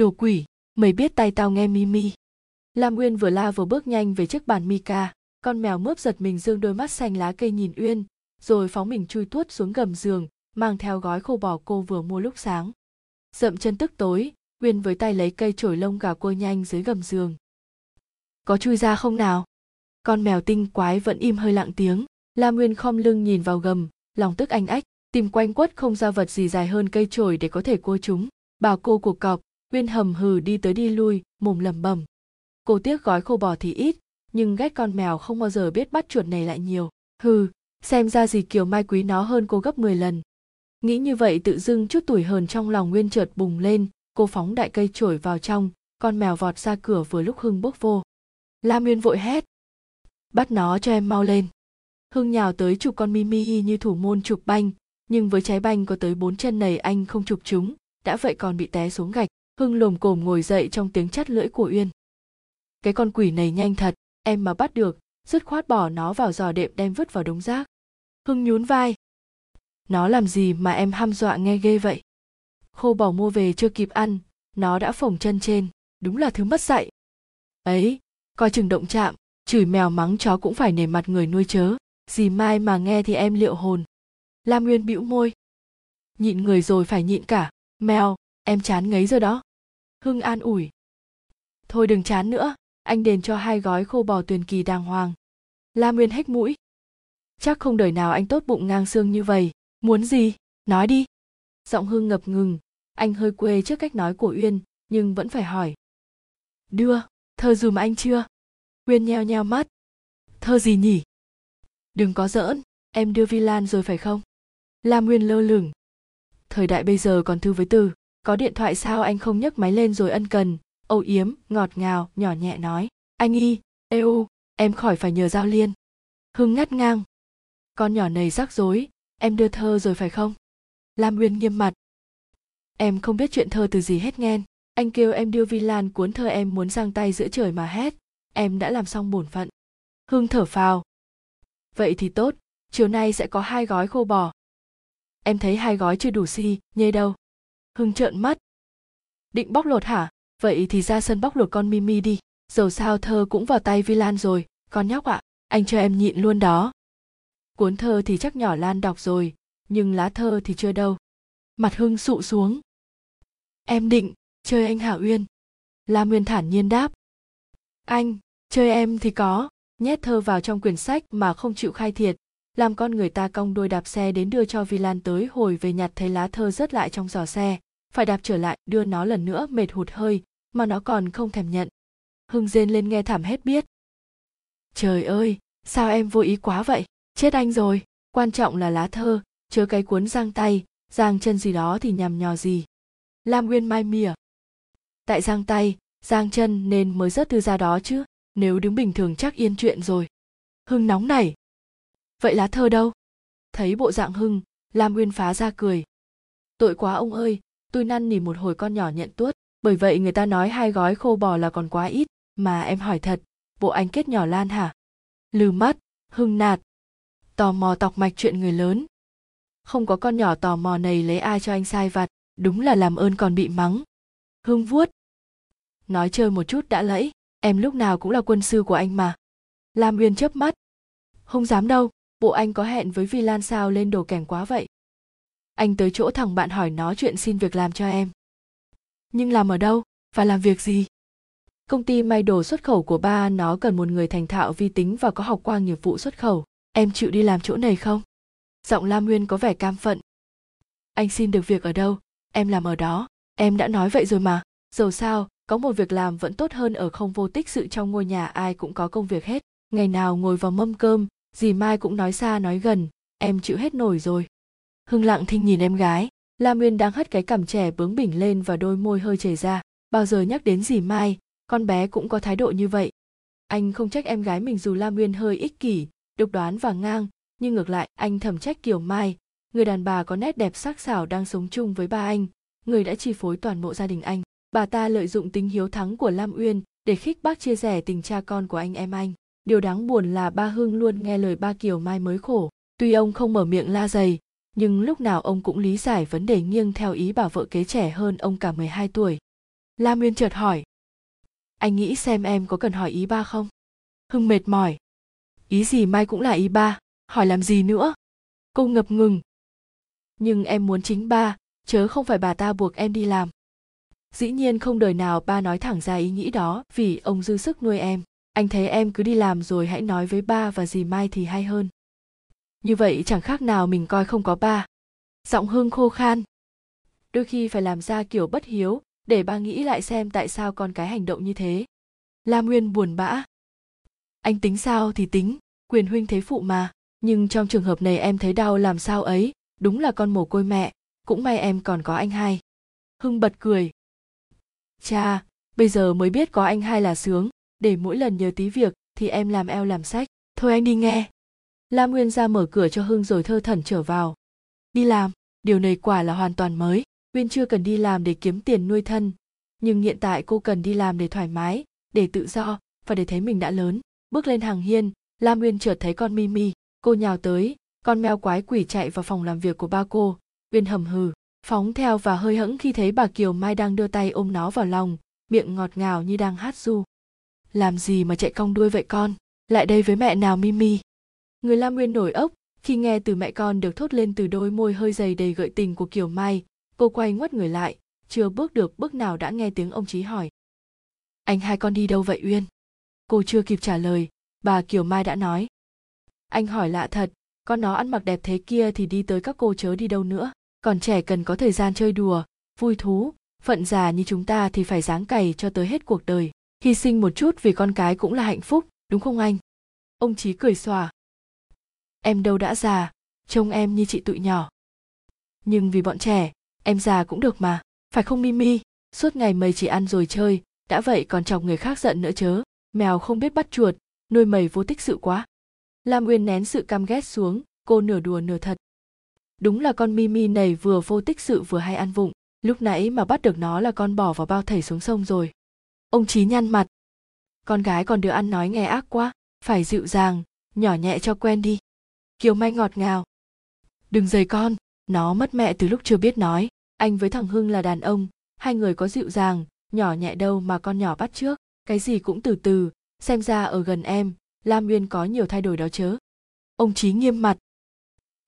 đồ quỷ, mày biết tay tao nghe mi mi. lam uyên vừa la vừa bước nhanh về chiếc bàn Mika. con mèo mướp giật mình dương đôi mắt xanh lá cây nhìn uyên, rồi phóng mình chui tuốt xuống gầm giường, mang theo gói khô bò cô vừa mua lúc sáng. Dậm chân tức tối, uyên với tay lấy cây chổi lông gà cua nhanh dưới gầm giường. Có chui ra không nào? Con mèo tinh quái vẫn im hơi lặng tiếng. Lam uyên khom lưng nhìn vào gầm, lòng tức anh ách, tìm quanh quất không ra vật gì dài hơn cây chổi để có thể cua chúng. Bảo cô cuộc cọp uyên hầm hừ đi tới đi lui, mồm lẩm bẩm. Cô tiếc gói khô bò thì ít, nhưng ghét con mèo không bao giờ biết bắt chuột này lại nhiều. Hừ, xem ra gì kiều mai quý nó hơn cô gấp 10 lần. Nghĩ như vậy tự dưng chút tuổi hờn trong lòng nguyên chợt bùng lên, cô phóng đại cây chổi vào trong, con mèo vọt ra cửa vừa lúc hưng bước vô. Lam nguyên vội hét. Bắt nó cho em mau lên. Hưng nhào tới chụp con mimi như thủ môn chụp banh, nhưng với trái banh có tới bốn chân này anh không chụp chúng, đã vậy còn bị té xuống gạch hưng lồm cồm ngồi dậy trong tiếng chắt lưỡi của uyên. Cái con quỷ này nhanh thật, em mà bắt được, dứt khoát bỏ nó vào giò đệm đem vứt vào đống rác. Hưng nhún vai. Nó làm gì mà em ham dọa nghe ghê vậy? Khô bò mua về chưa kịp ăn, nó đã phồng chân trên, đúng là thứ mất dạy. Ấy, coi chừng động chạm, chửi mèo mắng chó cũng phải nể mặt người nuôi chớ dì mai mà nghe thì em liệu hồn. Lam nguyên bĩu môi. Nhịn người rồi phải nhịn cả, mèo, em chán ngấy rồi đó hưng an ủi. Thôi đừng chán nữa, anh đền cho hai gói khô bò tuyền kỳ đàng hoàng. La nguyên hách mũi. Chắc không đời nào anh tốt bụng ngang xương như vậy, muốn gì? Nói đi. Giọng hưng ngập ngừng. Anh hơi quê trước cách nói của uyên, nhưng vẫn phải hỏi. Đưa, thơ dùm anh chưa? Uyên nheo nheo mắt. Thơ gì nhỉ? Đừng có giỡn, em đưa vi lan rồi phải không? Lam nguyên lơ lửng. Thời đại bây giờ còn thư với từ có điện thoại sao anh không nhấc máy lên rồi ân cần? Âu yếm, ngọt ngào, nhỏ nhẹ nói. Anh y eu em khỏi phải nhờ giao liên. Hưng ngắt ngang. Con nhỏ này rắc rối, em đưa thơ rồi phải không? Lam uyên nghiêm mặt. Em không biết chuyện thơ từ gì hết nghen anh kêu em đưa vi lan cuốn thơ em muốn giang tay giữa trời mà hét. Em đã làm xong bổn phận. Hưng thở phào. Vậy thì tốt, chiều nay sẽ có hai gói khô bò. Em thấy hai gói chưa đủ xi nhê đâu hưng trợn mắt. Định bóc lột hả? Vậy thì ra sân bóc lột con mimi đi. Dầu sao thơ cũng vào tay vi lan rồi. Con nhóc ạ à, anh cho em nhịn luôn đó. Cuốn thơ thì chắc nhỏ lan đọc rồi nhưng lá thơ thì chưa đâu. Mặt hưng sụ xuống. Em định chơi anh Hạ uyên. La nguyên thản nhiên đáp. Anh chơi em thì có. Nhét thơ vào trong quyển sách mà không chịu khai thiệt làm con người ta cong đôi đạp xe đến đưa cho vi lan tới hồi về nhặt thấy lá thơ rớt lại trong giỏ xe. Phải đạp trở lại, đưa nó lần nữa, mệt hụt hơi, mà nó còn không thèm nhận. Hưng rên lên nghe thảm hết biết. Trời ơi, sao em vô ý quá vậy? Chết anh rồi. Quan trọng là lá thơ, chớ cái cuốn giang tay, giang chân gì đó thì nhằm nhò gì. Lam nguyên mai mỉa. Tại giang tay, giang chân nên mới rớt từ ra đó chứ. Nếu đứng bình thường chắc yên chuyện rồi. Hưng nóng này vậy lá thơ đâu? Thấy bộ dạng hưng, lam nguyên phá ra cười. Tội quá ông ơi, tôi năn nỉ một hồi con nhỏ nhận tuốt. Bởi vậy người ta nói hai gói khô bò là còn quá ít, mà em hỏi thật, bộ anh kết nhỏ lan hả? Lừ mắt, hưng nạt. Tò mò tọc mạch chuyện người lớn. Không có con nhỏ tò mò này lấy ai cho anh sai vặt, đúng là làm ơn còn bị mắng. Hưng vuốt. Nói chơi một chút đã lẫy, em lúc nào cũng là quân sư của anh mà. Lam uyên chớp mắt. Không dám đâu bộ anh có hẹn với vi lan sao lên đồ kèm quá vậy? Anh tới chỗ thằng bạn hỏi nó chuyện xin việc làm cho em. Nhưng làm ở đâu? Và làm việc gì? Công ty may đồ xuất khẩu của ba nó cần một người thành thạo vi tính và có học qua nghiệp vụ xuất khẩu. Em chịu đi làm chỗ này không? Giọng lam nguyên có vẻ cam phận. Anh xin được việc ở đâu? Em làm ở đó. Em đã nói vậy rồi mà. Dầu sao, có một việc làm vẫn tốt hơn ở không vô tích sự trong ngôi nhà ai cũng có công việc hết. Ngày nào ngồi vào mâm cơm dì mai cũng nói xa nói gần, em chịu hết nổi rồi. Hưng lặng thinh nhìn em gái Lam Uyên đang hất cái cằm trẻ bướng bỉnh lên và đôi môi hơi chảy ra, bao giờ nhắc đến dì mai, con bé cũng có thái độ như vậy. Anh không trách em gái mình dù Lam Uyên hơi ích kỷ, độc đoán và ngang, nhưng ngược lại, anh thầm trách kiều mai, người đàn bà có nét đẹp sắc sảo đang sống chung với ba anh, người đã chi phối toàn bộ gia đình anh. Bà ta lợi dụng tính hiếu thắng của lam uyên để khích bác chia sẻ tình cha con của anh em anh điều đáng buồn là ba hưng luôn nghe lời ba kiều mai mới khổ. Tuy ông không mở miệng la dày, nhưng lúc nào ông cũng lý giải vấn đề nghiêng theo ý bảo vợ kế trẻ hơn ông cả 12 tuổi. La nguyên chợt hỏi, anh nghĩ xem em có cần hỏi ý ba không? Hưng mệt mỏi, ý gì mai cũng là ý ba, hỏi làm gì nữa? Cô ngập ngừng, nhưng em muốn chính ba, chớ không phải bà ta buộc em đi làm. Dĩ nhiên không đời nào ba nói thẳng ra ý nghĩ đó vì ông dư sức nuôi em anh thấy em cứ đi làm rồi hãy nói với ba và dì mai thì hay hơn. Như vậy chẳng khác nào mình coi không có ba. Giọng hưng khô khan. Đôi khi phải làm ra kiểu bất hiếu để ba nghĩ lại xem tại sao con cái hành động như thế. Lam nguyên buồn bã. Anh tính sao thì tính, quyền huynh thế phụ mà. Nhưng trong trường hợp này em thấy đau làm sao ấy, đúng là con mồ côi mẹ, cũng may em còn có anh hai. Hưng bật cười. Cha bây giờ mới biết có anh hai là sướng để mỗi lần nhờ tí việc thì em làm eo làm sách thôi anh đi nghe lam nguyên ra mở cửa cho hưng rồi thơ thẩn trở vào đi làm điều này quả là hoàn toàn mới Nguyên chưa cần đi làm để kiếm tiền nuôi thân, nhưng hiện tại cô cần đi làm để thoải mái, để tự do và để thấy mình đã lớn. Bước lên hàng hiên, Lam Nguyên chợt thấy con Mimi, cô nhào tới, con mèo quái quỷ chạy vào phòng làm việc của ba cô. Uyên hầm hừ, phóng theo và hơi hẫng khi thấy bà Kiều Mai đang đưa tay ôm nó vào lòng, miệng ngọt ngào như đang hát du. Làm gì mà chạy cong đuôi vậy con? Lại đây với mẹ nào Mimi. Người Lam Nguyên nổi ốc khi nghe từ mẹ con được thốt lên từ đôi môi hơi dày đầy gợi tình của Kiều Mai, cô quay ngoắt người lại chưa bước được bước nào đã nghe tiếng ông trí hỏi. Anh hai con đi đâu vậy uyên? Cô chưa kịp trả lời bà kiều mai đã nói. Anh hỏi lạ thật con nó ăn mặc đẹp thế kia thì đi tới các cô chớ đi đâu nữa. Còn trẻ cần có thời gian chơi đùa vui thú phận già như chúng ta thì phải dáng cày cho tới hết cuộc đời hy sinh một chút vì con cái cũng là hạnh phúc, đúng không anh? Ông trí cười xòa. Em đâu đã già, trông em như chị tụi nhỏ. Nhưng vì bọn trẻ, em già cũng được mà, phải không mimi? Suốt ngày mày chỉ ăn rồi chơi, đã vậy còn chọc người khác giận nữa chớ. Mèo không biết bắt chuột, nuôi mày vô tích sự quá. Lam uyên nén sự căm ghét xuống, cô nửa đùa nửa thật. Đúng là con mimi này vừa vô tích sự vừa hay ăn vụng, lúc nãy mà bắt được nó là con bỏ vào bao thảy xuống sông rồi ông trí nhăn mặt. Con gái còn đứa ăn nói nghe ác quá, phải dịu dàng, nhỏ nhẹ cho quen đi. Kiều mai ngọt ngào. Đừng dày con, nó mất mẹ từ lúc chưa biết nói. Anh với thằng hưng là đàn ông, hai người có dịu dàng, nhỏ nhẹ đâu mà con nhỏ bắt trước. Cái gì cũng từ từ, xem ra ở gần em, lam nguyên có nhiều thay đổi đó chớ. Ông trí nghiêm mặt.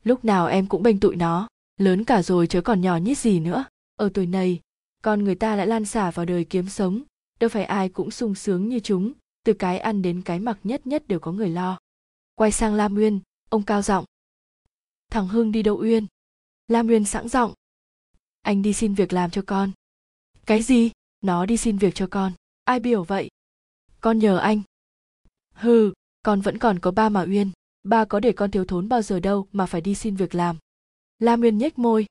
Lúc nào em cũng bênh tụi nó, lớn cả rồi chớ còn nhỏ nhít gì nữa. Ở tuổi này, con người ta lại lan xả vào đời kiếm sống đâu phải ai cũng sung sướng như chúng, từ cái ăn đến cái mặc nhất nhất đều có người lo. Quay sang lam nguyên, ông cao giọng. Thằng hưng đi đâu uyên? Lam uyên sẵn giọng. Anh đi xin việc làm cho con. Cái gì? Nó đi xin việc cho con. Ai biểu vậy? Con nhờ anh. Hừ, con vẫn còn có ba mà uyên. Ba có để con thiếu thốn bao giờ đâu mà phải đi xin việc làm. Lam uyên nhếch môi.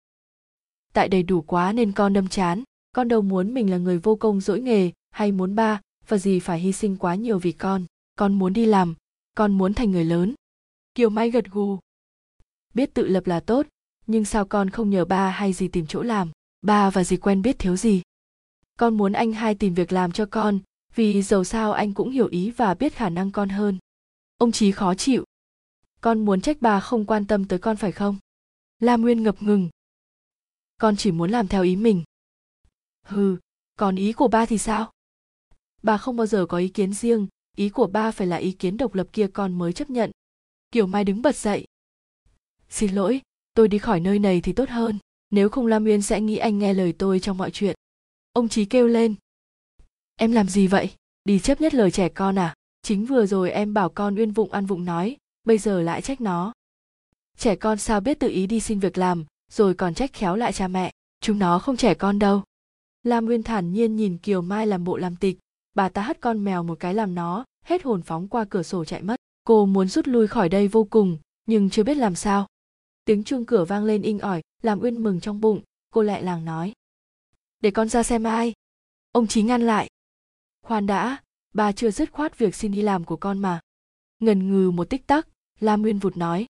Tại đầy đủ quá nên con đâm chán. Con đâu muốn mình là người vô công dỗi nghề hay muốn ba, và gì phải hy sinh quá nhiều vì con? Con muốn đi làm, con muốn thành người lớn. Kiều mai gật gù. Biết tự lập là tốt, nhưng sao con không nhờ ba hay gì tìm chỗ làm? Ba và dì quen biết thiếu gì? Con muốn anh hai tìm việc làm cho con, vì dầu sao anh cũng hiểu ý và biết khả năng con hơn. Ông chí khó chịu. Con muốn trách bà không quan tâm tới con phải không? Lam nguyên ngập ngừng. Con chỉ muốn làm theo ý mình. Hừ, còn ý của ba thì sao? Bà không bao giờ có ý kiến riêng, ý của ba phải là ý kiến độc lập kia con mới chấp nhận. Kiều mai đứng bật dậy. Xin lỗi, tôi đi khỏi nơi này thì tốt hơn, nếu không lam uyên sẽ nghĩ anh nghe lời tôi trong mọi chuyện. Ông trí kêu lên. Em làm gì vậy? Đi chấp nhất lời trẻ con à? Chính vừa rồi em bảo con uyên vụng ăn vụng nói, bây giờ lại trách nó. Trẻ con sao biết tự ý đi xin việc làm, rồi còn trách khéo lại cha mẹ. Chúng nó không trẻ con đâu. Lam uyên thản nhiên nhìn kiều mai làm bộ làm tịch bà ta hất con mèo một cái làm nó, hết hồn phóng qua cửa sổ chạy mất. Cô muốn rút lui khỏi đây vô cùng, nhưng chưa biết làm sao. Tiếng chuông cửa vang lên inh ỏi, làm uyên mừng trong bụng. Cô lại làng nói, để con ra xem ai. Ông chí ngăn lại. Khoan đã, bà chưa dứt khoát việc xin đi làm của con mà. Ngần ngừ một tích tắc, lam nguyên vụt nói,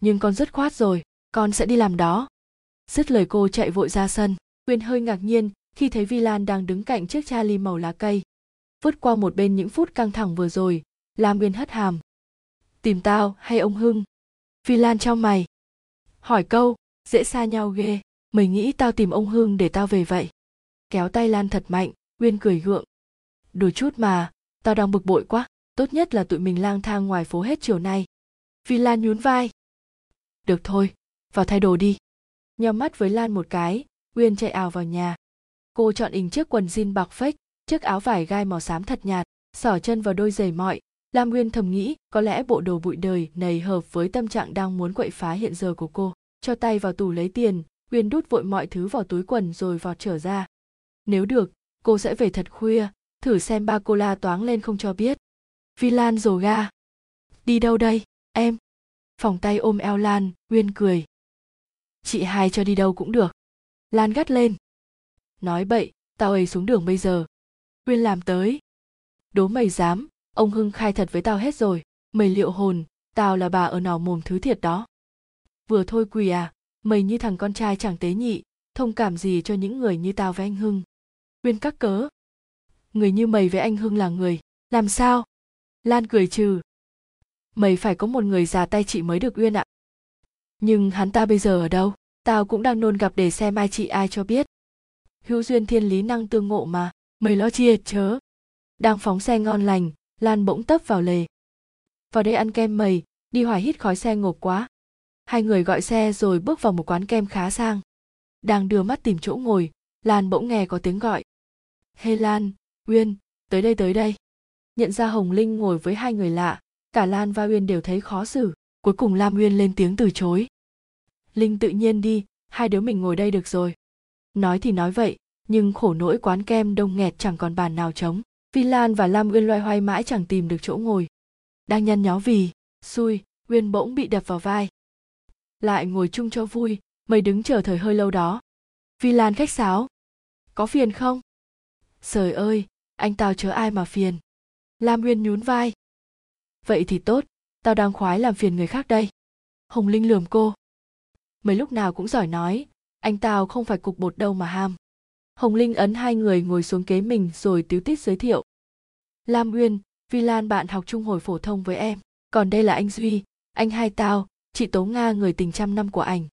nhưng con dứt khoát rồi, con sẽ đi làm đó. Dứt lời cô chạy vội ra sân. Uyên hơi ngạc nhiên khi thấy vi lan đang đứng cạnh chiếc ly màu lá cây. Vứt qua một bên những phút căng thẳng vừa rồi, lam nguyên hất hàm. Tìm tao hay ông hưng? Vi lan trao mày. Hỏi câu, dễ xa nhau ghê. Mày nghĩ tao tìm ông hưng để tao về vậy? Kéo tay lan thật mạnh, uyên cười gượng. Đùa chút mà, tao đang bực bội quá. Tốt nhất là tụi mình lang thang ngoài phố hết chiều nay. Vi lan nhún vai. Được thôi, vào thay đồ đi. Nhắm mắt với lan một cái, uyên chạy ào vào nhà cô chọn in chiếc quần jean bạc phách chiếc áo vải gai màu xám thật nhạt, xỏ chân vào đôi giày mọi. Lam nguyên thầm nghĩ, có lẽ bộ đồ bụi đời này hợp với tâm trạng đang muốn quậy phá hiện giờ của cô. Cho tay vào tủ lấy tiền, nguyên đút vội mọi thứ vào túi quần rồi vọt trở ra. Nếu được, cô sẽ về thật khuya, thử xem ba cô la toáng lên không cho biết. Vi lan rồ ga. Đi đâu đây, em? Phòng tay ôm eo lan, nguyên cười. Chị hai cho đi đâu cũng được. Lan gắt lên nói bậy, tao ấy xuống đường bây giờ. Uyên làm tới. Đố mày dám, ông hưng khai thật với tao hết rồi. Mày liệu hồn, tao là bà ở nỏ mồm thứ thiệt đó. Vừa thôi quỳ à mày như thằng con trai chẳng tế nhị, thông cảm gì cho những người như tao với anh hưng. Uyên các cớ. Người như mày với anh hưng là người, làm sao? Lan cười trừ. Mày phải có một người già tay chị mới được uyên ạ. Nhưng hắn ta bây giờ ở đâu? Tao cũng đang nôn gặp để xem ai chị ai cho biết hữu duyên thiên lý năng tương ngộ mà mày lo chia chớ. Đang phóng xe ngon lành, lan bỗng tấp vào lề. Vào đây ăn kem mày đi hoài hít khói xe ngộp quá. Hai người gọi xe rồi bước vào một quán kem khá sang. Đang đưa mắt tìm chỗ ngồi, lan bỗng nghe có tiếng gọi. Hey lan, uyên, tới đây tới đây. Nhận ra hồng linh ngồi với hai người lạ, cả lan và uyên đều thấy khó xử. Cuối cùng lam uyên lên tiếng từ chối. Linh tự nhiên đi, hai đứa mình ngồi đây được rồi nói thì nói vậy nhưng khổ nỗi quán kem đông nghẹt chẳng còn bàn nào trống Vi Lan và Lam Uyên loay hoay mãi chẳng tìm được chỗ ngồi. Đang nhăn nhó vì, xui, Uyên bỗng bị đập vào vai. Lại ngồi chung cho vui, mày đứng chờ thời hơi lâu đó. Vi Lan khách sáo. Có phiền không? Trời ơi, anh tao chớ ai mà phiền. Lam Uyên nhún vai. Vậy thì tốt, tao đang khoái làm phiền người khác đây. Hồng Linh lườm cô. Mấy lúc nào cũng giỏi nói, anh tao không phải cục bột đâu mà ham. Hồng Linh ấn hai người ngồi xuống kế mình rồi tíu tít giới thiệu. Lam Uyên, Vi Lan bạn học trung hồi phổ thông với em. Còn đây là anh Duy, anh hai tao, chị Tố Nga người tình trăm năm của ảnh.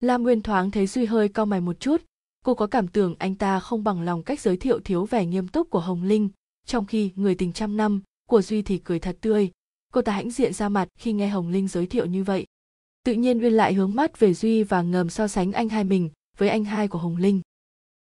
Lam Uyên thoáng thấy Duy hơi co mày một chút, cô có cảm tưởng anh ta không bằng lòng cách giới thiệu thiếu vẻ nghiêm túc của Hồng Linh, trong khi người tình trăm năm của Duy thì cười thật tươi. Cô ta hãnh diện ra mặt khi nghe Hồng Linh giới thiệu như vậy. Tự nhiên Uyên lại hướng mắt về Duy và ngầm so sánh anh hai mình với anh hai của Hồng Linh.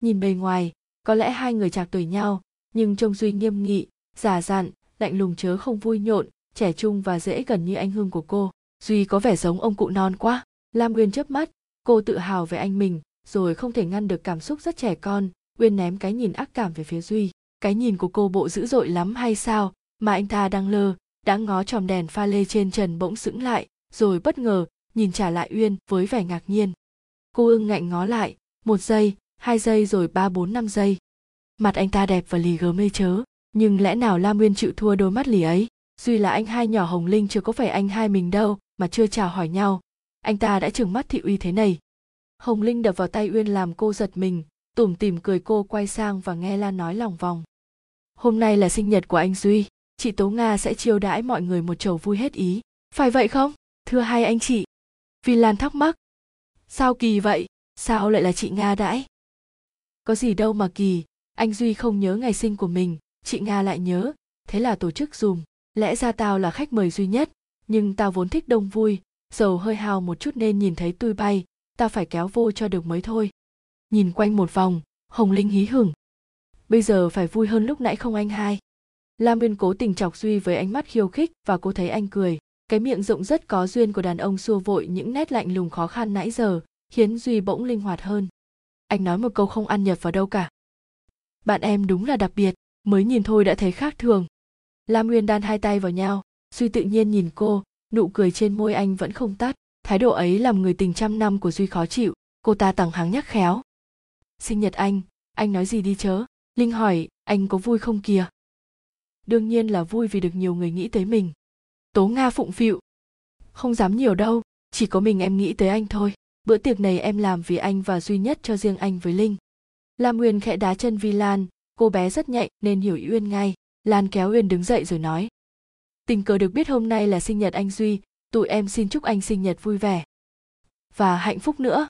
Nhìn bề ngoài, có lẽ hai người chạc tuổi nhau, nhưng trông duy nghiêm nghị giả dặn, lạnh lùng chớ không vui nhộn, trẻ trung và dễ gần như anh hương của cô. Duy có vẻ giống ông cụ non quá. Lam uyên chớp mắt, cô tự hào về anh mình, rồi không thể ngăn được cảm xúc rất trẻ con, uyên ném cái nhìn ác cảm về phía duy. Cái nhìn của cô bộ dữ dội lắm hay sao? Mà anh ta đang lơ, đã ngó tròm đèn pha lê trên trần bỗng sững lại, rồi bất ngờ nhìn trả lại uyên với vẻ ngạc nhiên. Cô ưng ngạnh ngó lại, một giây, hai giây rồi ba bốn năm giây. Mặt anh ta đẹp và lì gớm mê chớ, nhưng lẽ nào lam nguyên chịu thua đôi mắt lì ấy? Duy là anh hai nhỏ hồng linh chưa có phải anh hai mình đâu, mà chưa chào hỏi nhau. Anh ta đã trừng mắt thị uy thế này. Hồng linh đập vào tay uyên làm cô giật mình, tủm tỉm cười cô quay sang và nghe lan nói lòng vòng. Hôm nay là sinh nhật của anh duy, chị tố nga sẽ chiêu đãi mọi người một chầu vui hết ý. Phải vậy không? Thưa hai anh chị vi lan thắc mắc. Sao kỳ vậy? Sao lại là chị nga đãi? Có gì đâu mà kỳ, anh duy không nhớ ngày sinh của mình, chị nga lại nhớ. Thế là tổ chức dùm lẽ ra tao là khách mời duy nhất, nhưng tao vốn thích đông vui, dầu hơi hào một chút nên nhìn thấy tui bay, tao phải kéo vô cho được mới thôi. Nhìn quanh một vòng, hồng linh hí hửng. Bây giờ phải vui hơn lúc nãy không anh hai? Lam uyên cố tình chọc duy với ánh mắt khiêu khích và cô thấy anh cười cái miệng rộng rất có duyên của đàn ông xua vội những nét lạnh lùng khó khăn nãy giờ, khiến duy bỗng linh hoạt hơn. Anh nói một câu không ăn nhập vào đâu cả. Bạn em đúng là đặc biệt, mới nhìn thôi đã thấy khác thường. Lam nguyên đan hai tay vào nhau, duy tự nhiên nhìn cô, nụ cười trên môi anh vẫn không tắt. Thái độ ấy làm người tình trăm năm của duy khó chịu, cô ta tằng hắng nhắc khéo. Sinh nhật anh anh nói gì đi chớ? Linh hỏi, anh có vui không kìa? Đương nhiên là vui vì được nhiều người nghĩ tới mình tố nga phụng phịu. Không dám nhiều đâu, chỉ có mình em nghĩ tới anh thôi. Bữa tiệc này em làm vì anh và duy nhất cho riêng anh với linh. Lam uyên khẽ đá chân vi lan, cô bé rất nhạy nên hiểu uyên ngay. Lan kéo uyên đứng dậy rồi nói. Tình cờ được biết hôm nay là sinh nhật anh duy, tụi em xin chúc anh sinh nhật vui vẻ. Và hạnh phúc nữa.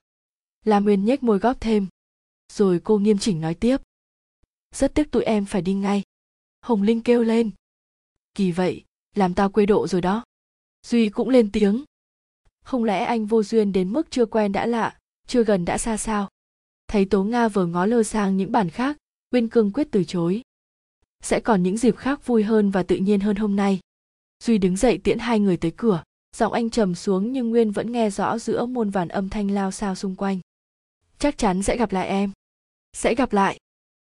Lam uyên nhếch môi góp thêm. Rồi cô nghiêm chỉnh nói tiếp. Rất tiếc tụi em phải đi ngay. Hồng linh kêu lên. Kỳ vậy làm tao quê độ rồi đó. Duy cũng lên tiếng. Không lẽ anh vô duyên đến mức chưa quen đã lạ, chưa gần đã xa sao? Thấy tố nga vừa ngó lơ sang những bản khác, uyên cương quyết từ chối. Sẽ còn những dịp khác vui hơn và tự nhiên hơn hôm nay. Duy đứng dậy tiễn hai người tới cửa, giọng anh trầm xuống nhưng nguyên vẫn nghe rõ giữa muôn vàn âm thanh lao sao xung quanh. Chắc chắn sẽ gặp lại em. Sẽ gặp lại.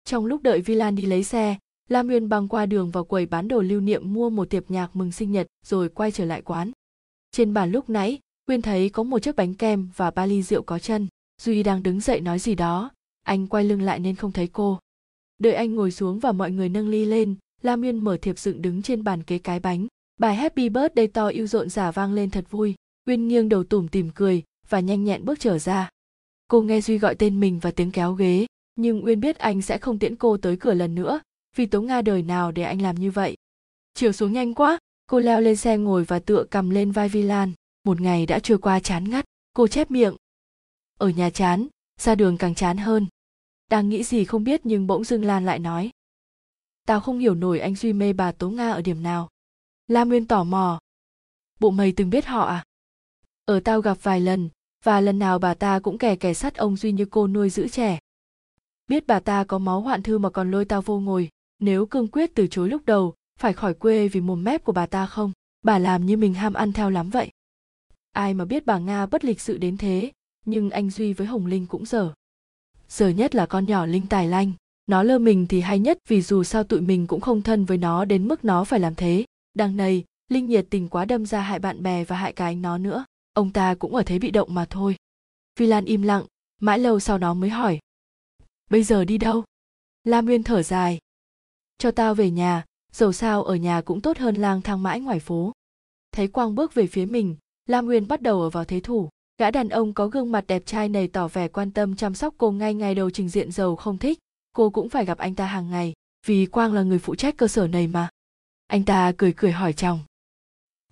Trong lúc đợi Vilan đi lấy xe Lam Uyên băng qua đường vào quầy bán đồ lưu niệm mua một tiệp nhạc mừng sinh nhật rồi quay trở lại quán. Trên bàn lúc nãy, Uyên thấy có một chiếc bánh kem và ba ly rượu có chân. Duy đang đứng dậy nói gì đó, anh quay lưng lại nên không thấy cô. Đợi anh ngồi xuống và mọi người nâng ly lên, Lam Uyên mở thiệp dựng đứng trên bàn kế cái bánh. Bài Happy Birthday to yêu rộn rả vang lên thật vui. Uyên nghiêng đầu tủm tìm cười và nhanh nhẹn bước trở ra. Cô nghe Duy gọi tên mình và tiếng kéo ghế, nhưng Uyên biết anh sẽ không tiễn cô tới cửa lần nữa, vì Tố Nga đời nào để anh làm như vậy. Chiều xuống nhanh quá, cô leo lên xe ngồi và tựa cầm lên vai Vi Lan. Một ngày đã trôi qua chán ngắt, cô chép miệng. Ở nhà chán, ra đường càng chán hơn. Đang nghĩ gì không biết nhưng bỗng dưng Lan lại nói. Tao không hiểu nổi anh Duy mê bà Tố Nga ở điểm nào. La Nguyên tò mò. Bộ mày từng biết họ à? Ở tao gặp vài lần, và lần nào bà ta cũng kẻ kẻ sắt ông Duy như cô nuôi giữ trẻ. Biết bà ta có máu hoạn thư mà còn lôi tao vô ngồi, nếu cương quyết từ chối lúc đầu, phải khỏi quê vì mồm mép của bà ta không? Bà làm như mình ham ăn theo lắm vậy. Ai mà biết bà nga bất lịch sự đến thế, nhưng anh duy với hồng linh cũng dở. Dở nhất là con nhỏ linh tài lanh. Nó lơ mình thì hay nhất vì dù sao tụi mình cũng không thân với nó đến mức nó phải làm thế. Đằng này, linh nhiệt tình quá đâm ra hại bạn bè và hại cả anh nó nữa. Ông ta cũng ở thế bị động mà thôi. Vi lan im lặng, mãi lâu sau nó mới hỏi. Bây giờ đi đâu? Lam nguyên thở dài cho tao về nhà, dầu sao ở nhà cũng tốt hơn lang thang mãi ngoài phố. Thấy quang bước về phía mình, lam nguyên bắt đầu ở vào thế thủ. Gã đàn ông có gương mặt đẹp trai này tỏ vẻ quan tâm chăm sóc cô ngay ngày đầu trình diện giàu không thích. Cô cũng phải gặp anh ta hàng ngày, vì quang là người phụ trách cơ sở này mà. Anh ta cười cười hỏi chồng.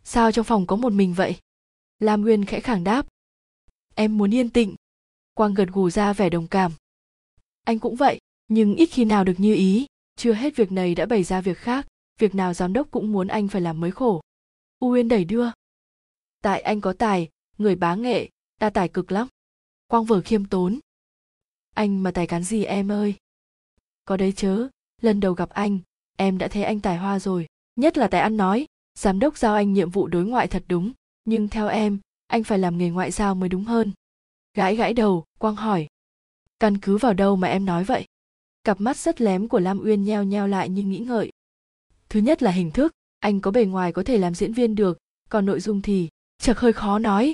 Sao trong phòng có một mình vậy? Lam nguyên khẽ khàng đáp. Em muốn yên tĩnh. Quang gật gù ra vẻ đồng cảm. Anh cũng vậy, nhưng ít khi nào được như ý chưa hết việc này đã bày ra việc khác, việc nào giám đốc cũng muốn anh phải làm mới khổ. U uyên đẩy đưa. Tại anh có tài, người bá nghệ ta tài cực lắm. Quang vừa khiêm tốn. Anh mà tài cán gì em ơi? Có đấy chớ, lần đầu gặp anh, em đã thấy anh tài hoa rồi. Nhất là tài ăn nói, giám đốc giao anh nhiệm vụ đối ngoại thật đúng. Nhưng theo em, anh phải làm nghề ngoại giao mới đúng hơn. Gãi gãi đầu, quang hỏi. Căn cứ vào đâu mà em nói vậy? Cặp mắt rất lém của lam uyên nheo nheo lại như nghĩ ngợi. Thứ nhất là hình thức, anh có bề ngoài có thể làm diễn viên được, còn nội dung thì, chợt hơi khó nói.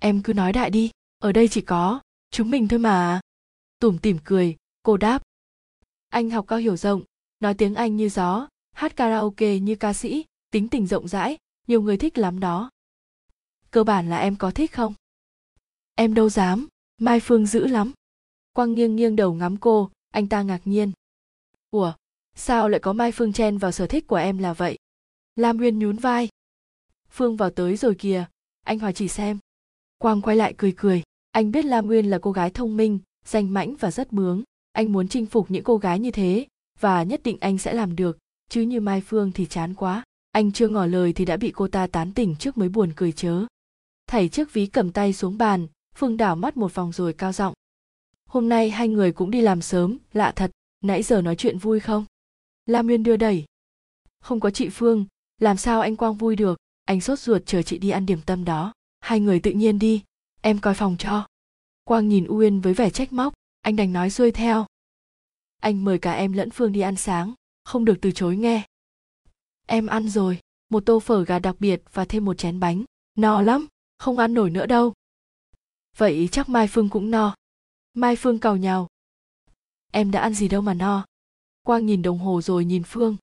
Em cứ nói đại đi, ở đây chỉ có, chúng mình thôi mà. Tủm tỉm cười, cô đáp. Anh học cao hiểu rộng, nói tiếng anh như gió, hát karaoke như ca sĩ, tính tình rộng rãi, nhiều người thích lắm đó. Cơ bản là em có thích không? Em đâu dám, mai phương dữ lắm. Quang nghiêng nghiêng đầu ngắm cô anh ta ngạc nhiên. Ủa, sao lại có mai phương chen vào sở thích của em là vậy? Lam nguyên nhún vai. Phương vào tới rồi kìa, anh hỏi chỉ xem. Quang quay lại cười cười, anh biết lam nguyên là cô gái thông minh, danh mãnh và rất bướng. Anh muốn chinh phục những cô gái như thế, và nhất định anh sẽ làm được, chứ như mai phương thì chán quá. Anh chưa ngỏ lời thì đã bị cô ta tán tỉnh trước mới buồn cười chớ. Thảy chiếc ví cầm tay xuống bàn, phương đảo mắt một vòng rồi cao giọng hôm nay hai người cũng đi làm sớm, lạ thật. Nãy giờ nói chuyện vui không? Lam nguyên đưa đẩy. Không có chị phương, làm sao anh quang vui được? Anh sốt ruột chờ chị đi ăn điểm tâm đó. Hai người tự nhiên đi. Em coi phòng cho. Quang nhìn uyên với vẻ trách móc. Anh đành nói xuôi theo. Anh mời cả em lẫn phương đi ăn sáng. Không được từ chối nghe. Em ăn rồi. Một tô phở gà đặc biệt và thêm một chén bánh. No lắm. Không ăn nổi nữa đâu. Vậy chắc mai phương cũng no mai phương cào nhào. Em đã ăn gì đâu mà no. Quang nhìn đồng hồ rồi nhìn phương.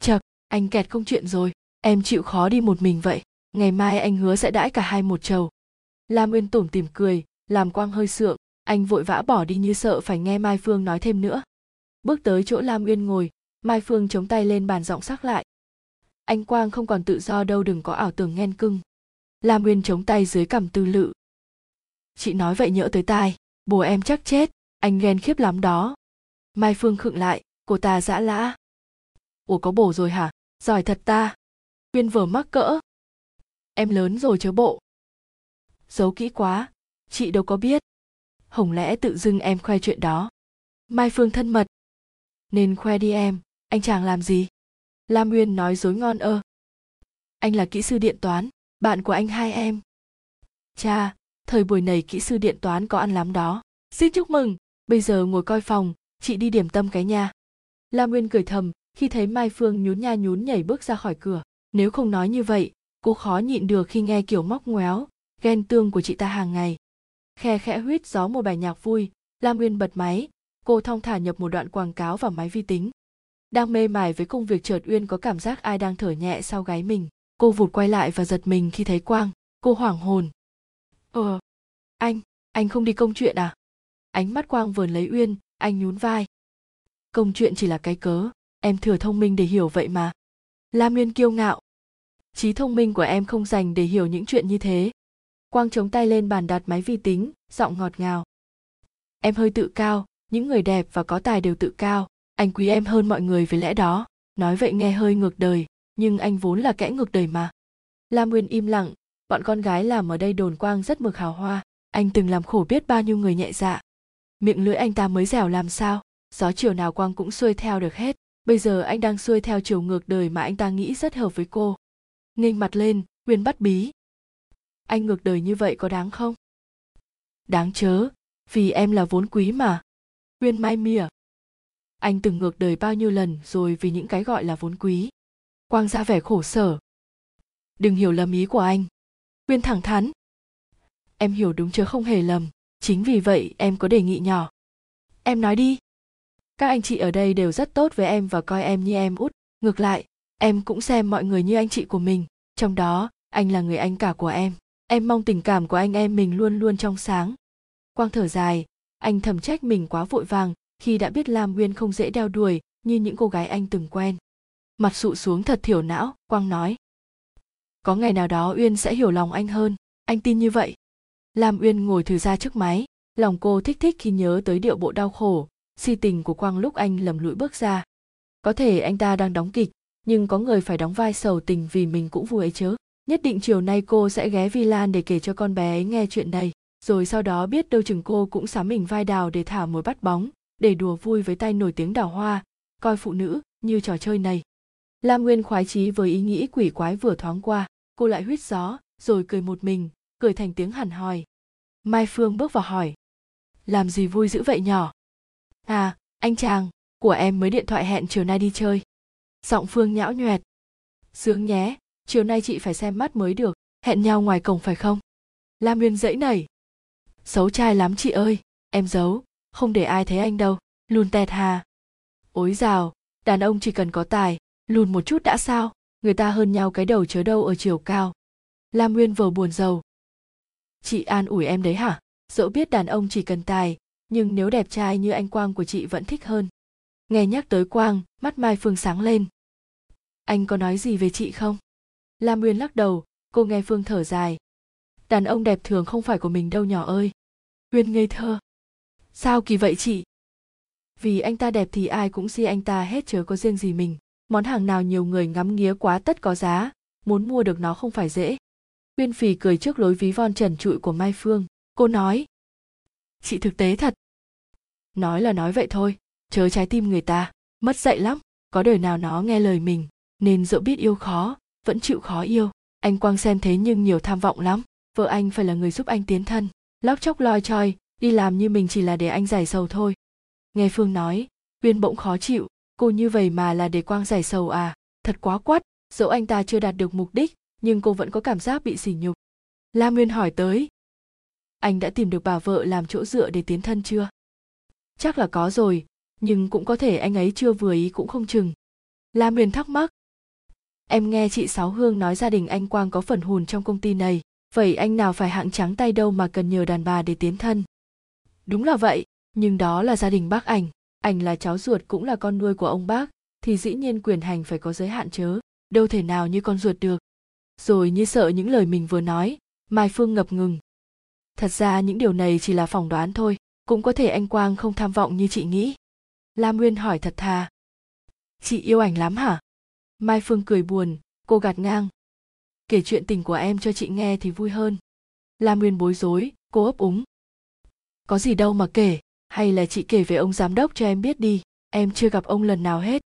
Chật, anh kẹt công chuyện rồi. Em chịu khó đi một mình vậy. Ngày mai anh hứa sẽ đãi cả hai một chầu. Lam uyên tủm tìm cười, làm quang hơi sượng. Anh vội vã bỏ đi như sợ phải nghe mai phương nói thêm nữa. Bước tới chỗ lam uyên ngồi, mai phương chống tay lên bàn giọng sắc lại. Anh quang không còn tự do đâu, đừng có ảo tưởng ghen cưng. Lam uyên chống tay dưới cằm tư lự. Chị nói vậy nhỡ tới tai bố em chắc chết, anh ghen khiếp lắm đó. Mai phương khựng lại, cô ta giã lã. Ủa, có bổ rồi hả? Giỏi thật ta. Uyên vừa mắc cỡ. Em lớn rồi chớ bộ. Giấu kỹ quá, chị đâu có biết. Hồng lẽ tự dưng em khoe chuyện đó? Mai phương thân mật. Nên khoe đi em, anh chàng làm gì? Lam uyên nói dối ngon ơ. Anh là kỹ sư điện toán, bạn của anh hai em. Cha thời buổi này kỹ sư điện toán có ăn lắm đó. Xin chúc mừng, bây giờ ngồi coi phòng, chị đi điểm tâm cái nha. Lam nguyên cười thầm, khi thấy mai phương nhún nha nhún nhảy bước ra khỏi cửa. Nếu không nói như vậy, cô khó nhịn được khi nghe kiểu móc ngoéo, ghen tương của chị ta hàng ngày. Khe khẽ huýt gió một bài nhạc vui lam nguyên bật máy. Cô thong thả nhập một đoạn quảng cáo vào máy vi tính. Đang mê mải với công việc chợt uyên có cảm giác ai đang thở nhẹ sau gáy mình. Cô vụt quay lại và giật mình khi thấy quang. Cô hoảng hồn ờ anh anh không đi công chuyện à? Ánh mắt quang vờn lấy uyên, anh nhún vai. Công chuyện chỉ là cái cớ, em thừa thông minh để hiểu vậy mà. Lam uyên kiêu ngạo. Trí thông minh của em không dành để hiểu những chuyện như thế. Quang chống tay lên bàn đặt máy vi tính, giọng ngọt ngào. Em hơi tự cao, những người đẹp và có tài đều tự cao. Anh quý em hơn mọi người với lẽ đó. Nói vậy nghe hơi ngược đời, nhưng anh vốn là kẽ ngược đời mà. Lam uyên im lặng bọn con gái làm ở đây đồn quang rất mực hào hoa. Anh từng làm khổ biết bao nhiêu người nhẹ dạ. Miệng lưỡi anh ta mới dẻo làm sao. Gió chiều nào quang cũng xuôi theo được hết. Bây giờ anh đang xuôi theo chiều ngược đời mà anh ta nghĩ rất hợp với cô. Nghênh mặt lên, uyên bắt bí. Anh ngược đời như vậy có đáng không? Đáng chớ, vì em là vốn quý mà. Uyên mai mỉa. Anh từng ngược đời bao nhiêu lần rồi vì những cái gọi là vốn quý. Quang ra vẻ khổ sở. Đừng hiểu lầm ý của anh. Nguyên thẳng thắn. Em hiểu đúng chứ không hề lầm, chính vì vậy em có đề nghị nhỏ. Em nói đi. Các anh chị ở đây đều rất tốt với em và coi em như em út. Ngược lại, em cũng xem mọi người như anh chị của mình, trong đó, anh là người anh cả của em. Em mong tình cảm của anh em mình luôn luôn trong sáng. Quang thở dài, anh thầm trách mình quá vội vàng khi đã biết lam nguyên không dễ đeo đuổi như những cô gái anh từng quen. Mặt sụ xuống thật thiểu não, quang nói có ngày nào đó uyên sẽ hiểu lòng anh hơn. Anh tin như vậy. Lam uyên ngồi thử ra trước máy. Lòng cô thích thích khi nhớ tới điệu bộ đau khổ. Si tình của quang lúc anh lầm lũi bước ra. Có thể anh ta đang đóng kịch, nhưng có người phải đóng vai sầu tình vì mình cũng vui ấy chớ nhất định chiều nay cô sẽ ghé vi Lan để kể cho con bé ấy nghe chuyện này. Rồi sau đó biết đâu chừng cô cũng sắm mình vai đào để thả mồi bắt bóng, để đùa vui với tay nổi tiếng đào hoa. Coi phụ nữ như trò chơi này. Lam nguyên khoái chí với ý nghĩ quỷ quái vừa thoáng qua cô lại huýt gió, rồi cười một mình, cười thành tiếng hẳn hòi. Mai phương bước vào hỏi. Làm gì vui dữ vậy nhỏ? À anh chàng, của em mới điện thoại hẹn chiều nay đi chơi. Giọng phương nhão nhoẹt. Sướng nhé, chiều nay chị phải xem mắt mới được, hẹn nhau ngoài cổng phải không? Lam nguyên dãy nảy. Xấu trai lắm chị ơi, em giấu, không để ai thấy anh đâu, lùn tẹt hà. Ối rào đàn ông chỉ cần có tài, lùn một chút đã sao? Người ta hơn nhau cái đầu chớ đâu ở chiều cao. Lam nguyên vờ buồn rầu. Chị an ủi em đấy hả? Dẫu biết đàn ông chỉ cần tài, nhưng nếu đẹp trai như anh quang của chị vẫn thích hơn. Nghe nhắc tới quang, mắt mai phương sáng lên. Anh có nói gì về chị không? Lam nguyên lắc đầu, cô nghe phương thở dài. Đàn ông đẹp thường không phải của mình đâu nhỏ ơi. Nguyên ngây thơ. Sao kỳ vậy chị? Vì anh ta đẹp thì ai cũng si anh ta hết chớ có riêng gì mình món hàng nào nhiều người ngắm nghía quá tất có giá, muốn mua được nó không phải dễ. Uyên phì cười trước lối ví von trần trụi của mai phương. Cô nói, chị thực tế thật. Nói là nói vậy thôi, chớ trái tim người ta, mất dạy lắm, có đời nào nó nghe lời mình, nên dẫu biết yêu khó, vẫn chịu khó yêu. Anh quang xem thế nhưng nhiều tham vọng lắm, vợ anh phải là người giúp anh tiến thân, lóc chóc loi choi, đi làm như mình chỉ là để anh giải sầu thôi. Nghe phương nói, uyên bỗng khó chịu cô như vậy mà là để quang giải sầu à? Thật quá quắt, dẫu anh ta chưa đạt được mục đích, nhưng cô vẫn có cảm giác bị sỉ nhục. Lam nguyên hỏi tới. Anh đã tìm được bà vợ làm chỗ dựa để tiến thân chưa? Chắc là có rồi, nhưng cũng có thể anh ấy chưa vừa ý cũng không chừng. Lam nguyên thắc mắc. Em nghe chị sáu hương nói gia đình anh quang có phần hùn trong công ty này, vậy anh nào phải hạng trắng tay đâu mà cần nhờ đàn bà để tiến thân? Đúng là vậy, nhưng đó là gia đình bác ảnh ảnh là cháu ruột cũng là con nuôi của ông bác, thì dĩ nhiên quyền hành phải có giới hạn chớ đâu thể nào như con ruột được. Rồi như sợ những lời mình vừa nói, mai phương ngập ngừng. Thật ra những điều này chỉ là phỏng đoán thôi, cũng có thể anh quang không tham vọng như chị nghĩ. Lam nguyên hỏi thật thà. Chị yêu ảnh lắm hả? Mai phương cười buồn, cô gạt ngang. Kể chuyện tình của em cho chị nghe thì vui hơn. Lam nguyên bối rối, cô ấp úng. Có gì đâu mà kể hay là chị kể về ông giám đốc cho em biết đi, em chưa gặp ông lần nào hết.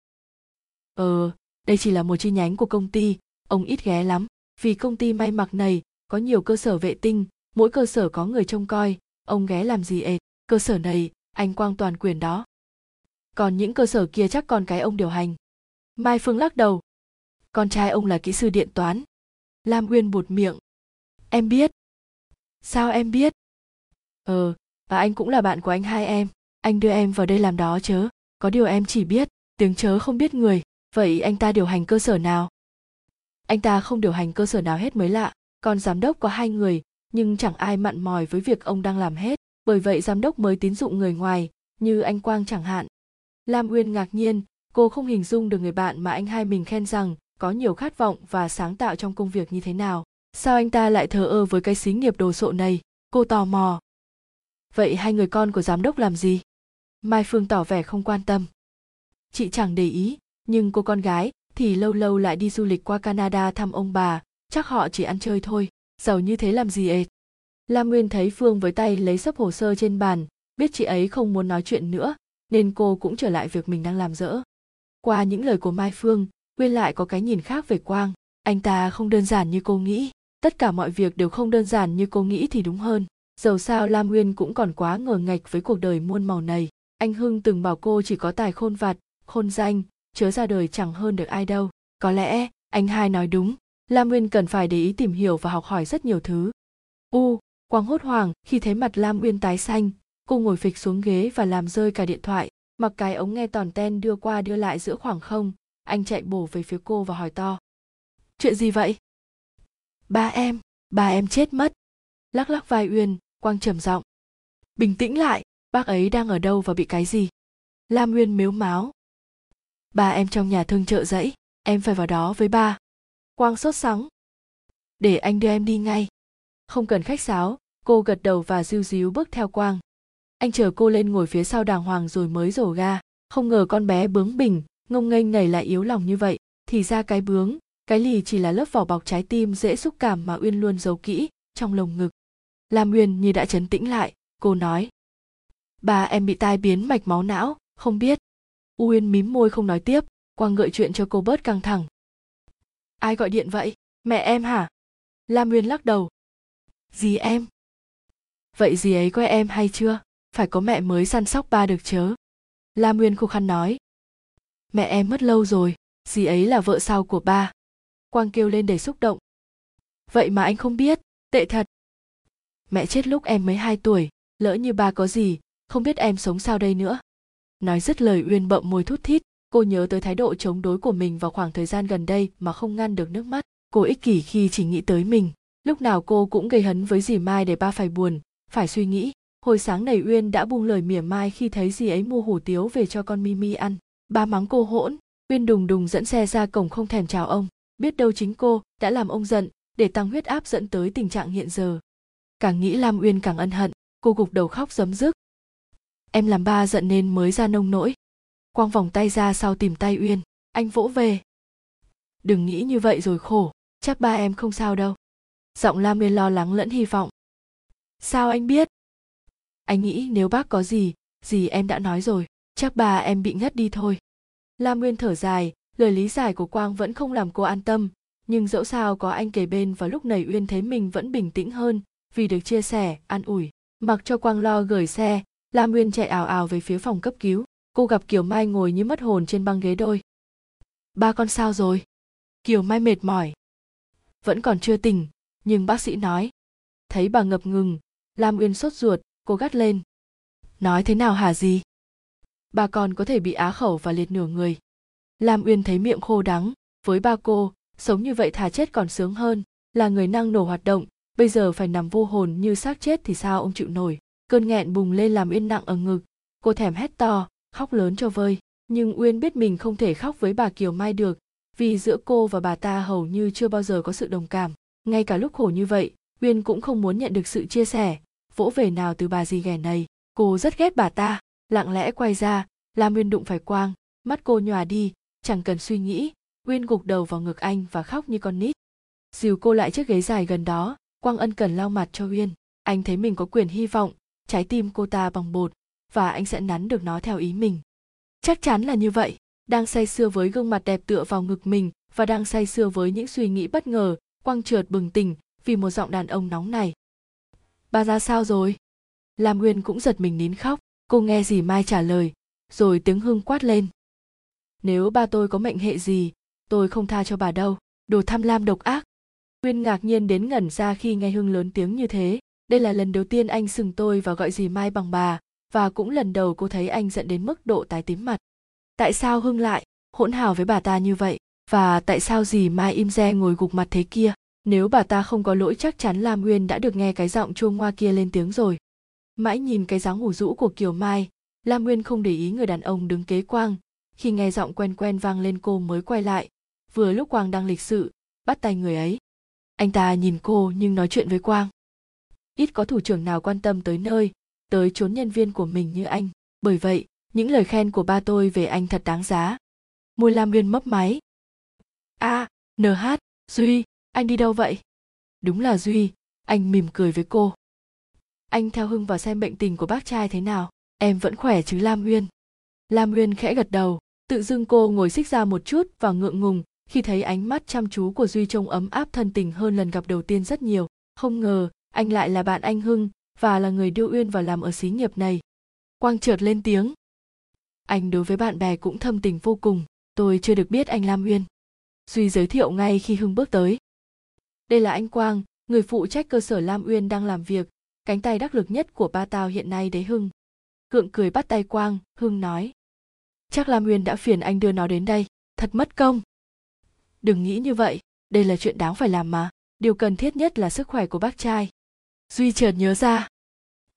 Ờ đây chỉ là một chi nhánh của công ty, ông ít ghé lắm, vì công ty may mặc này có nhiều cơ sở vệ tinh, mỗi cơ sở có người trông coi, ông ghé làm gì ệt, cơ sở này, anh quang toàn quyền đó. Còn những cơ sở kia chắc còn cái ông điều hành. Mai phương lắc đầu. Con trai ông là kỹ sư điện toán. Lam uyên buột miệng. Em biết. Sao em biết? Ờ và anh cũng là bạn của anh hai em. Anh đưa em vào đây làm đó chớ. Có điều em chỉ biết, tiếng chớ không biết người. Vậy anh ta điều hành cơ sở nào? Anh ta không điều hành cơ sở nào hết mới lạ. Còn giám đốc có hai người, nhưng chẳng ai mặn mòi với việc ông đang làm hết. Bởi vậy giám đốc mới tín dụng người ngoài, như anh quang chẳng hạn. Lam uyên ngạc nhiên, cô không hình dung được người bạn mà anh hai mình khen rằng có nhiều khát vọng và sáng tạo trong công việc như thế nào. Sao anh ta lại thờ ơ với cái xí nghiệp đồ sộ này? Cô tò mò vậy hai người con của giám đốc làm gì? Mai phương tỏ vẻ không quan tâm. Chị chẳng để ý, nhưng cô con gái thì lâu lâu lại đi du lịch qua canada thăm ông bà, chắc họ chỉ ăn chơi thôi, giàu như thế làm gì ệt lam nguyên thấy phương với tay lấy sấp hồ sơ trên bàn, biết chị ấy không muốn nói chuyện nữa, nên cô cũng trở lại việc mình đang làm dỡ. Qua những lời của mai phương, nguyên lại có cái nhìn khác về quang. Anh ta không đơn giản như cô nghĩ, tất cả mọi việc đều không đơn giản như cô nghĩ thì đúng hơn dầu sao lam nguyên cũng còn quá ngờ ngạch với cuộc đời muôn màu này. Anh hưng từng bảo cô chỉ có tài khôn vặt, khôn danh, chớ ra đời chẳng hơn được ai đâu. Có lẽ, anh hai nói đúng, lam nguyên cần phải để ý tìm hiểu và học hỏi rất nhiều thứ. U, quang hốt hoảng, khi thấy mặt lam uyên tái xanh, cô ngồi phịch xuống ghế và làm rơi cả điện thoại. Mặc cái ống nghe tòn ten đưa qua đưa lại giữa khoảng không, anh chạy bổ về phía cô và hỏi to. Chuyện gì vậy? Ba em ba em chết mất. Lắc lắc vai uyên quang trầm giọng. Bình tĩnh lại, bác ấy đang ở đâu và bị cái gì? Lam uyên mếu máo. Ba em trong nhà thương trợ dãy, em phải vào đó với ba. Quang sốt sắng. Để anh đưa em đi ngay. Không cần khách sáo, cô gật đầu và diu díu bước theo quang. Anh chờ cô lên ngồi phía sau đàng hoàng rồi mới rổ ga. Không ngờ con bé bướng bỉnh, ngông nghênh này lại yếu lòng như vậy. Thì ra cái bướng, cái lì chỉ là lớp vỏ bọc trái tim dễ xúc cảm mà uyên luôn giấu kỹ, trong lồng ngực lam uyên như đã chấn tĩnh lại, cô nói. Bà em bị tai biến mạch máu não, không biết. Uyên mím môi không nói tiếp quang gợi chuyện cho cô bớt căng thẳng. Ai gọi điện vậy? Mẹ em hả? Lam uyên lắc đầu. Dì em. Vậy dì ấy có em hay chưa? Phải có mẹ mới săn sóc ba được chớ? Lam uyên khô khăn nói. Mẹ em mất lâu rồi, dì ấy là vợ sau của ba. Quang kêu lên đầy xúc động. Vậy mà anh không biết, tệ thật mẹ chết lúc em mới hai tuổi, lỡ như ba có gì, không biết em sống sao đây nữa. Nói dứt lời uyên bậm môi thút thít, cô nhớ tới thái độ chống đối của mình vào khoảng thời gian gần đây mà không ngăn được nước mắt. Cô ích kỷ khi chỉ nghĩ tới mình. Lúc nào cô cũng gây hấn với dì mai để ba phải buồn, phải suy nghĩ. Hồi sáng này uyên đã buông lời mỉa mai khi thấy dì ấy mua hủ tiếu về cho con mimi ăn. Ba mắng cô hỗn, uyên đùng đùng dẫn xe ra cổng không thèm chào ông. Biết đâu chính cô đã làm ông giận, để tăng huyết áp dẫn tới tình trạng hiện giờ càng nghĩ lam uyên càng ân hận, cô gục đầu khóc giấm dứt. Em làm ba giận nên mới ra nông nỗi. Quang vòng tay ra sau tìm tay uyên, anh vỗ về. Đừng nghĩ như vậy rồi khổ, chắc ba em không sao đâu. Giọng lam uyên lo lắng lẫn hy vọng. Sao anh biết? Anh nghĩ nếu bác có gì gì em đã nói rồi, chắc bà em bị ngất đi thôi. Lam nguyên thở dài, lời lý giải của quang vẫn không làm cô an tâm. Nhưng dẫu sao có anh kề bên và lúc này uyên thấy mình vẫn bình tĩnh hơn vì được chia sẻ, an ủi. Mặc cho quang lo gửi xe lam nguyên chạy ảo ảo về phía phòng cấp cứu. Cô gặp kiều mai ngồi như mất hồn trên băng ghế đôi. Ba con sao rồi? Kiều mai mệt mỏi. Vẫn còn chưa tỉnh, nhưng bác sĩ nói. Thấy bà ngập ngừng lam uyên sốt ruột, cô gắt lên. Nói thế nào hả gì bà còn có thể bị á khẩu và liệt nửa người. Lam uyên thấy miệng khô đắng. Với ba cô, sống như vậy thà chết còn sướng hơn, là người năng nổ hoạt động bây giờ phải nằm vô hồn như xác chết thì sao ông chịu nổi? Cơn nghẹn bùng lên làm uyên nặng ở ngực. Cô thèm hét to, khóc lớn cho vơi. Nhưng uyên biết mình không thể khóc với bà kiều mai được, vì giữa cô và bà ta hầu như chưa bao giờ có sự đồng cảm. Ngay cả lúc khổ như vậy, uyên cũng không muốn nhận được sự chia sẻ. Vỗ về nào từ bà gì ghẻ này, cô rất ghét bà ta. Lặng lẽ quay ra, lam uyên đụng phải quang, mắt cô nhòa đi, chẳng cần suy nghĩ. Uyên gục đầu vào ngực anh và khóc như con nít. Dìu cô lại chiếc ghế dài gần đó quang ân cần lau mặt cho uyên. Anh thấy mình có quyền hy vọng, trái tim cô ta bằng bột, và anh sẽ nắn được nó theo ý mình. Chắc chắn là như vậy. Đang say sưa với gương mặt đẹp tựa vào ngực mình, và đang say sưa với những suy nghĩ bất ngờ, quang trượt bừng tỉnh vì một giọng đàn ông nóng này. Bà ra sao rồi? Lam nguyên cũng giật mình nín khóc. Cô nghe dì mai trả lời, rồi tiếng hưng quát lên. Nếu ba tôi có mệnh hệ gì, tôi không tha cho bà đâu. Đồ tham lam độc ác nguyên ngạc nhiên đến ngẩn ra khi nghe hưng lớn tiếng như thế. Đây là lần đầu tiên anh sừng tôi và gọi dì mai bằng bà, và cũng lần đầu cô thấy anh giận đến mức độ tái tím mặt. Tại sao hưng lại hỗn hào với bà ta như vậy? Và tại sao dì mai im re ngồi gục mặt thế kia? Nếu bà ta không có lỗi chắc chắn lam nguyên đã được nghe cái giọng chuông hoa kia lên tiếng rồi. Mãi nhìn cái dáng ngủ rũ của kiều mai, lam nguyên không để ý người đàn ông đứng kế quang. Khi nghe giọng quen quen vang lên cô mới quay lại. Vừa lúc quang đang lịch sự, bắt tay người ấy anh ta nhìn cô nhưng nói chuyện với quang. Ít có thủ trưởng nào quan tâm tới nơi tới chốn nhân viên của mình như anh. Bởi vậy những lời khen của ba tôi về anh thật đáng giá. Môi lam nguyên mấp máy. A à, nh duy anh đi đâu vậy? Đúng là duy anh mỉm cười với cô. Anh theo hưng vào xem bệnh tình của bác trai thế nào. Em vẫn khỏe chứ lam uyên lam uyên khẽ gật đầu tự dưng cô ngồi xích ra một chút và ngượng ngùng khi thấy ánh mắt chăm chú của duy trông ấm áp thân tình hơn lần gặp đầu tiên rất nhiều. Không ngờ, anh lại là bạn anh hưng và là người đưa uyên vào làm ở xí nghiệp này. Quang chợt lên tiếng. Anh đối với bạn bè cũng thâm tình vô cùng, tôi chưa được biết anh lam uyên. Duy giới thiệu ngay khi hưng bước tới. Đây là anh quang, người phụ trách cơ sở lam uyên đang làm việc, cánh tay đắc lực nhất của ba tao hiện nay đấy hưng. Cượng cười bắt tay quang, hưng nói. Chắc lam uyên đã phiền anh đưa nó đến đây, thật mất công đừng nghĩ như vậy, đây là chuyện đáng phải làm mà, điều cần thiết nhất là sức khỏe của bác trai. Duy chợt nhớ ra.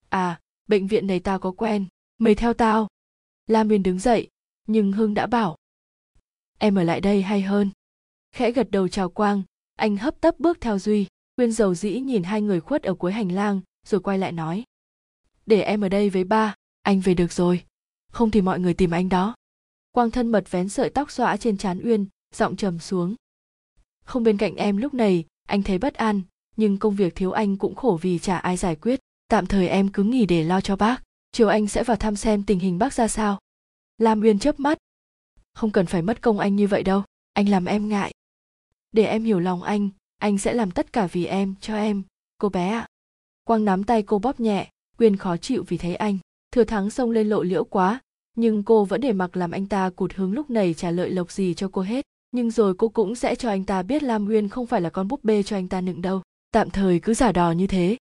À bệnh viện này tao có quen mày theo tao. La Miên đứng dậy, nhưng hưng đã bảo. Em ở lại đây hay hơn? Khẽ gật đầu chào quang, anh hấp tấp bước theo duy quyên dầu dĩ nhìn hai người khuất ở cuối hành lang, rồi quay lại nói. Để em ở đây với ba, anh về được rồi. Không thì mọi người tìm anh đó. Quang thân mật vén sợi tóc xõa trên trán uyên giọng trầm xuống. Không bên cạnh em lúc này, anh thấy bất an, nhưng công việc thiếu anh cũng khổ vì chả ai giải quyết. Tạm thời em cứ nghỉ để lo cho bác, chiều anh sẽ vào thăm xem tình hình bác ra sao. Lam uyên chớp mắt. Không cần phải mất công anh như vậy đâu, anh làm em ngại. Để em hiểu lòng anh anh sẽ làm tất cả vì em, cho em, cô bé ạ. Quang nắm tay cô bóp nhẹ quyên khó chịu vì thấy anh. Thừa thắng xông lên lộ liễu quá, nhưng cô vẫn để mặc làm anh ta cụt hứng lúc này trả lợi lộc gì cho cô hết nhưng rồi cô cũng sẽ cho anh ta biết lam nguyên không phải là con búp bê cho anh ta nựng đâu. Tạm thời cứ giả đò như thế.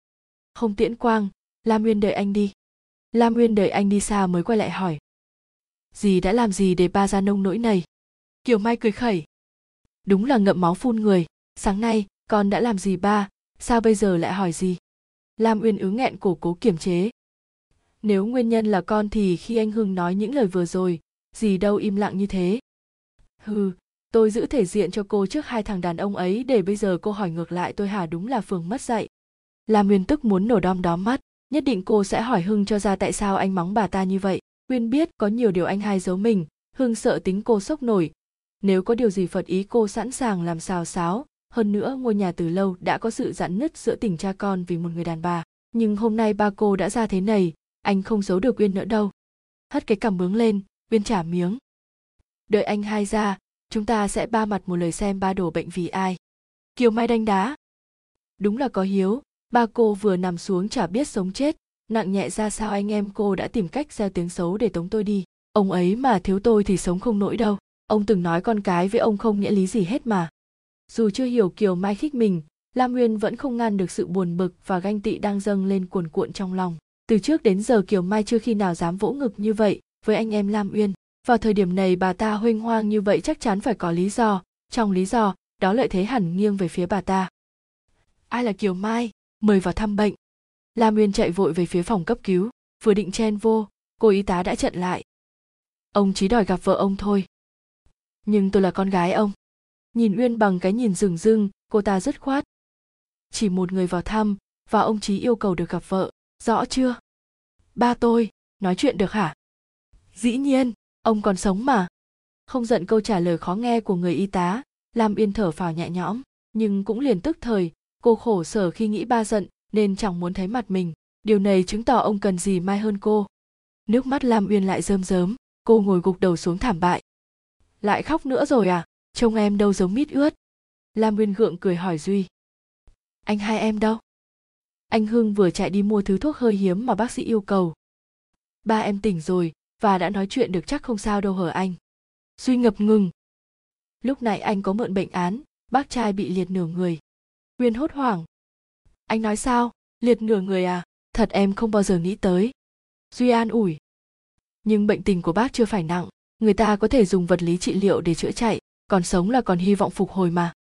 Không tiễn quang, lam nguyên đợi anh đi. Lam nguyên đợi anh đi xa mới quay lại hỏi. Dì đã làm gì để ba ra nông nỗi này? Kiều mai cười khẩy. Đúng là ngậm máu phun người. Sáng nay, con đã làm gì ba? Sao bây giờ lại hỏi gì? Lam uyên ứ nghẹn cổ cố kiềm chế. Nếu nguyên nhân là con thì khi anh hưng nói những lời vừa rồi gì đâu im lặng như thế? Hừ tôi giữ thể diện cho cô trước hai thằng đàn ông ấy để bây giờ cô hỏi ngược lại tôi hà đúng là phường mất dạy. Lam nguyên tức muốn nổ đom đóm mắt, nhất định cô sẽ hỏi hưng cho ra tại sao anh mắng bà ta như vậy. Nguyên biết có nhiều điều anh hai giấu mình, hưng sợ tính cô sốc nổi. Nếu có điều gì phật ý cô sẵn sàng làm xào xáo, hơn nữa ngôi nhà từ lâu đã có sự giãn nứt giữa tình cha con vì một người đàn bà. Nhưng hôm nay ba cô đã ra thế này, anh không giấu được uyên nữa đâu. Hất cái cằm bướng lên, uyên trả miếng. Đợi anh hai ra chúng ta sẽ ba mặt một lời xem ba đổ bệnh vì ai. Kiều mai đánh đá. Đúng là có hiếu. Ba cô vừa nằm xuống chả biết sống chết. Nặng nhẹ ra sao anh em cô đã tìm cách gieo tiếng xấu để tống tôi đi. Ông ấy mà thiếu tôi thì sống không nổi đâu. Ông từng nói con cái với ông không nghĩa lý gì hết mà. Dù chưa hiểu kiều mai khích mình lam nguyên vẫn không ngăn được sự buồn bực và ganh tị đang dâng lên cuồn cuộn trong lòng. Từ trước đến giờ kiều mai chưa khi nào dám vỗ ngực như vậy với anh em lam uyên vào thời điểm này bà ta huênh hoang như vậy chắc chắn phải có lý do. Trong lý do, đó lợi thế hẳn nghiêng về phía bà ta. Ai là kiều mai? Mời vào thăm bệnh. Lam uyên chạy vội về phía phòng cấp cứu. Vừa định chen vô, cô y tá đã chặn lại. Ông chỉ đòi gặp vợ ông thôi. Nhưng tôi là con gái ông. Nhìn uyên bằng cái nhìn rừng rưng, cô ta rất khoát. Chỉ một người vào thăm, và ông chí yêu cầu được gặp vợ. Rõ chưa? Ba tôi, nói chuyện được hả? Dĩ nhiên ông còn sống mà. Không giận câu trả lời khó nghe của người y tá, lam yên thở phào nhẹ nhõm, nhưng cũng liền tức thời, cô khổ sở khi nghĩ ba giận, nên chẳng muốn thấy mặt mình. Điều này chứng tỏ ông cần gì mai hơn cô. Nước mắt lam uyên lại rơm rớm, cô ngồi gục đầu xuống thảm bại. Lại khóc nữa rồi à? Trông em đâu giống mít ướt. Lam uyên gượng cười hỏi duy. Anh hai em đâu? Anh hưng vừa chạy đi mua thứ thuốc hơi hiếm mà bác sĩ yêu cầu. Ba em tỉnh rồi và đã nói chuyện được chắc không sao đâu hở anh. Duy ngập ngừng. Lúc nãy anh có mượn bệnh án, bác trai bị liệt nửa người. Uyên hốt hoảng. Anh nói sao? Liệt nửa người à? Thật em không bao giờ nghĩ tới. Duy an ủi. Nhưng bệnh tình của bác chưa phải nặng. Người ta có thể dùng vật lý trị liệu để chữa chạy, còn sống là còn hy vọng phục hồi mà.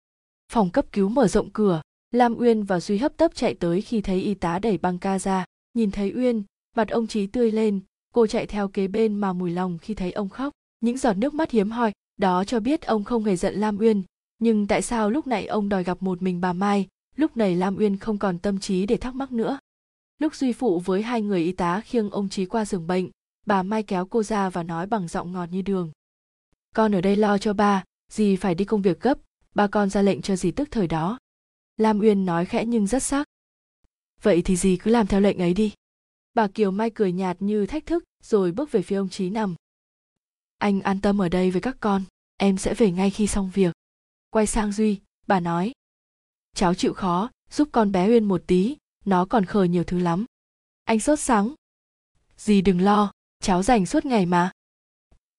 Phòng cấp cứu mở rộng cửa. Lam uyên và duy hấp tấp chạy tới khi thấy y tá đẩy băng ca ra. Nhìn thấy uyên, mặt ông trí tươi lên cô chạy theo kế bên mà mùi lòng khi thấy ông khóc. Những giọt nước mắt hiếm hoi, đó cho biết ông không hề giận lam uyên. Nhưng tại sao lúc này ông đòi gặp một mình bà mai? Lúc này lam uyên không còn tâm trí để thắc mắc nữa. Lúc duy phụ với hai người y tá khiêng ông trí qua giường bệnh, bà mai kéo cô ra và nói bằng giọng ngọt như đường. Con ở đây lo cho ba, dì phải đi công việc gấp, ba con ra lệnh cho dì tức thời đó. Lam uyên nói khẽ nhưng rất sắc. Vậy thì dì cứ làm theo lệnh ấy đi bà kiều mai cười nhạt như thách thức, rồi bước về phía ông trí nằm. Anh an tâm ở đây với các con, em sẽ về ngay khi xong việc. Quay sang duy, bà nói. Cháu chịu khó, giúp con bé uyên một tí, nó còn khờ nhiều thứ lắm. Anh sốt sắng. Dì đừng lo, cháu dành suốt ngày mà.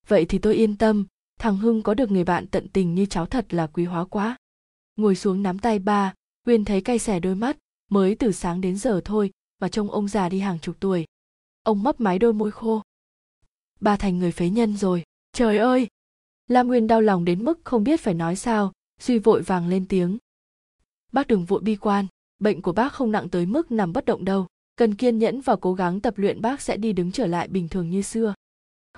Vậy thì tôi yên tâm, thằng hưng có được người bạn tận tình như cháu thật là quý hóa quá. Ngồi xuống nắm tay ba, uyên thấy cay xẻ đôi mắt, mới từ sáng đến giờ thôi mà trông ông già đi hàng chục tuổi. Ông mấp máy đôi môi khô. Ba thành người phế nhân rồi. Trời ơi! Lam nguyên đau lòng đến mức không biết phải nói sao duy vội vàng lên tiếng. Bác đừng vội bi quan, bệnh của bác không nặng tới mức nằm bất động đâu. Cần kiên nhẫn và cố gắng tập luyện bác sẽ đi đứng trở lại bình thường như xưa.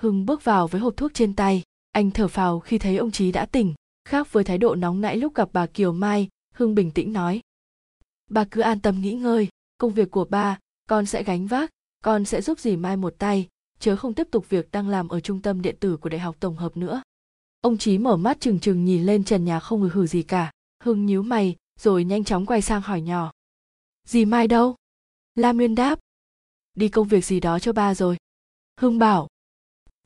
Hưng bước vào với hộp thuốc trên tay. Anh thở phào khi thấy ông trí đã tỉnh. Khác với thái độ nóng nãy lúc gặp bà kiều mai, hưng bình tĩnh nói. Bà cứ an tâm nghỉ ngơi công việc của ba, con sẽ gánh vác, con sẽ giúp dì mai một tay, chớ không tiếp tục việc đang làm ở trung tâm điện tử của đại học tổng hợp nữa. Ông trí mở mắt trừng trừng nhìn lên trần nhà không hừ hừ gì cả, hưng nhíu mày, rồi nhanh chóng quay sang hỏi nhỏ. Dì mai đâu? Lam nguyên đáp. Đi công việc gì đó cho ba rồi. Hưng bảo.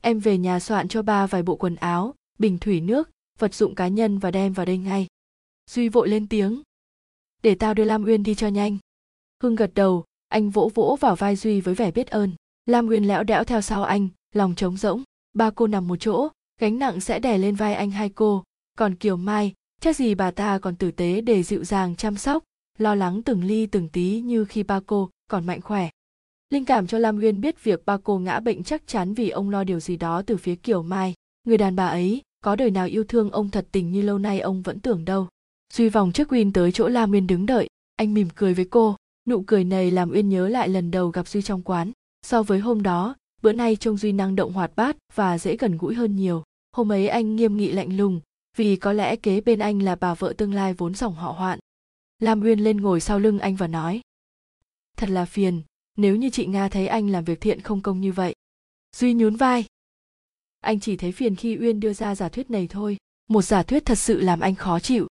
Em về nhà soạn cho ba vài bộ quần áo, bình thủy nước, vật dụng cá nhân và đem vào đây ngay. Duy vội lên tiếng. Để tao đưa lam uyên đi cho nhanh hưng gật đầu, anh vỗ vỗ vào vai duy với vẻ biết ơn. Lam nguyên lẽo đẽo theo sau anh, lòng trống rỗng. Ba cô nằm một chỗ, gánh nặng sẽ đè lên vai anh hai cô. Còn kiều mai, chắc gì bà ta còn tử tế để dịu dàng chăm sóc, lo lắng từng ly từng tí như khi ba cô còn mạnh khỏe. Linh cảm cho lam nguyên biết việc ba cô ngã bệnh chắc chắn vì ông lo điều gì đó từ phía kiều mai. Người đàn bà ấy, có đời nào yêu thương ông thật tình như lâu nay ông vẫn tưởng đâu. Duy vòng chiếc win tới chỗ lam nguyên đứng đợi, anh mỉm cười với cô nụ cười này làm uyên nhớ lại lần đầu gặp duy trong quán. So với hôm đó, bữa nay trông duy năng động hoạt bát và dễ gần gũi hơn nhiều. Hôm ấy anh nghiêm nghị lạnh lùng, vì có lẽ kế bên anh là bà vợ tương lai vốn dòng họ hoạn. Lam uyên lên ngồi sau lưng anh và nói, thật là phiền, nếu như chị nga thấy anh làm việc thiện không công như vậy. Duy nhún vai, anh chỉ thấy phiền khi uyên đưa ra giả thuyết này thôi. Một giả thuyết thật sự làm anh khó chịu.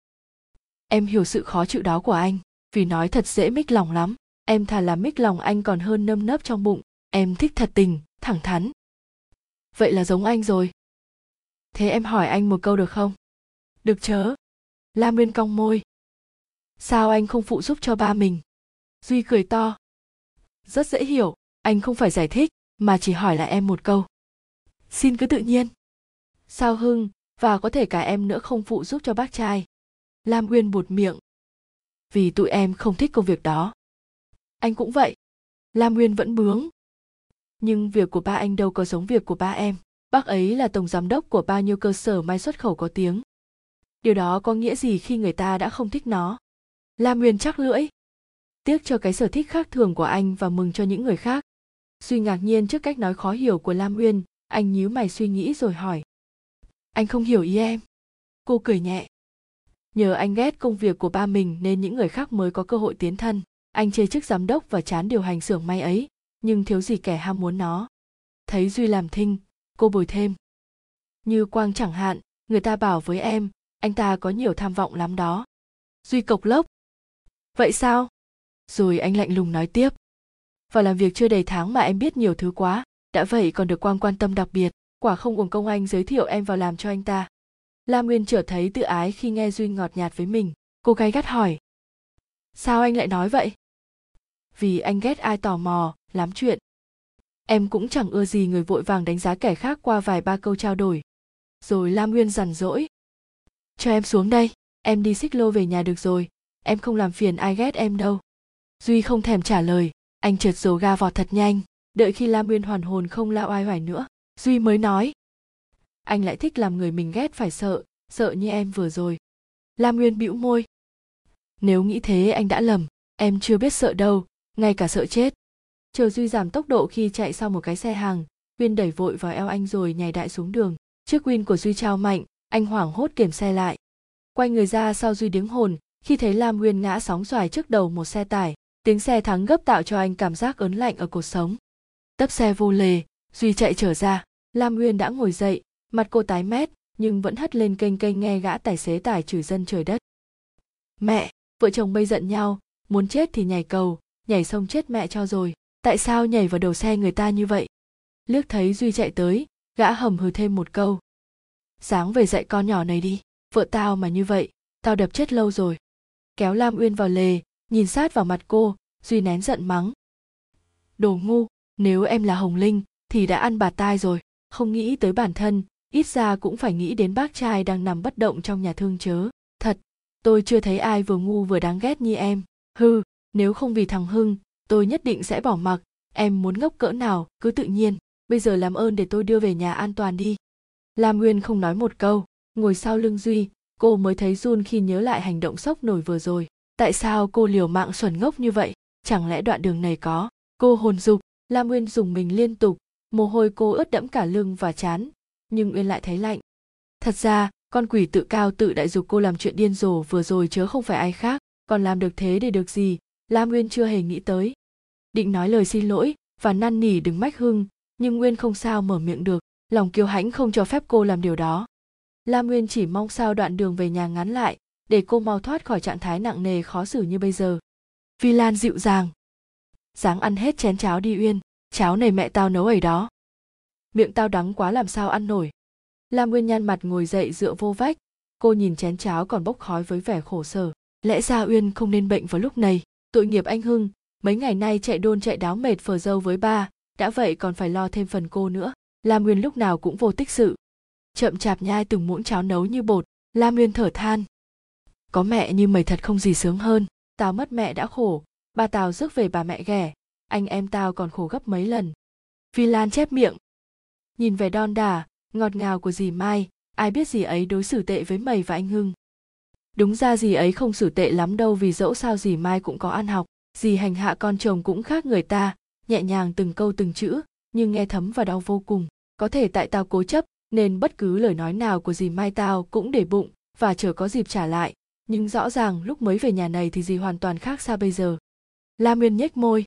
Em hiểu sự khó chịu đó của anh vì nói thật dễ mích lòng lắm, em thà làm mích lòng anh còn hơn nâm nấp trong bụng. Em thích thật tình, thẳng thắn. Vậy là giống anh rồi. Thế em hỏi anh một câu được không? Được chớ. Lam nguyên cong môi. Sao anh không phụ giúp cho ba mình? Duy cười to. Rất dễ hiểu, anh không phải giải thích, mà chỉ hỏi lại em một câu. Xin cứ tự nhiên. Sao hưng và có thể cả em nữa không phụ giúp cho bác trai? Lam uyên buột miệng vì tụi em không thích công việc đó. Anh cũng vậy. Lam nguyên vẫn bướng. Nhưng việc của ba anh đâu có giống việc của ba em. Bác ấy là tổng giám đốc của bao nhiêu cơ sở may xuất khẩu có tiếng. Điều đó có nghĩa gì khi người ta đã không thích nó? Lam nguyên chắc lưỡi. Tiếc cho cái sở thích khác thường của anh và mừng cho những người khác. Suy ngạc nhiên trước cách nói khó hiểu của lam uyên anh nhíu mày suy nghĩ rồi hỏi. Anh không hiểu ý em. Cô cười nhẹ nhờ anh ghét công việc của ba mình nên những người khác mới có cơ hội tiến thân. Anh chê chức giám đốc và chán điều hành xưởng may ấy, nhưng thiếu gì kẻ ham muốn nó. Thấy duy làm thinh, cô bồi thêm. Như quang chẳng hạn, người ta bảo với em, anh ta có nhiều tham vọng lắm đó. Duy cộc lốc. Vậy sao? Rồi anh lạnh lùng nói tiếp. Và làm việc chưa đầy tháng mà em biết nhiều thứ quá, đã vậy còn được quang quan tâm đặc biệt, quả không uổng công anh giới thiệu em vào làm cho anh ta lam nguyên trở thấy tự ái khi nghe duy ngọt nhạt với mình. Cô gái gắt hỏi, sao anh lại nói vậy? Vì anh ghét ai tò mò, lắm chuyện. Em cũng chẳng ưa gì người vội vàng đánh giá kẻ khác qua vài ba câu trao đổi. Rồi lam nguyên dằn dỗi cho em xuống đây, em đi xích lô về nhà được rồi, em không làm phiền ai ghét em đâu. Duy không thèm trả lời, anh trượt dồ ga vọt thật nhanh. Đợi khi lam nguyên hoàn hồn không lao ai hoài nữa, duy mới nói anh lại thích làm người mình ghét phải sợ sợ như em vừa rồi. Lam nguyên bĩu môi. Nếu nghĩ thế, anh đã lầm. Em chưa biết sợ đâu, ngay cả sợ chết. Chờ duy giảm tốc độ khi chạy sau một cái xe hàng Uyên đẩy vội vào eo anh rồi nhảy đại xuống đường. Chiếc Win của duy trao mạnh, anh hoảng hốt kiểm xe lại. Quay người ra sau duy điếng hồn, khi thấy lam nguyên ngã sóng xoài trước đầu một xe tải, tiếng xe thắng gấp tạo cho anh cảm giác ớn lạnh ở cuộc sống. Tấp xe vô lề, duy chạy trở ra. Lam nguyên đã ngồi dậy mặt cô tái mét, nhưng vẫn hất lên kênh kênh nghe gã tài xế tải chửi dân trời đất. Mẹ, vợ chồng bây giận nhau, muốn chết thì nhảy cầu, nhảy sông chết mẹ cho rồi. Tại sao nhảy vào đầu xe người ta như vậy? Liếc thấy duy chạy tới, gã hầm hừ thêm một câu. Sáng về dạy con nhỏ này đi, vợ tao mà như vậy, tao đập chết lâu rồi. Kéo lam uyên vào lề, nhìn sát vào mặt cô, duy nén giận mắng. Đồ ngu, nếu em là hồng linh, thì đã ăn bà tai rồi, không nghĩ tới bản thân ít ra cũng phải nghĩ đến bác trai đang nằm bất động trong nhà thương chớ. Thật, tôi chưa thấy ai vừa ngu vừa đáng ghét như em. Hư nếu không vì thằng hưng, tôi nhất định sẽ bỏ mặc. Em muốn ngốc cỡ nào, cứ tự nhiên. Bây giờ làm ơn để tôi đưa về nhà an toàn đi. Lam nguyên không nói một câu. Ngồi sau lưng duy, cô mới thấy run khi nhớ lại hành động sốc nổi vừa rồi. Tại sao cô liều mạng xuẩn ngốc như vậy? Chẳng lẽ đoạn đường này có? Cô hồn dục, lam nguyên dùng mình liên tục. Mồ hôi cô ướt đẫm cả lưng và chán nhưng uyên lại thấy lạnh. Thật ra, con quỷ tự cao tự đại dục cô làm chuyện điên rồ vừa rồi chớ không phải ai khác, còn làm được thế để được gì, lam nguyên chưa hề nghĩ tới. Định nói lời xin lỗi và năn nỉ đừng mách hưng, nhưng nguyên không sao mở miệng được, lòng kiêu hãnh không cho phép cô làm điều đó. Lam nguyên chỉ mong sao đoạn đường về nhà ngắn lại, để cô mau thoát khỏi trạng thái nặng nề khó xử như bây giờ. Vi lan dịu dàng. Sáng ăn hết chén cháo đi uyên, cháo này mẹ tao nấu ấy đó miệng tao đắng quá làm sao ăn nổi. Lam nguyên nhăn mặt ngồi dậy dựa vô vách. Cô nhìn chén cháo còn bốc khói với vẻ khổ sở. Lẽ ra uyên không nên bệnh vào lúc này. Tội nghiệp anh hưng, mấy ngày nay chạy đôn chạy đáo mệt phờ dâu với ba, đã vậy còn phải lo thêm phần cô nữa. Lam nguyên lúc nào cũng vô tích sự. Chậm chạp nhai từng muỗng cháo nấu như bột. Lam nguyên thở than. Có mẹ như mày thật không gì sướng hơn. Tao mất mẹ đã khổ. Ba tao rước về bà mẹ ghẻ. Anh em tao còn khổ gấp mấy lần. Vi lan chép miệng nhìn vẻ đon đả, ngọt ngào của dì mai, ai biết dì ấy đối xử tệ với mày và anh hưng. Đúng ra dì ấy không xử tệ lắm đâu vì dẫu sao dì mai cũng có ăn học, dì hành hạ con chồng cũng khác người ta, nhẹ nhàng từng câu từng chữ, nhưng nghe thấm và đau vô cùng. Có thể tại tao cố chấp, nên bất cứ lời nói nào của dì mai tao cũng để bụng và chờ có dịp trả lại. Nhưng rõ ràng lúc mới về nhà này thì dì hoàn toàn khác xa bây giờ. La nguyên nhếch môi.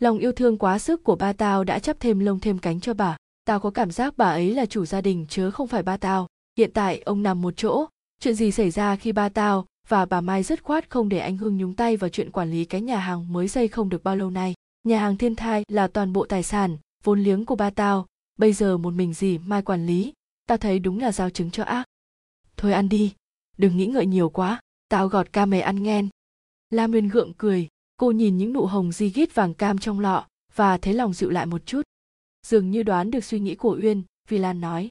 Lòng yêu thương quá sức của ba tao đã chấp thêm lông thêm cánh cho bà tao có cảm giác bà ấy là chủ gia đình chứ không phải ba tao. Hiện tại ông nằm một chỗ. Chuyện gì xảy ra khi ba tao và bà mai dứt khoát không để anh hưng nhúng tay vào chuyện quản lý cái nhà hàng mới xây không được bao lâu nay? Nhà hàng thiên thai là toàn bộ tài sản, vốn liếng của ba tao. Bây giờ một mình gì mai quản lý? Tao thấy đúng là giao chứng cho ác. Thôi ăn đi. Đừng nghĩ ngợi nhiều quá. Tao gọt ca mày ăn nghen la nguyên gượng cười. Cô nhìn những nụ hồng di gít vàng cam trong lọ và thấy lòng dịu lại một chút dường như đoán được suy nghĩ của uyên vì lan nói.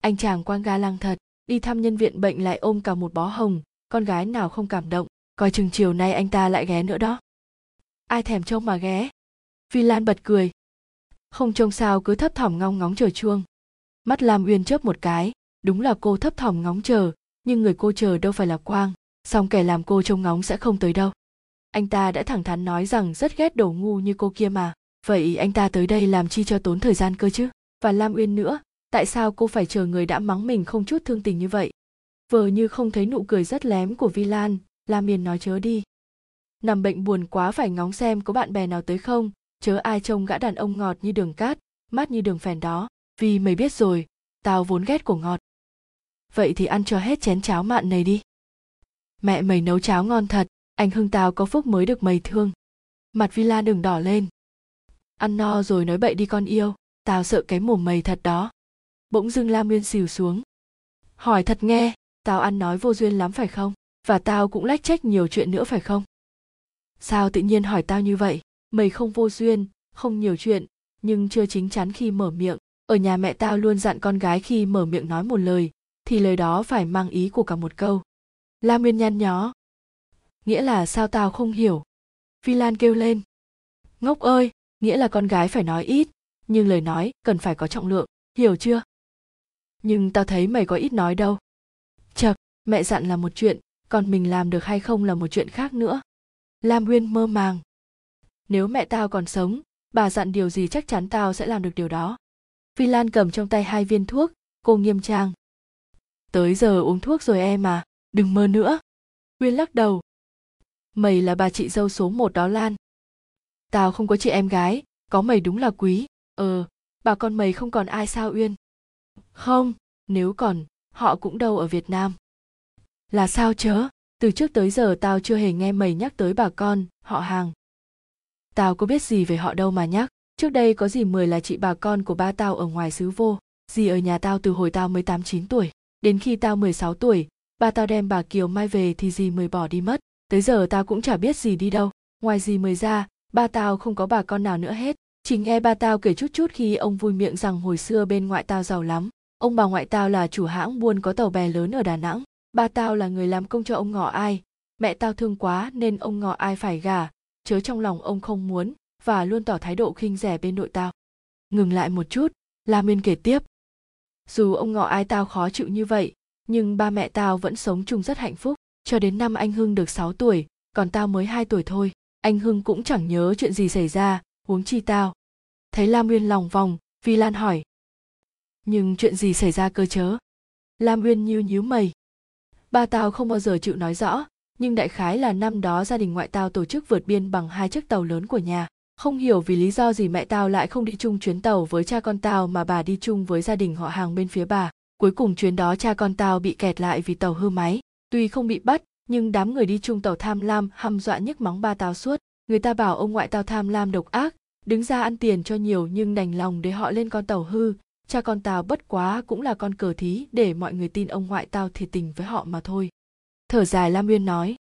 Anh chàng quang ga lăng thật, đi thăm nhân viện bệnh lại ôm cả một bó hồng, con gái nào không cảm động, coi chừng chiều nay anh ta lại ghé nữa đó. Ai thèm trông mà ghé? Vi lan bật cười. Không trông sao cứ thấp thỏm ngóng ngóng chờ chuông. Mắt lam uyên chớp một cái, đúng là cô thấp thỏm ngóng chờ, nhưng người cô chờ đâu phải là quang, song kẻ làm cô trông ngóng sẽ không tới đâu. Anh ta đã thẳng thắn nói rằng rất ghét đồ ngu như cô kia mà vậy anh ta tới đây làm chi cho tốn thời gian cơ chứ? Và lam uyên nữa, tại sao cô phải chờ người đã mắng mình không chút thương tình như vậy? Vờ như không thấy nụ cười rất lém của vi lan lam uyên nói chớ đi. Nằm bệnh buồn quá phải ngóng xem có bạn bè nào tới không, chớ ai trông gã đàn ông ngọt như đường cát mát như đường phèn đó, vì mày biết rồi, tao vốn ghét của ngọt. Vậy thì ăn cho hết chén cháo mặn này đi. Mẹ mày nấu cháo ngon thật, anh hưng tao có phúc mới được mày thương. Mặt vi lan đừng đỏ lên ăn no rồi nói bậy đi con yêu, tao sợ cái mồm mày thật đó. Bỗng dưng La nguyên xìu xuống. Hỏi thật nghe, tao ăn nói vô duyên lắm phải không? Và tao cũng lách trách nhiều chuyện nữa phải không? Sao tự nhiên hỏi tao như vậy? Mày không vô duyên, không nhiều chuyện, nhưng chưa chính chắn khi mở miệng. Ở nhà mẹ tao luôn dặn con gái khi mở miệng nói một lời, thì lời đó phải mang ý của cả một câu. La nguyên nhăn nhó. Nghĩa là sao tao không hiểu? Phi lan kêu lên. Ngốc ơi! Nghĩa là con gái phải nói ít, nhưng lời nói cần phải có trọng lượng, hiểu chưa? Nhưng tao thấy mày có ít nói đâu. Chật mẹ dặn là một chuyện, còn mình làm được hay không là một chuyện khác nữa. Lam nguyên mơ màng. Nếu mẹ tao còn sống, bà dặn điều gì chắc chắn tao sẽ làm được điều đó. Phi lan cầm trong tay hai viên thuốc, cô nghiêm trang. Tới giờ uống thuốc rồi em à đừng mơ nữa. Nguyên lắc đầu. Mày là bà chị dâu số một đó lan tao không có chị em gái, có mày đúng là quý. Ờ bà con mày không còn ai sao uyên? Không, nếu còn, họ cũng đâu ở việt nam. Là sao chớ? Từ trước tới giờ tao chưa hề nghe mày nhắc tới bà con, họ hàng. Tao có biết gì về họ đâu mà nhắc. Trước đây có gì mười là chị bà con của ba tao ở ngoài xứ vô dì ở nhà tao từ hồi tao mới tám, chín tuổi. Đến khi tao 16 tuổi, ba tao đem bà kiều mai về thì dì mười bỏ đi mất. Tới giờ tao cũng chả biết gì đi đâu. Ngoài dì mười ra ba tao không có bà con nào nữa hết. Chỉ nghe ba tao kể chút chút khi ông vui miệng rằng hồi xưa bên ngoại tao giàu lắm. Ông bà ngoại tao là chủ hãng buôn có tàu bè lớn ở đà nẵng. Ba tao là người làm công cho ông ngọ ai. Mẹ tao thương quá nên ông ngọ ai phải gả. Chớ trong lòng ông không muốn và luôn tỏ thái độ khinh rẻ bên nội tao. Ngừng lại một chút, la miên kể tiếp. Dù ông ngọ ai tao khó chịu như vậy, nhưng ba mẹ tao vẫn sống chung rất hạnh phúc. Cho đến năm anh hưng được 6 tuổi, còn tao mới 2 tuổi thôi anh hưng cũng chẳng nhớ chuyện gì xảy ra, huống chi tao. Thấy lam uyên lòng vòng, vi lan hỏi. Nhưng chuyện gì xảy ra cơ chớ? Lam uyên nhíu nhíu mày. Ba tao không bao giờ chịu nói rõ, nhưng đại khái là năm đó gia đình ngoại tao tổ chức vượt biên bằng hai chiếc tàu lớn của nhà. Không hiểu vì lý do gì mẹ tao lại không đi chung chuyến tàu với cha con tao mà bà đi chung với gia đình họ hàng bên phía bà. Cuối cùng chuyến đó cha con tao bị kẹt lại vì tàu hư máy. Tuy không bị bắt nhưng đám người đi chung tàu tham lam hăm dọa nhức móng ba tao suốt. Người ta bảo ông ngoại tao tham lam độc ác, đứng ra ăn tiền cho nhiều nhưng đành lòng để họ lên con tàu hư. Cha con tao bất quá cũng là con cờ thí để mọi người tin ông ngoại tao thiệt tình với họ mà thôi. Thở dài lam uyên nói,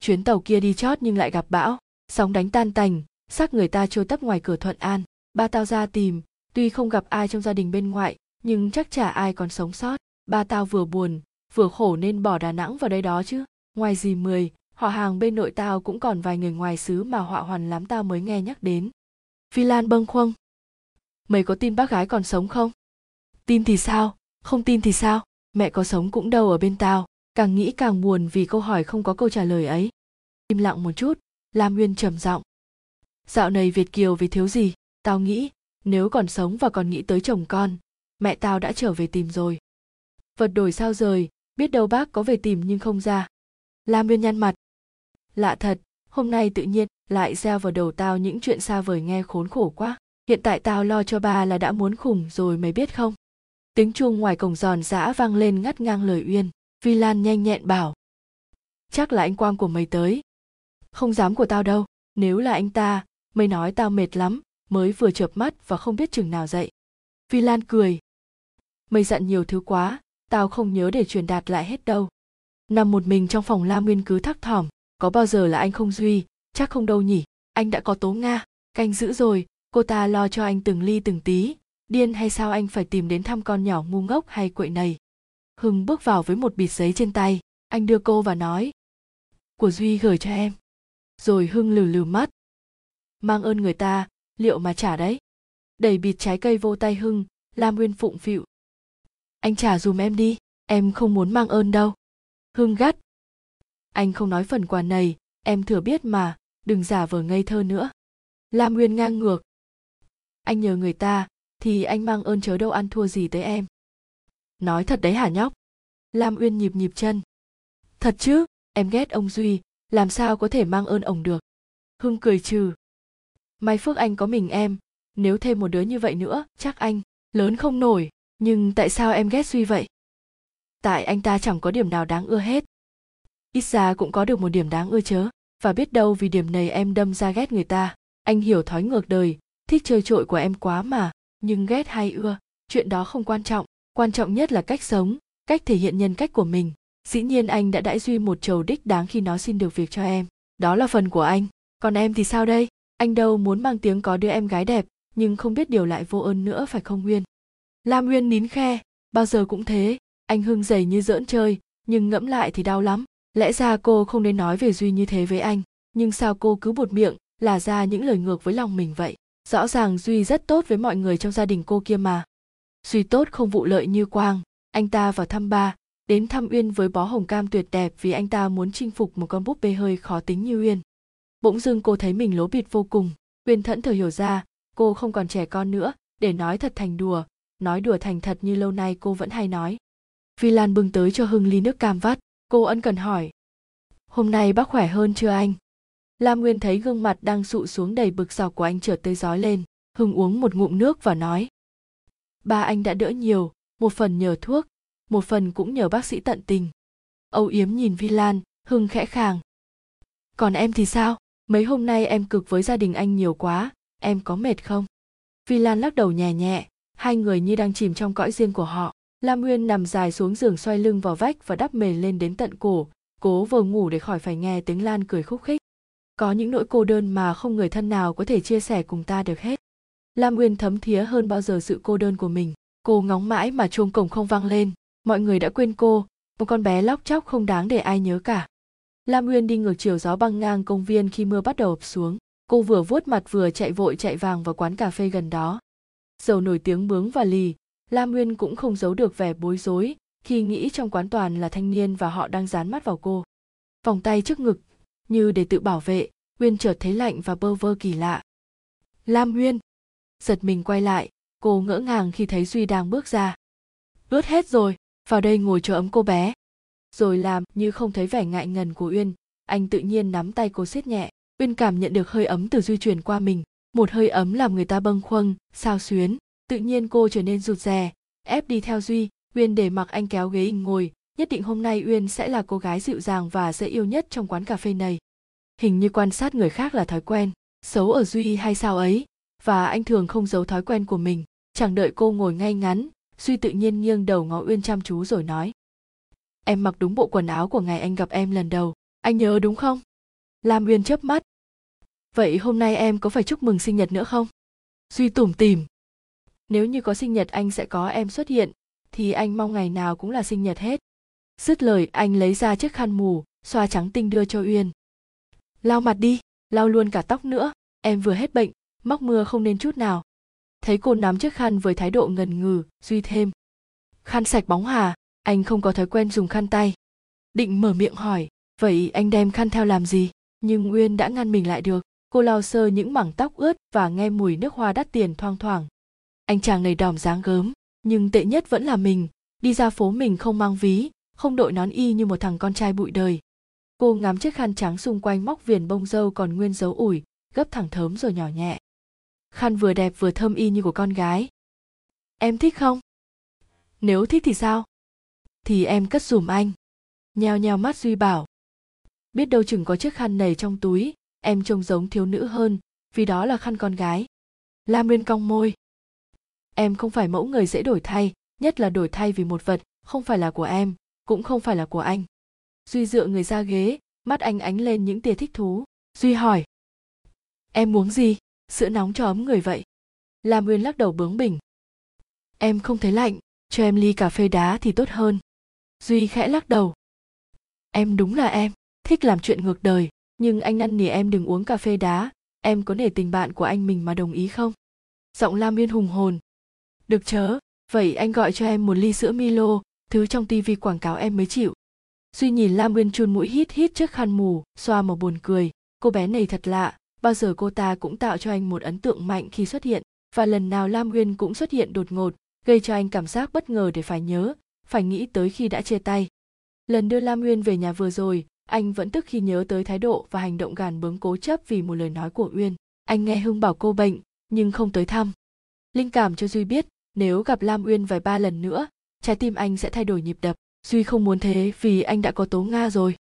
chuyến tàu kia đi chót nhưng lại gặp bão, sóng đánh tan tành, xác người ta trôi tấp ngoài cửa thuận an. Ba tao ra tìm, tuy không gặp ai trong gia đình bên ngoại, nhưng chắc chả ai còn sống sót. Ba tao vừa buồn, vừa khổ nên bỏ đà nẵng vào đây đó chứ ngoài dì mười, họ hàng bên nội tao cũng còn vài người ngoài xứ mà họa hoàn lắm tao mới nghe nhắc đến. Phi lan bâng khuâng. Mày có tin bác gái còn sống không? Tin thì sao? Không tin thì sao? Mẹ có sống cũng đâu ở bên tao. Càng nghĩ càng buồn vì câu hỏi không có câu trả lời ấy. Im lặng một chút, lam nguyên trầm giọng. Dạo này việt kiều vì thiếu gì? Tao nghĩ, nếu còn sống và còn nghĩ tới chồng con, mẹ tao đã trở về tìm rồi. Vật đổi sao rời, biết đâu bác có về tìm nhưng không ra lam nguyên nhăn mặt. Lạ thật, hôm nay tự nhiên lại gieo vào đầu tao những chuyện xa vời nghe khốn khổ quá. Hiện tại tao lo cho bà là đã muốn khủng rồi mày biết không? Tiếng chuông ngoài cổng giòn giã vang lên ngắt ngang lời uyên. Vi lan nhanh nhẹn bảo. Chắc là anh quang của mày tới. Không dám của tao đâu, nếu là anh ta, mày nói tao mệt lắm, mới vừa chợp mắt và không biết chừng nào dậy. Vi lan cười. Mày dặn nhiều thứ quá, tao không nhớ để truyền đạt lại hết đâu nằm một mình trong phòng la nguyên cứ thắc thỏm, có bao giờ là anh không duy? Chắc không đâu nhỉ? Anh đã có tố nga. Canh giữ rồi, cô ta lo cho anh từng ly từng tí. Điên hay sao anh phải tìm đến thăm con nhỏ ngu ngốc hay quậy này hưng bước vào với một bịt giấy trên tay. Anh đưa cô và nói, của duy gửi cho em. Rồi hưng lừ lừ mắt. Mang ơn người ta, liệu mà trả đấy? Đẩy bịt trái cây vô tay hưng, lam nguyên phụng phịu. Anh trả dùm em đi, em không muốn mang ơn đâu. Hương gắt. Anh không nói phần quà này, em thừa biết mà, đừng giả vờ ngây thơ nữa. Lam nguyên ngang ngược. Anh nhờ người ta, thì anh mang ơn chớ đâu ăn thua gì tới em. Nói thật đấy hả nhóc? Lam uyên nhịp nhịp chân. Thật chứ, em ghét ông duy, làm sao có thể mang ơn ông được? Hưng cười trừ. May phước anh có mình em, nếu thêm một đứa như vậy nữa, chắc anh, lớn không nổi, nhưng tại sao em ghét duy vậy? Tại anh ta chẳng có điểm nào đáng ưa hết. Ít ra cũng có được một điểm đáng ưa chớ. Và biết đâu vì điểm này em đâm ra ghét người ta. Anh hiểu thói ngược đời. Thích chơi trội của em quá mà. Nhưng ghét hay ưa, chuyện đó không quan trọng. Quan trọng nhất là cách sống, cách thể hiện nhân cách của mình. Dĩ nhiên anh đã đãi duy một chầu đích đáng khi nó xin được việc cho em. Đó là phần của anh. Còn em thì sao đây? Anh đâu muốn mang tiếng có đứa em gái đẹp, nhưng không biết điều lại vô ơn nữa phải không nguyên? Lam nguyên nín khe. Bao giờ cũng thế anh hưng dày như giỡn chơi, nhưng ngẫm lại thì đau lắm. Lẽ ra cô không nên nói về duy như thế với anh, nhưng sao cô cứ buột miệng, là ra những lời ngược với lòng mình vậy? Rõ ràng duy rất tốt với mọi người trong gia đình cô kia mà. Duy tốt không vụ lợi như quang, anh ta vào thăm ba, đến thăm uyên với bó hồng cam tuyệt đẹp vì anh ta muốn chinh phục một con búp bê hơi khó tính như uyên. Bỗng dưng cô thấy mình lố bịt vô cùng, uyên thẫn thờ hiểu ra, cô không còn trẻ con nữa, để nói thật thành đùa, nói đùa thành thật như lâu nay cô vẫn hay nói vi lan bưng tới cho hưng ly nước cam vắt. Cô ân cần hỏi. Hôm nay bác khỏe hơn chưa anh? Lam nguyên thấy gương mặt đang sụ xuống đầy bực dọc của anh chợt tươi rói lên. Hưng uống một ngụm nước và nói. Ba anh đã đỡ nhiều, một phần nhờ thuốc, một phần cũng nhờ bác sĩ tận tình. Âu yếm nhìn vi lan, hưng khẽ khàng. Còn em thì sao? Mấy hôm nay em cực với gia đình anh nhiều quá, em có mệt không? Vi lan lắc đầu nhẹ nhẹ, hai người như đang chìm trong cõi riêng của họ lam nguyên nằm dài xuống giường xoay lưng vào vách và đắp mền lên đến tận cổ. Cố vờ ngủ để khỏi phải nghe tiếng lan cười khúc khích. Có những nỗi cô đơn mà không người thân nào có thể chia sẻ cùng ta được hết. Lam nguyên thấm thía hơn bao giờ sự cô đơn của mình. Cô ngóng mãi mà chuông cổng không vang lên. Mọi người đã quên cô. Một con bé lóc chóc không đáng để ai nhớ cả. Lam nguyên đi ngược chiều gió băng ngang công viên khi mưa bắt đầu ập xuống. Cô vừa vuốt mặt vừa chạy vội chạy vàng vào quán cà phê gần đó. Dầu nổi tiếng bướng và lì lam nguyên cũng không giấu được vẻ bối rối khi nghĩ trong quán toàn là thanh niên và họ đang dán mắt vào cô. Vòng tay trước ngực, như để tự bảo vệ, nguyên chợt thấy lạnh và bơ vơ kỳ lạ. Lam nguyên! Giật mình quay lại, cô ngỡ ngàng khi thấy duy đang bước ra. Ướt hết rồi, vào đây ngồi chờ ấm cô bé. Rồi làm như không thấy vẻ ngại ngần của uyên, anh tự nhiên nắm tay cô siết nhẹ. Uyên cảm nhận được hơi ấm từ duy truyền qua mình, một hơi ấm làm người ta bâng khuâng, sao xuyến tự nhiên cô trở nên rụt rè. Ép đi theo duy, uyên để mặc anh kéo ghế ngồi, nhất định hôm nay uyên sẽ là cô gái dịu dàng và dễ yêu nhất trong quán cà phê này. Hình như quan sát người khác là thói quen, xấu ở duy hay sao ấy? Và anh thường không giấu thói quen của mình, chẳng đợi cô ngồi ngay ngắn, duy tự nhiên nghiêng đầu ngó uyên chăm chú rồi nói. Em mặc đúng bộ quần áo của ngày anh gặp em lần đầu, anh nhớ đúng không? Lam uyên chớp mắt. Vậy hôm nay em có phải chúc mừng sinh nhật nữa không? Duy tủm tỉm nếu như có sinh nhật anh sẽ có em xuất hiện, thì anh mong ngày nào cũng là sinh nhật hết. Dứt lời, anh lấy ra chiếc khăn mù, xoa trắng tinh đưa cho uyên. Lau mặt đi, lau luôn cả tóc nữa, em vừa hết bệnh móc mưa không nên chút nào. Thấy cô nắm chiếc khăn với thái độ ngần ngừ duy thêm. Khăn sạch bóng hà, anh không có thói quen dùng khăn tay. Định mở miệng hỏi, vậy anh đem khăn theo làm gì? Nhưng uyên đã ngăn mình lại được. Cô lau sơ những mảng tóc ướt và nghe mùi nước hoa đắt tiền thoang thoảng anh chàng này đòm dáng gớm, nhưng tệ nhất vẫn là mình. Đi ra phố mình không mang ví, không đội nón y như một thằng con trai bụi đời. Cô ngắm chiếc khăn trắng xung quanh móc viền bông dâu còn nguyên dấu ủi, gấp thẳng thớm rồi nhỏ nhẹ. Khăn vừa đẹp vừa thơm y như của con gái. Em thích không? Nếu thích thì sao? Thì em cất dùm anh. Nheo nheo mắt duy bảo. Biết đâu chừng có chiếc khăn này trong túi, em trông giống thiếu nữ hơn, vì đó là khăn con gái. Lam nguyên cong môi em không phải mẫu người dễ đổi thay, nhất là đổi thay vì một vật, không phải là của em, cũng không phải là của anh. Duy dựa người ra ghế, mắt anh ánh lên những tia thích thú. Duy hỏi, em muốn gì? Sữa nóng cho ấm người vậy. Lam nguyên lắc đầu bướng bỉnh, em không thấy lạnh, cho em ly cà phê đá thì tốt hơn. Duy khẽ lắc đầu, em đúng là em, thích làm chuyện ngược đời, nhưng anh năn nỉ em đừng uống cà phê đá, em có nể tình bạn của anh mình mà đồng ý không? Giọng lam nguyên hùng hồn được chớ, vậy anh gọi cho em một ly sữa milo, thứ trong tivi quảng cáo em mới chịu. Duy nhìn lam nguyên chun mũi hít hít trước khăn mù, xoa mà buồn cười. Cô bé này thật lạ, bao giờ cô ta cũng tạo cho anh một ấn tượng mạnh khi xuất hiện, và lần nào lam nguyên cũng xuất hiện đột ngột, gây cho anh cảm giác bất ngờ để phải nhớ, phải nghĩ tới khi đã chia tay. Lần đưa lam nguyên về nhà vừa rồi, anh vẫn tức khi nhớ tới thái độ và hành động gàn bướng cố chấp vì một lời nói của uyên. Anh nghe hưng bảo cô bệnh, nhưng không tới thăm. Linh cảm cho duy biết nếu gặp lam uyên vài ba lần nữa, trái tim anh sẽ thay đổi nhịp đập. Duy không muốn thế vì anh đã có tố nga rồi.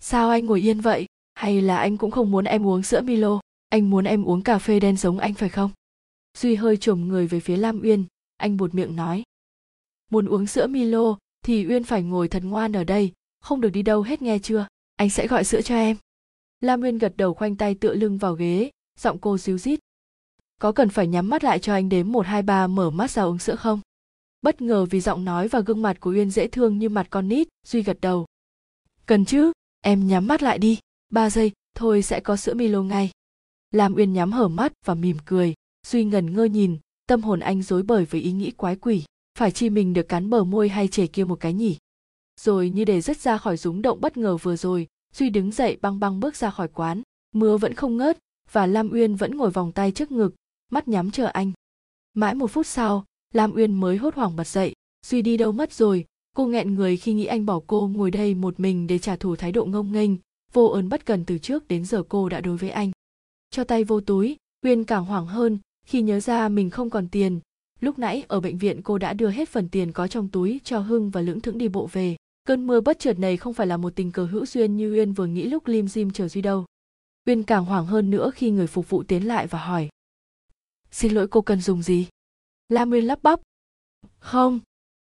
Sao anh ngồi yên vậy? Hay là anh cũng không muốn em uống sữa milo? Anh muốn em uống cà phê đen giống anh phải không? Duy hơi chồm người về phía lam uyên. Anh buột miệng nói. Muốn uống sữa milo thì uyên phải ngồi thật ngoan ở đây. Không được đi đâu hết nghe chưa? Anh sẽ gọi sữa cho em. Lam uyên gật đầu khoanh tay tựa lưng vào ghế. Giọng cô ríu rít có cần phải nhắm mắt lại cho anh đếm một, hai, ba, mở mắt ra uống sữa không? Bất ngờ vì giọng nói và gương mặt của uyên dễ thương như mặt con nít, duy gật đầu. Cần chứ, em nhắm mắt lại đi, ba giây, thôi sẽ có sữa milo ngay. Làm uyên nhắm hở mắt và mỉm cười, duy ngần ngơ nhìn, tâm hồn anh rối bời với ý nghĩ quái quỷ, phải chi mình được cắn bờ môi hay chề kia một cái nhỉ? Rồi như để dứt ra khỏi rúng động bất ngờ vừa rồi, duy đứng dậy băng băng bước ra khỏi quán, mưa vẫn không ngớt và lam uyên vẫn ngồi vòng tay trước ngực mắt nhắm chờ anh. Mãi một phút sau, lam uyên mới hốt hoảng bật dậy duy đi đâu mất rồi, cô nghẹn người khi nghĩ anh bỏ cô ngồi đây một mình để trả thù thái độ ngông nghênh, vô ơn bất cần từ trước đến giờ cô đã đối với anh. Cho tay vô túi, uyên càng hoảng hơn khi nhớ ra mình không còn tiền. Lúc nãy ở bệnh viện cô đã đưa hết phần tiền có trong túi cho hưng và lưỡng thững đi bộ về. Cơn mưa bất chợt này không phải là một tình cờ hữu duyên như uyên vừa nghĩ lúc lim dim chờ duy đâu. Uyên càng hoảng hơn nữa khi người phục vụ tiến lại và hỏi xin lỗi cô cần dùng gì? Lam nguyên lắp bắp. Không.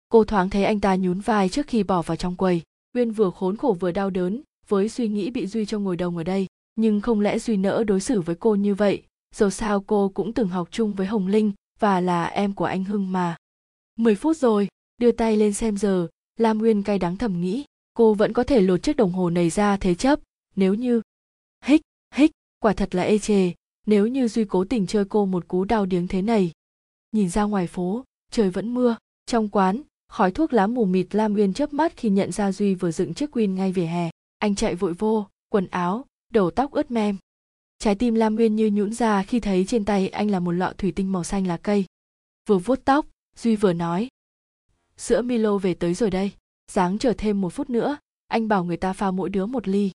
Cô thoáng thấy anh ta nhún vai trước khi bỏ vào trong quầy. Nguyên vừa khốn khổ vừa đau đớn, với suy nghĩ bị duy cho ngồi đồng ở đây, nhưng không lẽ duy nỡ đối xử với cô như vậy? Dù sao cô cũng từng học chung với hồng linh, và là em của anh hưng mà. Mười phút rồi, đưa tay lên xem giờ, lam nguyên cay đắng thầm nghĩ, cô vẫn có thể lột chiếc đồng hồ này ra thế chấp, nếu như. Hích hích, quả thật là ê chề nếu như duy cố tình chơi cô một cú đau điếng thế này, nhìn ra ngoài phố, trời vẫn mưa. Trong quán, khói thuốc lá mù mịt lam uyên chớp mắt khi nhận ra duy vừa dựng chiếc queen ngay về hè. Anh chạy vội vô, quần áo, đầu tóc ướt mem trái tim lam uyên như nhũn ra khi thấy trên tay anh là một lọ thủy tinh màu xanh lá cây. Vừa vuốt tóc, duy vừa nói, sữa milo về tới rồi đây. Dáng chờ thêm một phút nữa, anh bảo người ta pha mỗi đứa một ly.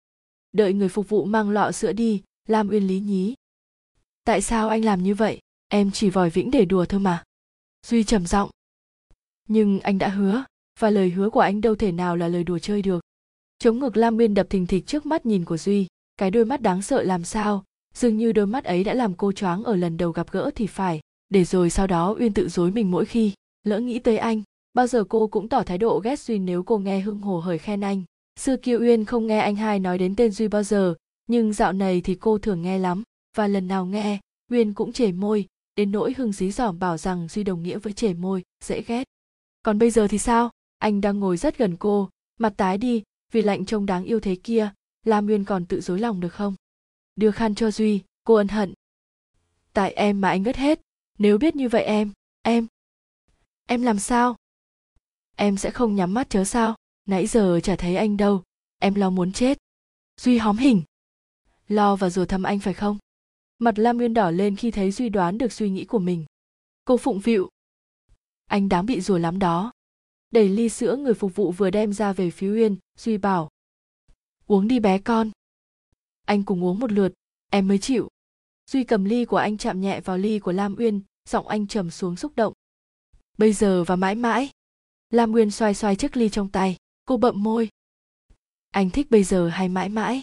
Đợi người phục vụ mang lọ sữa đi. Lam uyên lý nhí tại sao anh làm như vậy? Em chỉ vòi vĩnh để đùa thôi mà. Duy trầm giọng. Nhưng anh đã hứa, và lời hứa của anh đâu thể nào là lời đùa chơi được. Chống ngực lam biên đập thình thịch trước mắt nhìn của duy. Cái đôi mắt đáng sợ làm sao? Dường như đôi mắt ấy đã làm cô choáng ở lần đầu gặp gỡ thì phải. Để rồi sau đó uyên tự dối mình mỗi khi. Lỡ nghĩ tới anh, bao giờ cô cũng tỏ thái độ ghét duy nếu cô nghe hưng hồ hởi khen anh. Xưa kia uyên không nghe anh hai nói đến tên duy bao giờ, nhưng dạo này thì cô thường nghe lắm và lần nào nghe uyên cũng chề môi, đến nỗi hưng dí dỏm bảo rằng duy đồng nghĩa với chề môi, dễ ghét. Còn bây giờ thì sao? Anh đang ngồi rất gần cô, mặt tái đi, vì lạnh trông đáng yêu thế kia lam uyên còn tự dối lòng được không? Đưa khăn cho duy, cô ân hận. Tại em mà anh ngất hết, nếu biết như vậy em em em làm sao? Em sẽ không nhắm mắt chớ sao, nãy giờ chả thấy anh đâu, em lo muốn chết. Duy hóm hình lo và rùa thăm anh phải không? Mặt lam nguyên đỏ lên khi thấy duy đoán được suy nghĩ của mình. Cô phụng phịu. Anh đáng bị rùa lắm đó. Đẩy ly sữa người phục vụ vừa đem ra về phía uyên duy bảo. Uống đi bé con. Anh cùng uống một lượt, em mới chịu. Duy cầm ly của anh chạm nhẹ vào ly của lam uyên, giọng anh trầm xuống xúc động. Bây giờ và mãi mãi. Lam uyên xoay xoay chiếc ly trong tay, cô bậm môi. Anh thích bây giờ hay mãi mãi?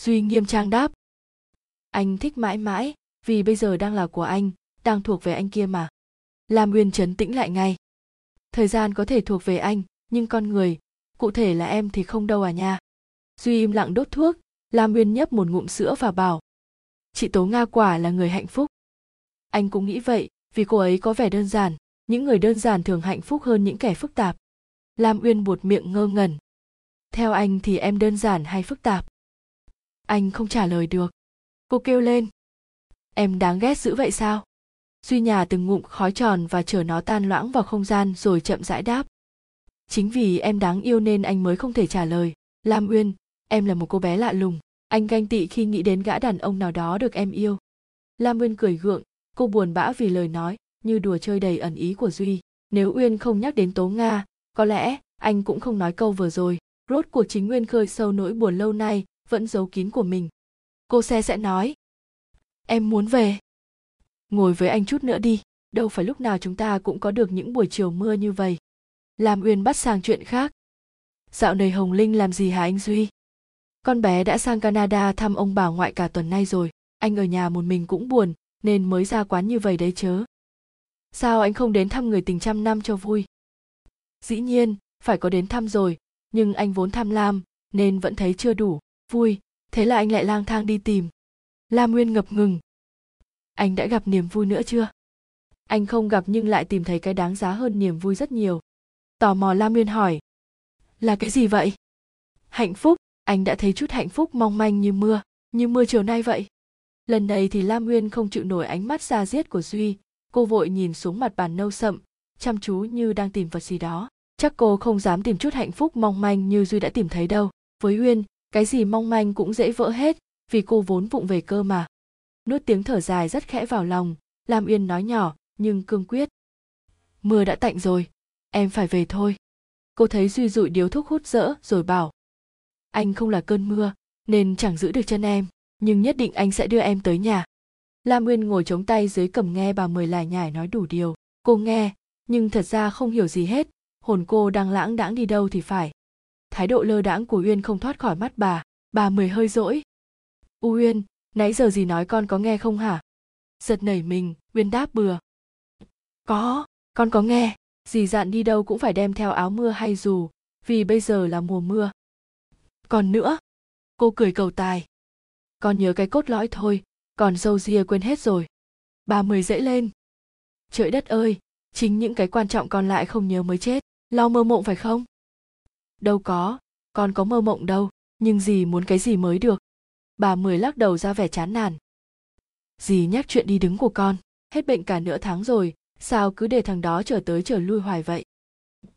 Duy nghiêm trang đáp anh thích mãi mãi, vì bây giờ đang là của anh, đang thuộc về anh kia mà. Lam uyên chấn tĩnh lại ngay. Thời gian có thể thuộc về anh, nhưng con người, cụ thể là em thì không đâu à nha. Duy im lặng đốt thuốc, lam uyên nhấp một ngụm sữa và bảo, chị tố nga quả là người hạnh phúc. Anh cũng nghĩ vậy, vì cô ấy có vẻ đơn giản, những người đơn giản thường hạnh phúc hơn những kẻ phức tạp. Lam uyên buột miệng ngơ ngẩn, theo anh thì em đơn giản hay phức tạp? Anh không trả lời được cô kêu lên. Em đáng ghét dữ vậy sao? Duy nhà từng ngụm khói tròn và chở nó tan loãng vào không gian rồi chậm rãi đáp. Chính vì em đáng yêu nên anh mới không thể trả lời. Lam uyên, em là một cô bé lạ lùng. Anh ganh tị khi nghĩ đến gã đàn ông nào đó được em yêu. Lam uyên cười gượng, cô buồn bã vì lời nói, như đùa chơi đầy ẩn ý của duy. Nếu uyên không nhắc đến tố nga, có lẽ anh cũng không nói câu vừa rồi. Rốt cuộc chính nguyên khơi sâu nỗi buồn lâu nay vẫn giấu kín của mình cô xe sẽ nói. Em muốn về. Ngồi với anh chút nữa đi. Đâu phải lúc nào chúng ta cũng có được những buổi chiều mưa như vậy. Lam uyên bắt sang chuyện khác. Dạo này hồng linh làm gì hả anh duy? Con bé đã sang canada thăm ông bà ngoại cả tuần nay rồi. Anh ở nhà một mình cũng buồn, nên mới ra quán như vậy đấy chớ. Sao anh không đến thăm người tình trăm năm cho vui? Dĩ nhiên, phải có đến thăm rồi, nhưng anh vốn tham lam, nên vẫn thấy chưa đủ, vui thế là anh lại lang thang đi tìm. Lam nguyên ngập ngừng. Anh đã gặp niềm vui nữa chưa? Anh không gặp nhưng lại tìm thấy cái đáng giá hơn niềm vui rất nhiều. Tò mò lam nguyên hỏi. Là cái gì vậy? Hạnh phúc, anh đã thấy chút hạnh phúc mong manh như mưa như mưa chiều nay vậy. Lần này thì lam nguyên không chịu nổi ánh mắt ra diết của duy. Cô vội nhìn xuống mặt bàn nâu sậm, chăm chú như đang tìm vật gì đó. Chắc cô không dám tìm chút hạnh phúc mong manh như duy đã tìm thấy đâu. Với uyên cái gì mong manh cũng dễ vỡ hết, vì cô vốn vụng về cơ mà. Nuốt tiếng thở dài rất khẽ vào lòng, lam uyên nói nhỏ, nhưng cương quyết. Mưa đã tạnh rồi, em phải về thôi. Cô thấy duy dụi điếu thuốc hút rỡ rồi bảo, anh không là cơn mưa, nên chẳng giữ được chân em, nhưng nhất định anh sẽ đưa em tới nhà. Lam Uyên ngồi chống tay dưới cầm nghe bà mười lải nhải nói đủ điều. Cô nghe, nhưng thật ra không hiểu gì hết, hồn cô đang lãng đãng đi đâu thì phải thái độ lơ đãng của uyên không thoát khỏi mắt bà. Bà mười hơi dỗi u uyên, nãy giờ gì nói con có nghe không hả? Giật nảy mình, uyên đáp bừa. Có, con có nghe. Dì dặn đi đâu cũng phải đem theo áo mưa hay dù, vì bây giờ là mùa mưa. Còn nữa? Cô cười cầu tài. Con nhớ cái cốt lõi thôi, còn dâu ria quên hết rồi. Bà mười dễ lên. Trời đất ơi, chính những cái quan trọng còn lại không nhớ mới chết. Lo mơ mộng phải không? Đâu có, con có mơ mộng đâu, nhưng dì muốn cái gì mới được? Bà mười lắc đầu ra vẻ chán nản. Dì nhắc chuyện đi đứng của con, hết bệnh cả nửa tháng rồi, sao cứ để thằng đó trở tới trở lui hoài vậy?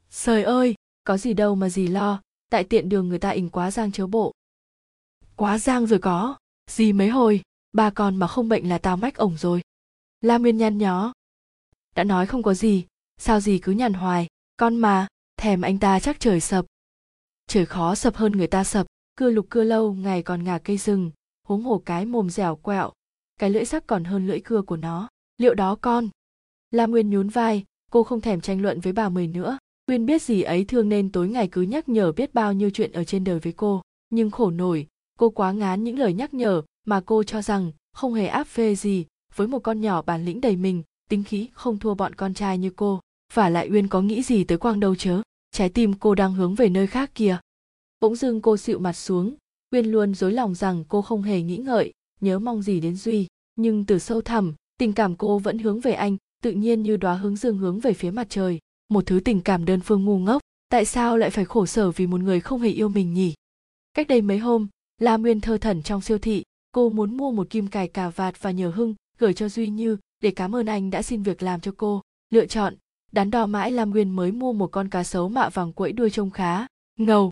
Trời ơi, có gì đâu mà dì lo, tại tiện đường người ta ỉnh quá giang chớ bộ. Quá giang rồi có gì mấy hồi, ba con mà không bệnh là tao mách ổng rồi. La nguyên nhăn nhó. Đã nói không có gì, sao gì cứ nhằn hoài, con mà, thèm anh ta chắc trời sập trời khó sập hơn người ta sập, cưa lục cưa lâu, ngày còn ngả cây rừng, huống hồ cái mồm dẻo quẹo, cái lưỡi sắc còn hơn lưỡi cưa của nó. Liệu đó con? La nguyên nhún vai, cô không thèm tranh luận với bà mười nữa. Quyên biết gì ấy thương nên tối ngày cứ nhắc nhở biết bao nhiêu chuyện ở trên đời với cô, nhưng khổ nổi, cô quá ngán những lời nhắc nhở mà cô cho rằng không hề áp phê gì với một con nhỏ bản lĩnh đầy mình, tính khí không thua bọn con trai như cô. Và lại uyên có nghĩ gì tới quang đâu chớ? Trái tim cô đang hướng về nơi khác kìa. Bỗng dưng cô xịu mặt xuống, uyên luôn dối lòng rằng cô không hề nghĩ ngợi, nhớ mong gì đến duy. Nhưng từ sâu thẳm, tình cảm cô vẫn hướng về anh, tự nhiên như đóa hướng dương hướng về phía mặt trời. Một thứ tình cảm đơn phương ngu ngốc, tại sao lại phải khổ sở vì một người không hề yêu mình nhỉ? Cách đây mấy hôm, la nguyên thơ thẩn trong siêu thị, cô muốn mua một kim cài cà vạt và nhờ hưng gửi cho duy như để cảm ơn anh đã xin việc làm cho cô. Lựa chọn đắn đo mãi lam nguyên mới mua một con cá sấu mạ vàng quẫy đuôi trông khá ngầu.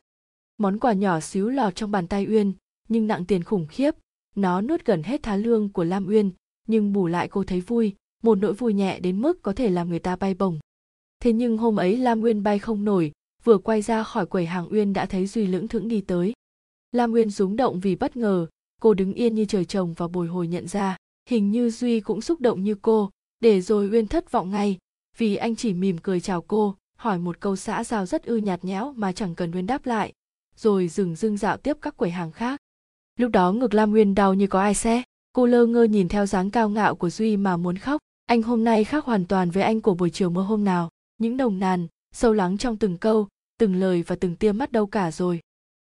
Món quà nhỏ xíu lọt trong bàn tay uyên, nhưng nặng tiền khủng khiếp. Nó nuốt gần hết thá lương của lam uyên, nhưng bù lại cô thấy vui, một nỗi vui nhẹ đến mức có thể làm người ta bay bổng. Thế nhưng hôm ấy lam uyên bay không nổi, vừa quay ra khỏi quầy hàng uyên đã thấy duy lững thững đi tới. Lam uyên rúng động vì bất ngờ, cô đứng yên như trời trồng và bồi hồi nhận ra, hình như duy cũng xúc động như cô, để rồi uyên thất vọng ngay vì anh chỉ mỉm cười chào cô, hỏi một câu xã giao rất ư nhạt nhẽo mà chẳng cần nguyên đáp lại, rồi dừng dưng dạo tiếp các quầy hàng khác. Lúc đó ngực lam nguyên đau như có ai xe cô lơ ngơ nhìn theo dáng cao ngạo của duy mà muốn khóc. Anh hôm nay khác hoàn toàn với anh của buổi chiều mưa hôm nào. Những nồng nàn, sâu lắng trong từng câu, từng lời và từng tia mắt đâu cả rồi.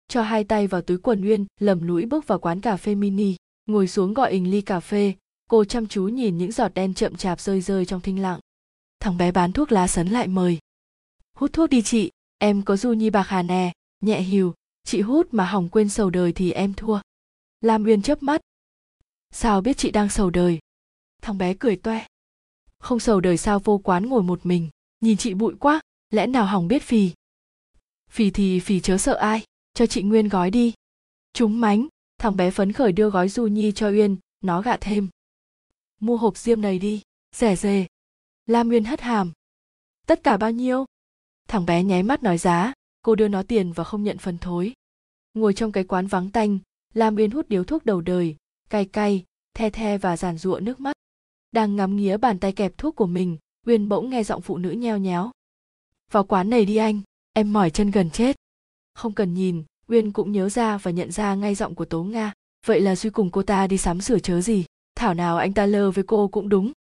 Cho hai tay vào túi quần uyên, lầm lũi bước vào quán cà phê mini. Ngồi xuống gọi ình ly cà phê, cô chăm chú nhìn những giọt đen chậm chạp rơi rơi trong thinh lặng thằng bé bán thuốc lá sấn lại mời. Hút thuốc đi chị, em có du nhi bạc hà nè, nhẹ hiu chị hút mà hỏng quên sầu đời thì em thua. Lam uyên chớp mắt. Sao biết chị đang sầu đời? Thằng bé cười toe. Không sầu đời sao vô quán ngồi một mình, nhìn chị bụi quá, lẽ nào hỏng biết phì? Phì thì phì chớ sợ ai, cho chị nguyên gói đi. Chúng mánh, thằng bé phấn khởi đưa gói du nhi cho uyên, nó gạ thêm. Mua hộp diêm này đi, rẻ rề lam Nguyên hất hàm. Tất cả bao nhiêu? Thằng bé nháy mắt nói giá, cô đưa nó tiền và không nhận phần thối. Ngồi trong cái quán vắng tanh, lam uyên hút điếu thuốc đầu đời, cay cay, the the và giàn giụa nước mắt. Đang ngắm nghía bàn tay kẹp thuốc của mình uyên bỗng nghe giọng phụ nữ nheo nhéo. Vào quán này đi anh, em mỏi chân gần chết. Không cần nhìn uyên cũng nhớ ra và nhận ra ngay giọng của tố nga. Vậy là suy cùng cô ta đi sắm sửa chớ gì. Thảo nào anh ta lơ với cô cũng đúng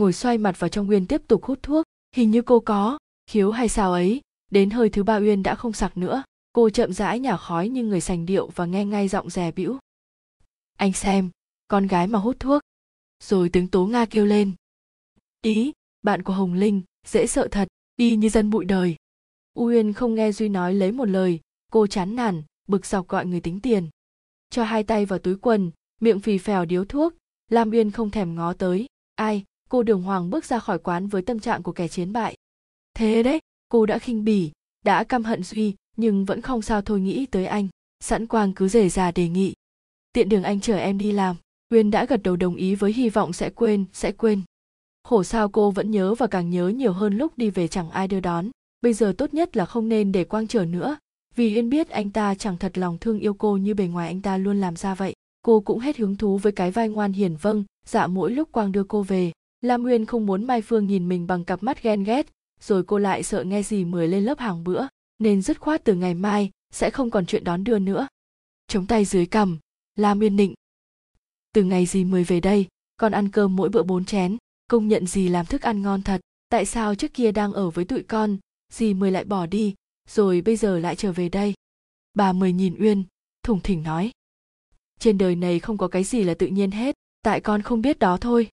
ngồi xoay mặt vào trong uyên tiếp tục hút thuốc. Hình như cô có khiếu hay sao ấy. Đến hơi thứ ba uyên đã không sặc nữa. Cô chậm rãi nhả khói như người sành điệu và nghe ngay giọng rè bĩu. Anh xem, con gái mà hút thuốc. Rồi tiếng tố nga kêu lên. Ý, bạn của hồng linh, dễ sợ thật đi như dân bụi đời. Uyên không nghe duy nói lấy một lời. Cô chán nản, bực dọc gọi người tính tiền. Cho hai tay vào túi quần, miệng phì phèo điếu thuốc. Lam uyên không thèm ngó tới. Ai cô đường hoàng bước ra khỏi quán với tâm trạng của kẻ chiến bại. Thế đấy, cô đã khinh bỉ, đã căm hận duy, nhưng vẫn không sao thôi nghĩ tới anh. Sẵn quang cứ rể già đề nghị. Tiện đường anh chở em đi làm. Uyên đã gật đầu đồng ý với hy vọng sẽ quên sẽ quên. Khổ sao cô vẫn nhớ và càng nhớ nhiều hơn lúc đi về chẳng ai đưa đón. Bây giờ tốt nhất là không nên để quang chở nữa. Vì uyên biết anh ta chẳng thật lòng thương yêu cô như bề ngoài anh ta luôn làm ra vậy. Cô cũng hết hứng thú với cái vai ngoan hiền vâng dạ mỗi lúc quang đưa cô về lam uyên không muốn mai phương nhìn mình bằng cặp mắt ghen ghét, rồi cô lại sợ nghe gì mời lên lớp hàng bữa, nên dứt khoát từ ngày mai sẽ không còn chuyện đón đưa nữa. Chống tay dưới cằm, lam uyên nịnh. Từ ngày gì mời về đây con ăn cơm mỗi bữa bốn chén, công nhận gì làm thức ăn ngon thật, tại sao trước kia đang ở với tụi con, gì mời lại bỏ đi, rồi bây giờ lại trở về đây? Bà mời nhìn uyên thủng thỉnh nói. Trên đời này không có cái gì là tự nhiên hết, tại con không biết đó thôi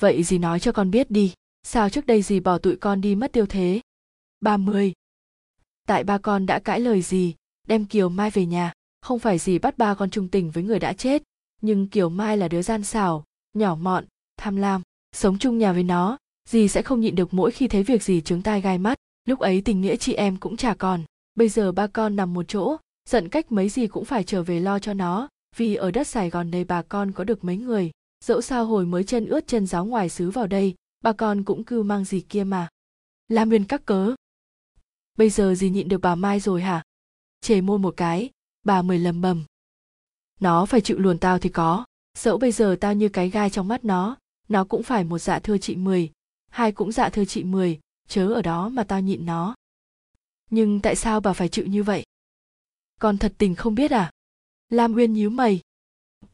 vậy dì nói cho con biết đi, sao trước đây dì bỏ tụi con đi mất tiêu thế? Ba mươi. Tại ba con đã cãi lời dì, đem kiều mai về nhà. Không phải dì bắt ba con trung tình với người đã chết, nhưng kiều mai là đứa gian xảo, nhỏ mọn, tham lam. Sống chung nhà với nó, dì sẽ không nhịn được mỗi khi thấy việc gì trướng tai gai mắt. Lúc ấy tình nghĩa chị em cũng chả còn. Bây giờ ba con nằm một chỗ, giận cách mấy gì cũng phải trở về lo cho nó, vì ở đất sài gòn này bà con có được mấy người dẫu sao hồi mới chân ướt chân giáo ngoài xứ vào đây, bà con cũng cứ mang gì kia mà. Lam nguyên các cớ. Bây giờ gì nhịn được bà mai rồi hả? Chề môi một cái, bà mười lầm bầm. Nó phải chịu luồn tao thì có. Dẫu bây giờ tao như cái gai trong mắt nó nó cũng phải một dạ thưa chị mười. Hai cũng dạ thưa chị mười, chớ ở đó mà tao nhịn nó. Nhưng tại sao bà phải chịu như vậy? Con thật tình không biết à? Lam uyên nhíu mày.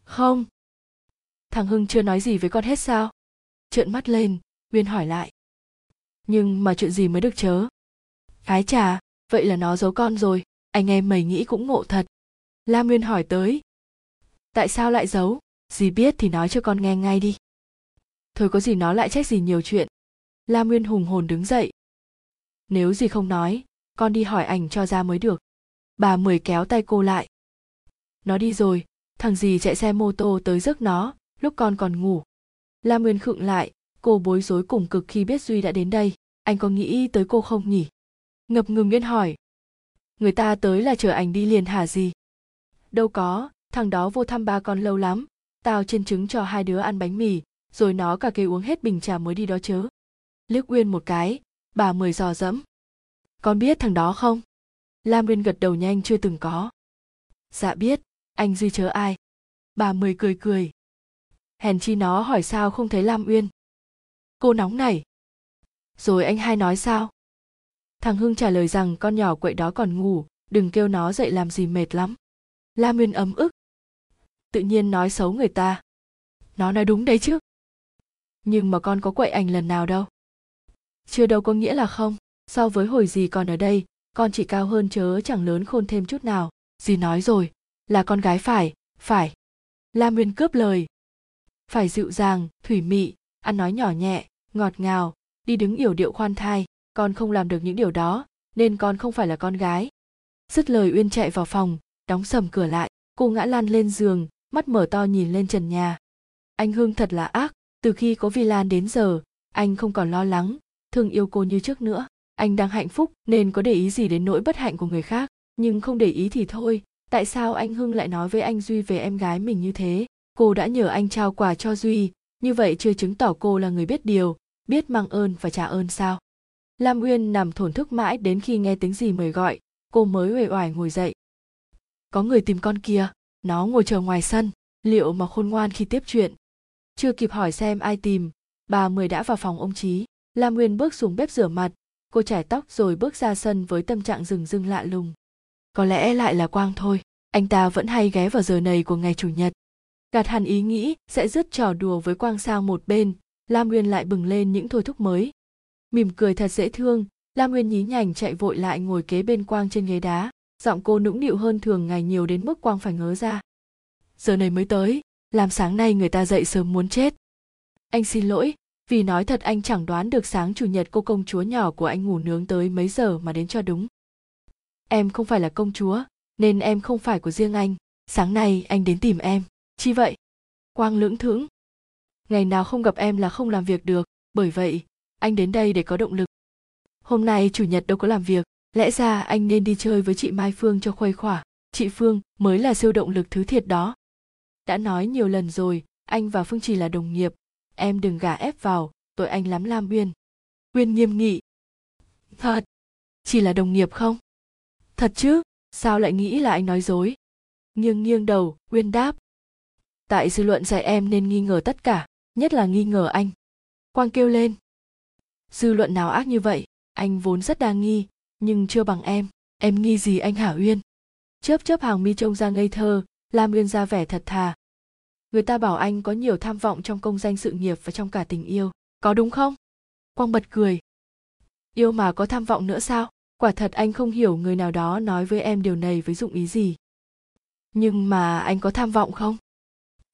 Không thằng hưng chưa nói gì với con hết sao? Trợn mắt lên uyên hỏi lại. Nhưng mà chuyện gì mới được chớ? Ái trà, vậy là nó giấu con rồi anh em mày nghĩ cũng ngộ thật. Lam uyên hỏi tới. Tại sao lại giấu? Dì biết thì nói cho con nghe ngay đi. Thôi có gì nó lại trách gì nhiều chuyện. Lam nguyên hùng hồn đứng dậy. Nếu gì không nói con đi hỏi ảnh cho ra mới được. Bà mười kéo tay cô lại. Nó đi rồi thằng gì chạy xe mô tô tới rước nó lúc con còn ngủ. Lam nguyên khựng lại, cô bối rối cùng cực khi biết duy đã đến đây, anh có nghĩ tới cô không nhỉ? Ngập ngừng yên hỏi. Người ta tới là chờ anh đi liền hả gì đâu có, thằng đó vô thăm ba con lâu lắm, tao trên trứng cho hai đứa ăn bánh mì, rồi nó cả kêu uống hết bình trà mới đi đó chớ liếc uyên một cái, bà mười dò dẫm. Con biết thằng đó không? Lam uyên gật đầu nhanh, chưa từng có. Dạ biết, anh duy chớ ai. Bà mười cười cười hèn chi nó hỏi sao không thấy lam uyên? Cô nóng nảy. Rồi anh hai nói sao? Thằng hưng trả lời rằng con nhỏ quậy đó còn ngủ, đừng kêu nó dậy làm gì mệt lắm. Lam uyên ấm ức. Tự nhiên nói xấu người ta. Nó nói đúng đấy chứ. Nhưng mà con có quậy ảnh lần nào đâu. Chưa đâu có nghĩa là không. So với hồi gì còn ở đây, con chỉ cao hơn chớ chẳng lớn khôn thêm chút nào. Dì nói rồi? Là con gái phải phải. Lam Uyên cướp lời phải dịu dàng, thủy mị, ăn nói nhỏ nhẹ, ngọt ngào, đi đứng yểu điệu khoan thai, con không làm được những điều đó, nên con không phải là con gái. Dứt lời uyên chạy vào phòng, đóng sầm cửa lại, cô ngã lan lên giường, mắt mở to nhìn lên trần nhà. Anh hưng thật là ác, từ khi có vi lan đến giờ, anh không còn lo lắng, thương yêu cô như trước nữa. Anh đang hạnh phúc, nên có để ý gì đến nỗi bất hạnh của người khác, nhưng không để ý thì thôi, tại sao anh hưng lại nói với anh duy về em gái mình như thế? Cô đã nhờ anh trao quà cho duy. Như vậy chưa chứng tỏ cô là người biết điều, biết mang ơn và trả ơn sao? Lam uyên nằm thổn thức mãi đến khi nghe tiếng gì mời gọi. Cô mới uể oải ngồi dậy. Có người tìm con kia. Nó ngồi chờ ngoài sân. Liệu mà khôn ngoan khi tiếp chuyện? Chưa kịp hỏi xem ai tìm, bà mười đã vào phòng ông trí lam uyên bước xuống bếp rửa mặt. Cô chải tóc rồi bước ra sân với tâm trạng rừng rưng lạ lùng. Có lẽ lại là quang thôi. Anh ta vẫn hay ghé vào giờ này của ngày chủ nhật gạt hẳn ý nghĩ, sẽ dứt trò đùa với quang sang một bên. Lam nguyên lại bừng lên những thôi thúc mới. Mỉm cười thật dễ thương, lam nguyên nhí nhảnh chạy vội lại ngồi kế bên quang trên ghế đá. Giọng cô nũng nịu hơn thường ngày nhiều đến mức quang phải ngớ ra. Giờ này mới tới, làm sáng nay người ta dậy sớm muốn chết. Anh xin lỗi, vì nói thật anh chẳng đoán được sáng chủ nhật cô công chúa nhỏ của anh ngủ nướng tới mấy giờ mà đến cho đúng. Em không phải là công chúa, nên em không phải của riêng anh. Sáng nay anh đến tìm em chi vậy? Quang lưỡng thưởng ngày nào không gặp em là không làm việc được, bởi vậy, anh đến đây để có động lực. Hôm nay chủ nhật đâu có làm việc, lẽ ra anh nên đi chơi với chị mai phương cho khuây khỏa. Chị phương mới là siêu động lực thứ thiệt đó. Đã nói nhiều lần rồi, anh và phương chỉ là đồng nghiệp. Em đừng gả ép vào, tội anh lắm lam uyên. Uyên nghiêm nghị. Thật? Chỉ là đồng nghiệp không? Thật chứ, sao lại nghĩ là anh nói dối? Nghiêng nghiêng đầu, uyên đáp tại dư luận dạy em nên nghi ngờ tất cả, nhất là nghi ngờ anh. Quang kêu lên. Dư luận nào ác như vậy? Anh vốn rất đa nghi, nhưng chưa bằng em. Em nghi gì anh hả uyên? Chớp chớp hàng mi trông ra ngây thơ, lam uyên ra vẻ thật thà. Người ta bảo anh có nhiều tham vọng trong công danh sự nghiệp và trong cả tình yêu. Có đúng không? Quang bật cười. Yêu mà có tham vọng nữa sao? Quả thật anh không hiểu người nào đó nói với em điều này với dụng ý gì. Nhưng mà anh có tham vọng không?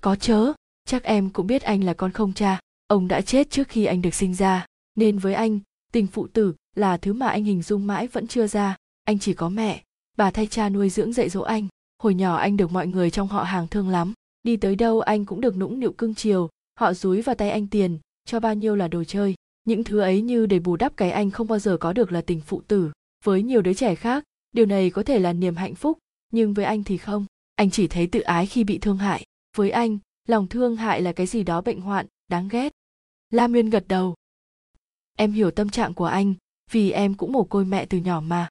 Có chớ, chắc em cũng biết anh là con không cha. Ông đã chết trước khi anh được sinh ra. Nên với anh, tình phụ tử là thứ mà anh hình dung mãi vẫn chưa ra. Anh chỉ có mẹ, bà thay cha nuôi dưỡng dạy dỗ anh. Hồi nhỏ anh được mọi người trong họ hàng thương lắm. Đi tới đâu anh cũng được nũng nịu cưng chiều. Họ dúi vào tay anh tiền, cho bao nhiêu là đồ chơi. Những thứ ấy như để bù đắp cái anh không bao giờ có được là tình phụ tử. Với nhiều đứa trẻ khác, điều này có thể là niềm hạnh phúc, nhưng với anh thì không. Anh chỉ thấy tự ái khi bị thương hại với anh, lòng thương hại là cái gì đó bệnh hoạn, đáng ghét. Lam nguyên gật đầu. Em hiểu tâm trạng của anh, vì em cũng mồ côi mẹ từ nhỏ mà.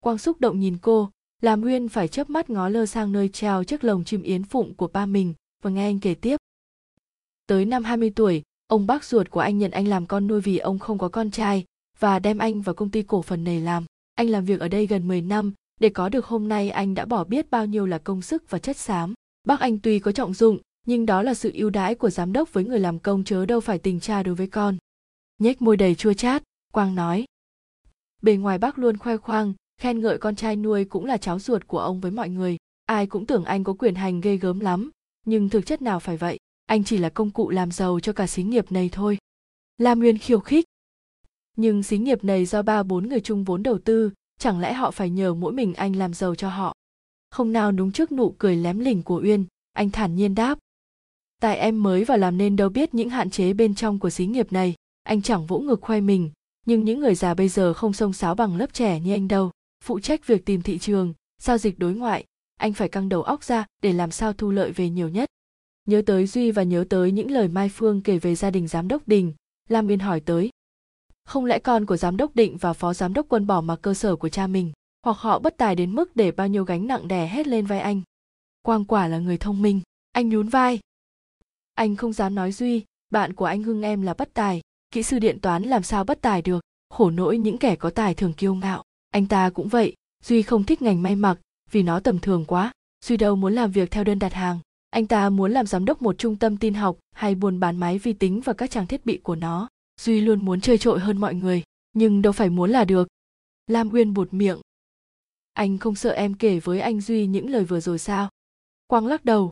Quang xúc động nhìn cô làm nguyên phải chớp mắt ngó lơ sang nơi treo chiếc lồng chim yến phụng của ba mình, và nghe anh kể tiếp. Tới năm 20 tuổi, ông bác ruột của anh nhận anh làm con nuôi vì ông không có con trai, và đem anh vào công ty cổ phần này làm. Anh làm việc ở đây gần 10 năm, để có được hôm nay anh đã bỏ biết bao nhiêu là công sức và chất xám bác anh tuy có trọng dụng, nhưng đó là sự ưu đãi của giám đốc với người làm công chớ đâu phải tình cha đối với con. Nhếch môi đầy chua chát, quang nói. Bề ngoài bác luôn khoe khoang, khen ngợi con trai nuôi cũng là cháu ruột của ông với mọi người. Ai cũng tưởng anh có quyền hành ghê gớm lắm, nhưng thực chất nào phải vậy? Anh chỉ là công cụ làm giàu cho cả xí nghiệp này thôi. Lam nguyên khiêu khích. Nhưng xí nghiệp này do ba bốn người chung vốn đầu tư, chẳng lẽ họ phải nhờ mỗi mình anh làm giàu cho họ? Không nào đúng trước nụ cười lém lỉnh của uyên, anh thản nhiên đáp. Tại em mới vào làm nên đâu biết những hạn chế bên trong của xí nghiệp này, anh chẳng vỗ ngực khoe mình, nhưng những người già bây giờ không xông xáo bằng lớp trẻ như anh đâu. Phụ trách việc tìm thị trường, giao dịch đối ngoại, anh phải căng đầu óc ra để làm sao thu lợi về nhiều nhất. Nhớ tới duy và nhớ tới những lời mai phương kể về gia đình giám đốc đình, lam yên hỏi tới. Không lẽ con của giám đốc định và phó giám đốc quân bỏ mặc cơ sở của cha mình? Hoặc họ bất tài đến mức để bao nhiêu gánh nặng đè hết lên vai anh. Quang quả là người thông minh, anh nhún vai. Anh không dám nói duy, bạn của anh hưng em là bất tài, kỹ sư điện toán làm sao bất tài được, khổ nỗi những kẻ có tài thường kiêu ngạo. Anh ta cũng vậy, duy không thích ngành may mặc, vì nó tầm thường quá, duy đâu muốn làm việc theo đơn đặt hàng. Anh ta muốn làm giám đốc một trung tâm tin học, hay buôn bán máy vi tính và các trang thiết bị của nó. Duy luôn muốn chơi trội hơn mọi người, nhưng đâu phải muốn là được. Lam uyên bụt miệng anh không sợ em kể với anh duy những lời vừa rồi sao? Quang lắc đầu.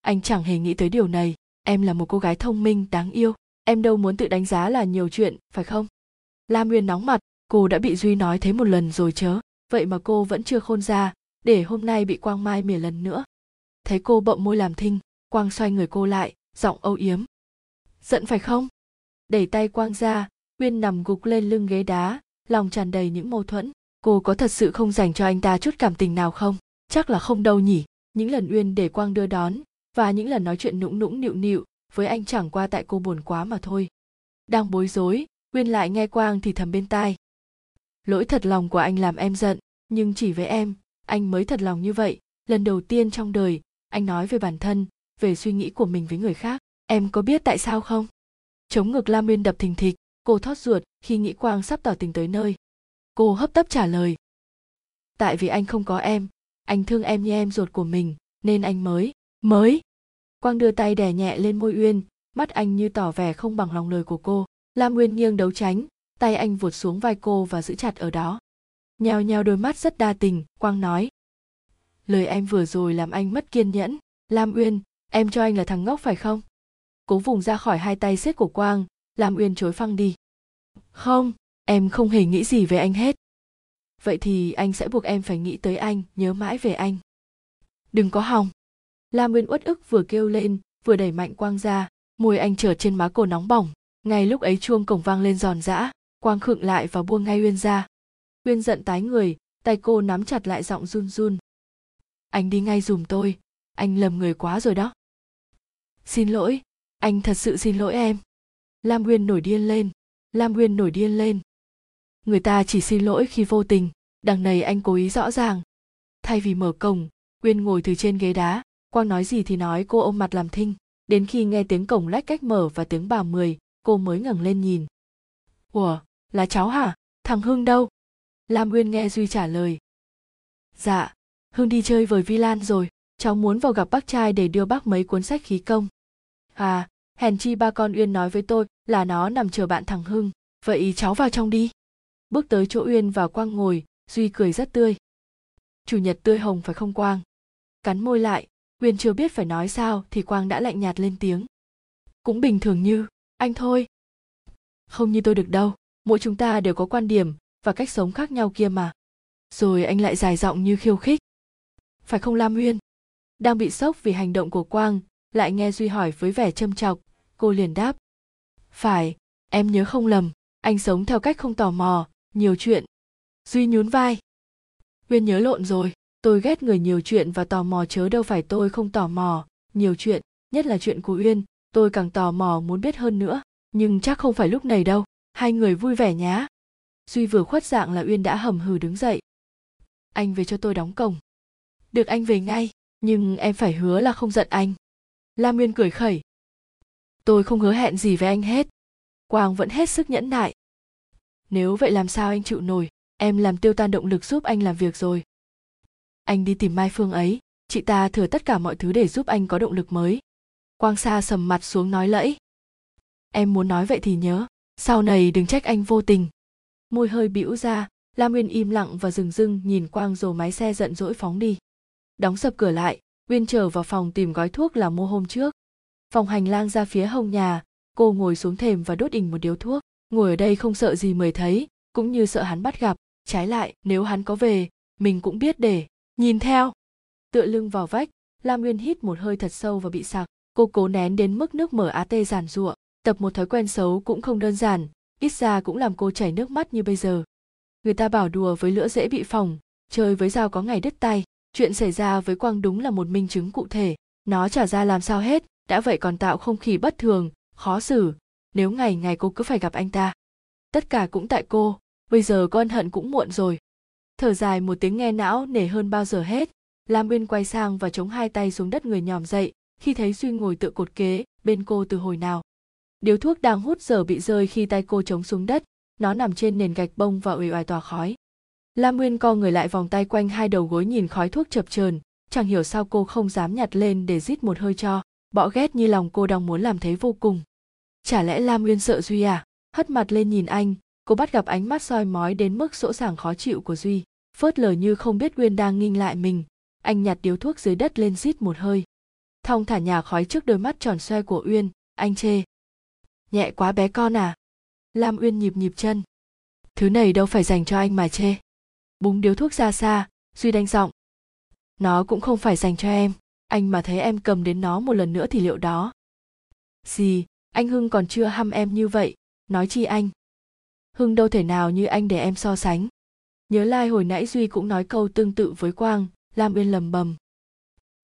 Anh chẳng hề nghĩ tới điều này. Em là một cô gái thông minh, đáng yêu. Em đâu muốn tự đánh giá là nhiều chuyện, phải không? Lam uyên nóng mặt. Cô đã bị duy nói thế một lần rồi chớ. Vậy mà cô vẫn chưa khôn ra, để hôm nay bị quang mai mỉa lần nữa. Thấy cô bậm môi làm thinh, quang xoay người cô lại, giọng âu yếm. Giận phải không? Đẩy tay quang ra, uyên nằm gục lên lưng ghế đá, lòng tràn đầy những mâu thuẫn cô có thật sự không dành cho anh ta chút cảm tình nào không? Chắc là không đâu nhỉ? Những lần uyên để quang đưa đón và những lần nói chuyện nũng nũng nịu nịu với anh chẳng qua tại cô buồn quá mà thôi. Đang bối rối, uyên lại nghe quang thì thầm bên tai. Lỗi thật lòng của anh làm em giận, nhưng chỉ với em, anh mới thật lòng như vậy. Lần đầu tiên trong đời, anh nói về bản thân, về suy nghĩ của mình với người khác. Em có biết tại sao không? Chống ngực lam uyên đập thình thịch, cô thót ruột khi nghĩ quang sắp tỏ tình tới nơi cô hấp tấp trả lời. Tại vì anh không có em, anh thương em như em ruột của mình, nên anh mới mới. Quang đưa tay đè nhẹ lên môi uyên, mắt anh như tỏ vẻ không bằng lòng lời của cô. Lam uyên nghiêng đấu tránh, tay anh vụt xuống vai cô và giữ chặt ở đó. Nhào nhào đôi mắt rất đa tình, quang nói. Lời em vừa rồi làm anh mất kiên nhẫn. Lam uyên em cho anh là thằng ngốc phải không? Cố vùng ra khỏi hai tay xếp của quang lam uyên chối phăng đi. Không em không hề nghĩ gì về anh hết. Vậy thì anh sẽ buộc em phải nghĩ tới anh, nhớ mãi về anh. Đừng có hòng. Lam Nguyên uất ức vừa kêu lên, vừa đẩy mạnh quang ra, môi anh trở trên má cô nóng bỏng. Ngay lúc ấy chuông cổng vang lên giòn giã, quang khựng lại và buông ngay uyên ra. Uyên giận tái người, tay cô nắm chặt lại giọng run run. Anh đi ngay dùm tôi, anh lầm người quá rồi đó. Xin lỗi, anh thật sự xin lỗi em. Lam uyên nổi điên lên, lam uyên nổi điên lên người ta chỉ xin lỗi khi vô tình. Đằng này anh cố ý rõ ràng. Thay vì mở cổng Quyên ngồi từ trên ghế đá. Quang nói gì thì nói, cô ôm mặt làm thinh. Đến khi nghe tiếng cổng lách cách mở và tiếng bà mười, cô mới ngẩng lên nhìn. Ủa, là cháu hả? Thằng hưng đâu? Lam uyên nghe duy trả lời. Dạ hưng đi chơi với vi lan rồi. Cháu muốn vào gặp bác trai để đưa bác mấy cuốn sách khí công. À hèn chi ba con uyên nói với tôi là nó nằm chờ bạn thằng hưng. Vậy cháu vào trong đi bước tới chỗ uyên và quang ngồi, duy cười rất tươi. Chủ nhật tươi hồng phải không quang? Cắn môi lại, uyên chưa biết phải nói sao thì quang đã lạnh nhạt lên tiếng. Cũng bình thường như, anh thôi. Không như tôi được đâu, mỗi chúng ta đều có quan điểm và cách sống khác nhau kia mà. Rồi anh lại dài giọng như khiêu khích. Phải không lam uyên? Đang bị sốc vì hành động của quang, lại nghe duy hỏi với vẻ châm chọc, cô liền đáp. Phải, em nhớ không lầm, anh sống theo cách không tò mò nhiều chuyện. Duy nhún vai. Uyên nhớ lộn rồi, tôi ghét người nhiều chuyện và tò mò chớ đâu phải tôi không tò mò. Nhiều chuyện, nhất là chuyện của uyên, tôi càng tò mò muốn biết hơn nữa. Nhưng chắc không phải lúc này đâu, hai người vui vẻ nhá. Duy vừa khuất dạng là uyên đã hầm hừ đứng dậy. Anh về cho tôi đóng cổng. Được anh về ngay, nhưng em phải hứa là không giận anh. Lam uyên cười khẩy. Tôi không hứa hẹn gì với anh hết. Quang vẫn hết sức nhẫn nại nếu vậy làm sao anh chịu nổi? Em làm tiêu tan động lực giúp anh làm việc rồi. Anh đi tìm mai phương ấy. Chị ta thừa tất cả mọi thứ để giúp anh có động lực mới. Quang sa sầm mặt xuống nói lẫy. Em muốn nói vậy thì nhớ. Sau này đừng trách anh vô tình. Môi hơi bĩu ra lam uyên im lặng và dừng dưng nhìn quang rồi máy xe giận dỗi phóng đi. Đóng sập cửa lại, uyên trở vào phòng tìm gói thuốc là mua hôm trước. Phòng hành lang ra phía hông nhà, cô ngồi xuống thềm và đốt ình một điếu thuốc ngồi ở đây không sợ gì mời thấy, cũng như sợ hắn bắt gặp. Trái lại, nếu hắn có về, mình cũng biết để. Nhìn theo. Tựa lưng vào vách, lam nguyên hít một hơi thật sâu và bị sặc. Cô cố nén đến mức nước mở á tê giàn giụa. Tập một thói quen xấu cũng không đơn giản, ít ra cũng làm cô chảy nước mắt như bây giờ. Người ta bảo đùa với lửa dễ bị phỏng, chơi với dao có ngày đứt tay. Chuyện xảy ra với quang đúng là một minh chứng cụ thể. Nó trả ra làm sao hết, đã vậy còn tạo không khí bất thường, khó xử nếu ngày ngày cô cứ phải gặp anh ta. Tất cả cũng tại cô, bây giờ con hận cũng muộn rồi. Thở dài một tiếng nghe não nể hơn bao giờ hết. Lam uyên quay sang và chống hai tay xuống đất người nhòm dậy, khi thấy duy ngồi tựa cột kế bên cô từ hồi nào. Điếu thuốc đang hút giờ bị rơi khi tay cô chống xuống đất, nó nằm trên nền gạch bông và uể oải tỏa khói. Lam nguyên co người lại vòng tay quanh hai đầu gối nhìn khói thuốc chập chờn, chẳng hiểu sao cô không dám nhặt lên để rít một hơi cho. Bọ ghét như lòng cô đang muốn làm thế vô cùng chả lẽ lam uyên sợ duy à? Hất mặt lên nhìn anh, cô bắt gặp ánh mắt soi mói đến mức sỗ sàng khó chịu của duy, phớt lờ như không biết uyên đang nghinh lại mình. Anh nhặt điếu thuốc dưới đất lên rít một hơi. Thong thả nhà khói trước đôi mắt tròn xoe của uyên, anh chê. Nhẹ quá bé con à? Lam uyên nhịp nhịp chân. Thứ này đâu phải dành cho anh mà chê. Búng điếu thuốc ra xa, duy đanh giọng. Nó cũng không phải dành cho em, anh mà thấy em cầm đến nó một lần nữa thì liệu đó? Gì anh hưng còn chưa hăm em như vậy, nói chi anh? Hưng đâu thể nào như anh để em so sánh. Nhớ lai hồi nãy duy cũng nói câu tương tự với quang, lam uyên lầm bầm.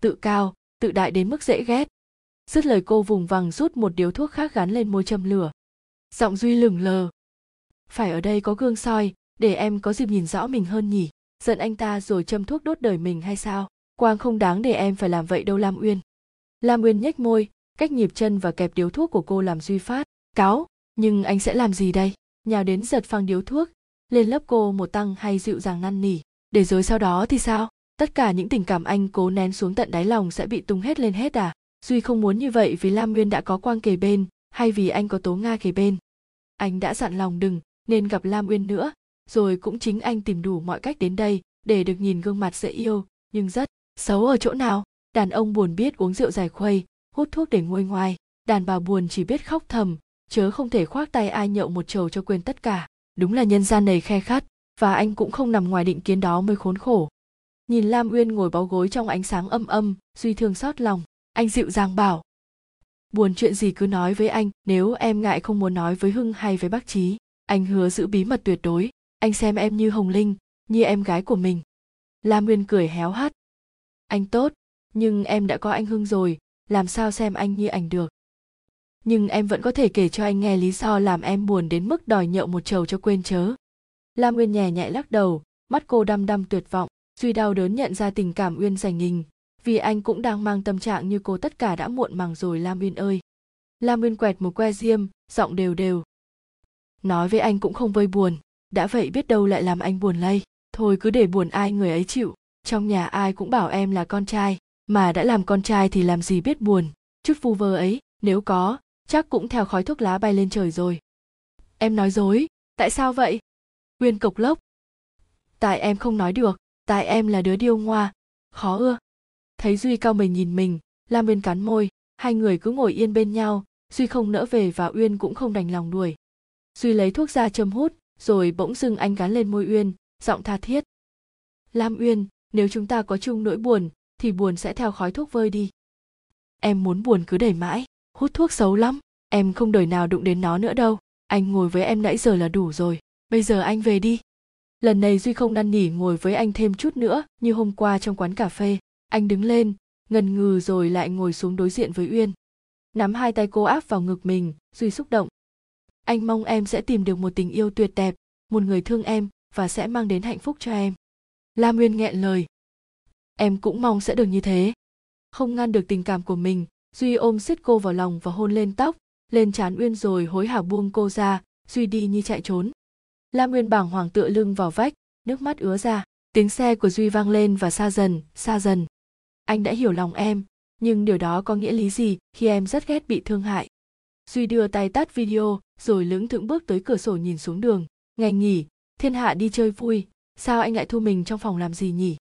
Tự cao, tự đại đến mức dễ ghét. Dứt lời cô vùng vằng rút một điếu thuốc khác gắn lên môi châm lửa. Giọng duy lửng lờ. Phải ở đây có gương soi, để em có dịp nhìn rõ mình hơn nhỉ? Giận anh ta rồi châm thuốc đốt đời mình hay sao? Quang không đáng để em phải làm vậy đâu lam uyên. Lam uyên nhếch môi cách nhịp chân và kẹp điếu thuốc của cô làm duy phát. Cáo nhưng anh sẽ làm gì đây? Nhào đến giật phăng điếu thuốc. Lên lớp cô, một tăng hay dịu dàng năn nỉ. Để rồi sau đó thì sao? Tất cả những tình cảm anh cố nén xuống tận đáy lòng sẽ bị tung hết lên hết à? Duy không muốn như vậy vì lam nguyên đã có quang kề bên, hay vì anh có tố nga kề bên. Anh đã dặn lòng đừng nên gặp lam uyên nữa, rồi cũng chính anh tìm đủ mọi cách đến đây để được nhìn gương mặt dễ yêu, nhưng rất xấu ở chỗ nào? Đàn ông buồn biết uống rượu dài khuây hút thuốc để nguôi ngoai. Đàn bà buồn chỉ biết khóc thầm, chớ không thể khoác tay ai nhậu một chầu cho quên tất cả. Đúng là nhân gian này khe khắt, và anh cũng không nằm ngoài định kiến đó mới khốn khổ. Nhìn lam uyên ngồi bó gối trong ánh sáng âm âm duy thương xót lòng, anh dịu dàng bảo, buồn chuyện gì cứ nói với anh, nếu em ngại không muốn nói với hưng hay với bác trí anh hứa giữ bí mật tuyệt đối, anh xem em như hồng linh, như em gái của mình. Lam uyên cười héo hắt, anh tốt, nhưng em đã có anh hưng rồi làm sao xem anh như ảnh được? Nhưng em vẫn có thể kể cho anh nghe lý do làm em buồn đến mức đòi nhậu một chầu cho quên chớ. Lam nguyên nhẹ nhẹ lắc đầu, mắt cô đăm đăm tuyệt vọng duy đau đớn nhận ra tình cảm uyên dành nghình vì anh cũng đang mang tâm trạng như cô tất cả đã muộn màng rồi lam uyên ơi. Lam uyên quẹt một que diêm, giọng đều đều. Nói với anh cũng không vơi buồn, đã vậy biết đâu lại làm anh buồn lây. Thôi cứ để buồn ai người ấy chịu, trong nhà ai cũng bảo em là con trai mà đã làm con trai thì làm gì biết buồn? Chút vu vơ ấy, nếu có, chắc cũng theo khói thuốc lá bay lên trời rồi. Em nói dối, tại sao vậy? Uyên cộc lốc. Tại em không nói được, tại em là đứa điêu ngoa, khó ưa. Thấy duy cao mình nhìn mình, lam uyên cắn môi, hai người cứ ngồi yên bên nhau, duy không nỡ về và uyên cũng không đành lòng đuổi. Duy lấy thuốc ra châm hút, rồi bỗng dưng anh gắn lên môi uyên, giọng tha thiết. Lam uyên, nếu chúng ta có chung nỗi buồn thì buồn sẽ theo khói thuốc vơi đi. Em muốn buồn cứ để mãi, hút thuốc xấu lắm, em không đời nào đụng đến nó nữa đâu. Anh ngồi với em nãy giờ là đủ rồi, bây giờ anh về đi. Lần này duy không năn nỉ ngồi với anh thêm chút nữa, như hôm qua trong quán cà phê. Anh đứng lên, ngần ngừ rồi lại ngồi xuống đối diện với uyên. Nắm hai tay cô áp vào ngực mình, duy xúc động. Anh mong em sẽ tìm được một tình yêu tuyệt đẹp, một người thương em và sẽ mang đến hạnh phúc cho em. Lam uyên nghẹn lời em cũng mong sẽ được như thế. Không ngăn được tình cảm của mình, duy ôm xiết cô vào lòng và hôn lên tóc, lên trán uyên rồi hối hả buông cô ra, duy đi như chạy trốn. Lam uyên bàng hoàng tựa lưng vào vách, nước mắt ứa ra. Tiếng xe của duy vang lên và xa dần xa dần. Anh đã hiểu lòng em, nhưng điều đó có nghĩa lý gì khi em rất ghét bị thương hại? Duy đưa tay tắt video, rồi lững thững bước tới cửa sổ nhìn xuống đường. Ngày nghỉ, thiên hạ đi chơi vui. Sao anh lại thu mình trong phòng làm gì nhỉ?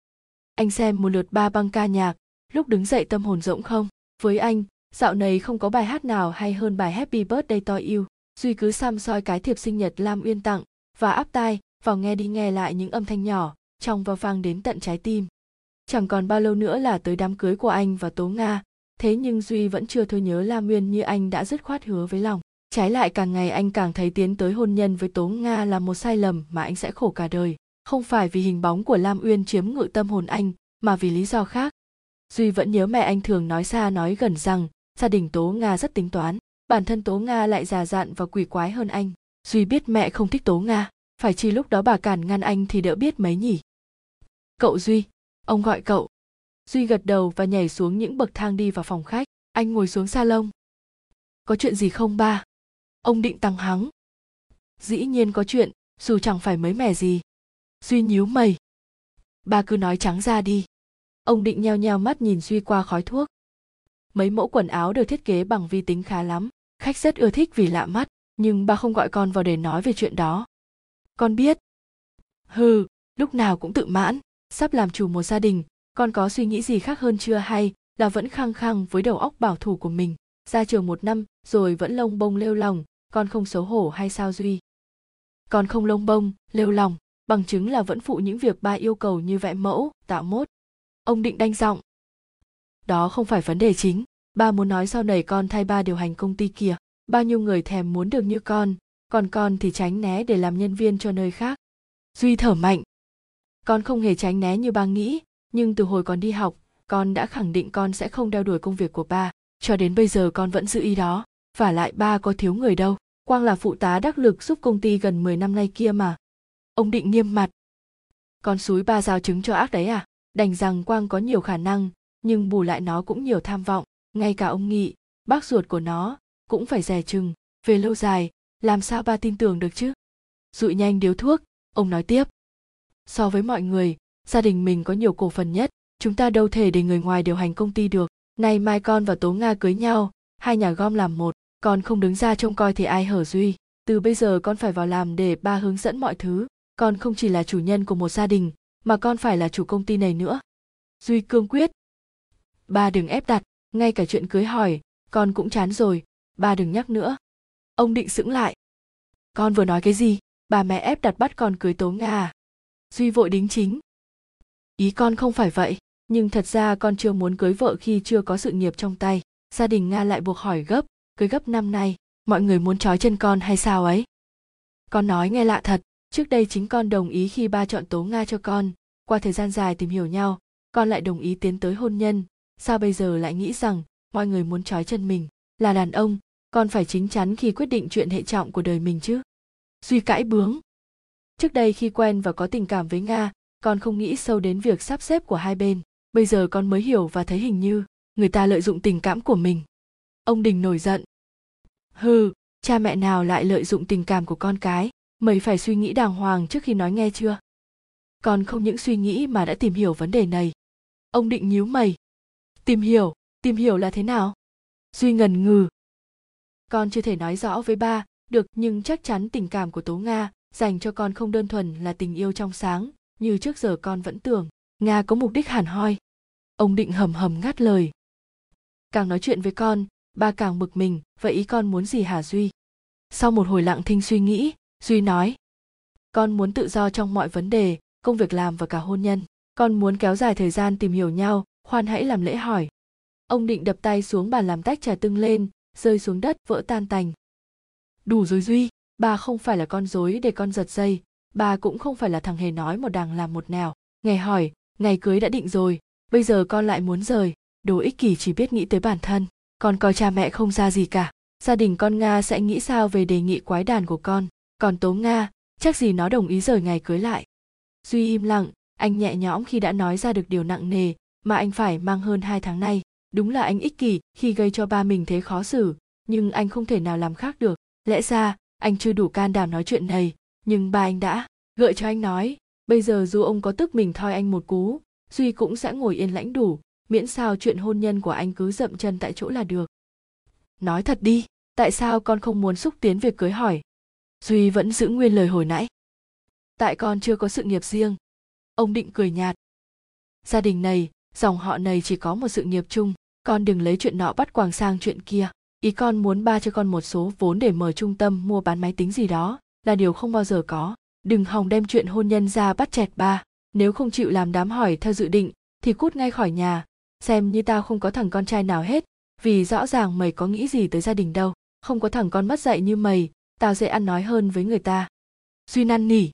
Anh xem một lượt ba băng ca nhạc, lúc đứng dậy tâm hồn rỗng không? Với anh, dạo này không có bài hát nào hay hơn bài happy birthday to you. Duy cứ xăm soi cái thiệp sinh nhật lam uyên tặng và áp tai vào nghe đi nghe lại những âm thanh nhỏ trong và vang đến tận trái tim. Chẳng còn bao lâu nữa là tới đám cưới của anh và tố nga. Thế nhưng duy vẫn chưa thôi nhớ lam uyên như anh đã dứt khoát hứa với lòng. Trái lại càng ngày anh càng thấy tiến tới hôn nhân với tố nga là một sai lầm mà anh sẽ khổ cả đời không phải vì hình bóng của lam uyên chiếm ngự tâm hồn anh, mà vì lý do khác. Duy vẫn nhớ mẹ anh thường nói xa nói gần rằng, gia đình tố nga rất tính toán, bản thân tố nga lại già dặn và quỷ quái hơn anh. Duy biết mẹ không thích tố nga, phải chi lúc đó bà cản ngăn anh thì đỡ biết mấy nhỉ? Cậu duy, ông gọi cậu. Duy gật đầu và nhảy xuống những bậc thang đi vào phòng khách. Anh ngồi xuống salon. Có chuyện gì không ba? Ông định tăng hắng dĩ nhiên có chuyện, dù chẳng phải mới mẻ gì duy nhíu mày. Ba cứ nói trắng ra đi. Ông định nheo nheo mắt nhìn duy qua khói thuốc. Mấy mẫu quần áo được thiết kế bằng vi tính khá lắm. Khách rất ưa thích vì lạ mắt, nhưng ba không gọi con vào để nói về chuyện đó. Con biết. Hừ, lúc nào cũng tự mãn. Sắp làm chủ một gia đình, con có suy nghĩ gì khác hơn chưa hay là vẫn khăng khăng với đầu óc bảo thủ của mình. Ra trường một năm, rồi vẫn lông bông lêu lòng con không xấu hổ hay sao duy? Con không lông bông, lêu lòng bằng chứng là vẫn phụ những việc ba yêu cầu như vẽ mẫu, tạo mốt. Ông định đanh giọng. Đó không phải vấn đề chính. Ba muốn nói sau này con thay ba điều hành công ty kia. Bao nhiêu người thèm muốn được như con, còn con thì tránh né để làm nhân viên cho nơi khác. Duy thở mạnh. Con không hề tránh né như ba nghĩ, nhưng từ hồi còn đi học, con đã khẳng định con sẽ không đeo đuổi công việc của ba. Cho đến bây giờ con vẫn giữ ý đó. Và lại ba có thiếu người đâu. Quang là phụ tá đắc lực giúp công ty gần 10 năm nay kia mà ông định nghiêm mặt. Con suối ba giao chứng cho ác đấy à? Đành rằng quang có nhiều khả năng, nhưng bù lại nó cũng nhiều tham vọng. Ngay cả ông nghị, bác ruột của nó, cũng phải rẻ chừng. Về lâu dài, làm sao ba tin tưởng được chứ? Dụi nhanh điếu thuốc, ông nói tiếp. So với mọi người, gia đình mình có nhiều cổ phần nhất. Chúng ta đâu thể để người ngoài điều hành công ty được. Nay mai con và tố nga cưới nhau, hai nhà gom làm một. Con không đứng ra trông coi thì ai hở duy. Từ bây giờ con phải vào làm để ba hướng dẫn mọi thứ con không chỉ là chủ nhân của một gia đình, mà con phải là chủ công ty này nữa. Duy cương quyết. Ba đừng ép đặt, ngay cả chuyện cưới hỏi, con cũng chán rồi, ba đừng nhắc nữa. Ông định sững lại. Con vừa nói cái gì? Bà mẹ ép đặt bắt con cưới tố nga à? Duy vội đính chính. Ý con không phải vậy, nhưng thật ra con chưa muốn cưới vợ khi chưa có sự nghiệp trong tay. Gia đình nga lại buộc hỏi gấp, cưới gấp năm nay, mọi người muốn trói chân con hay sao ấy? Con nói nghe lạ thật trước đây chính con đồng ý khi ba chọn tố nga cho con. Qua thời gian dài tìm hiểu nhau, con lại đồng ý tiến tới hôn nhân. Sao bây giờ lại nghĩ rằng mọi người muốn trói chân mình? Là đàn ông, con phải chính chắn khi quyết định chuyện hệ trọng của đời mình chứ. Duy cãi bướng. Trước đây khi quen và có tình cảm với nga, con không nghĩ sâu đến việc sắp xếp của hai bên. Bây giờ con mới hiểu và thấy hình như người ta lợi dụng tình cảm của mình. Ông đình nổi giận. Hừ, cha mẹ nào lại lợi dụng tình cảm của con cái? Mày phải suy nghĩ đàng hoàng trước khi nói nghe chưa? Còn không những suy nghĩ mà đã tìm hiểu vấn đề này. Ông định nhíu mày. Tìm hiểu tìm hiểu là thế nào? Duy ngần ngừ. Con chưa thể nói rõ với ba được, nhưng chắc chắn tình cảm của tố nga dành cho con không đơn thuần là tình yêu trong sáng, như trước giờ con vẫn tưởng. Nga có mục đích hẳn hoi. Ông định hầm hầm ngắt lời. Càng nói chuyện với con, ba càng bực mình, vậy ý con muốn gì hả duy? Sau một hồi lặng thinh suy nghĩ duy nói, con muốn tự do trong mọi vấn đề, công việc làm và cả hôn nhân. Con muốn kéo dài thời gian tìm hiểu nhau, khoan hãy làm lễ hỏi. Ông định đập tay xuống bàn làm tách trà tưng lên, rơi xuống đất, vỡ tan tành. Đủ rồi duy, bà không phải là con dối để con giật dây, bà cũng không phải là thằng hề nói một đằng làm một nẻo. Ngày hỏi, ngày cưới đã định rồi, bây giờ con lại muốn rời, đồ ích kỷ chỉ biết nghĩ tới bản thân. Con coi cha mẹ không ra gì cả, gia đình con nga sẽ nghĩ sao về đề nghị quái đàn của con? Còn tố nga, chắc gì nó đồng ý rời ngày cưới lại. Duy im lặng, anh nhẹ nhõm khi đã nói ra được điều nặng nề mà anh phải mang hơn hai tháng nay. Đúng là anh ích kỷ khi gây cho ba mình thế khó xử, nhưng anh không thể nào làm khác được. Lẽ ra, anh chưa đủ can đảm nói chuyện này, nhưng ba anh đã gợi cho anh nói, bây giờ dù ông có tức mình thoi anh một cú, duy cũng sẽ ngồi yên lãnh đủ, miễn sao chuyện hôn nhân của anh cứ dậm chân tại chỗ là được. Nói thật đi, tại sao con không muốn xúc tiến việc cưới hỏi? Duy vẫn giữ nguyên lời hồi nãy. Tại con chưa có sự nghiệp riêng. Ông định cười nhạt. Gia đình này, dòng họ này chỉ có một sự nghiệp chung. Con đừng lấy chuyện nọ bắt quàng sang chuyện kia. Ý con muốn ba cho con một số vốn để mở trung tâm mua bán máy tính gì đó là điều không bao giờ có. Đừng hòng đem chuyện hôn nhân ra bắt chẹt ba. Nếu không chịu làm đám hỏi theo dự định, thì cút ngay khỏi nhà. Xem như tao không có thằng con trai nào hết, vì rõ ràng mày có nghĩ gì tới gia đình đâu. Không có thằng con mất dạy như mày tao dễ ăn nói hơn với người ta. Duy năn nỉ.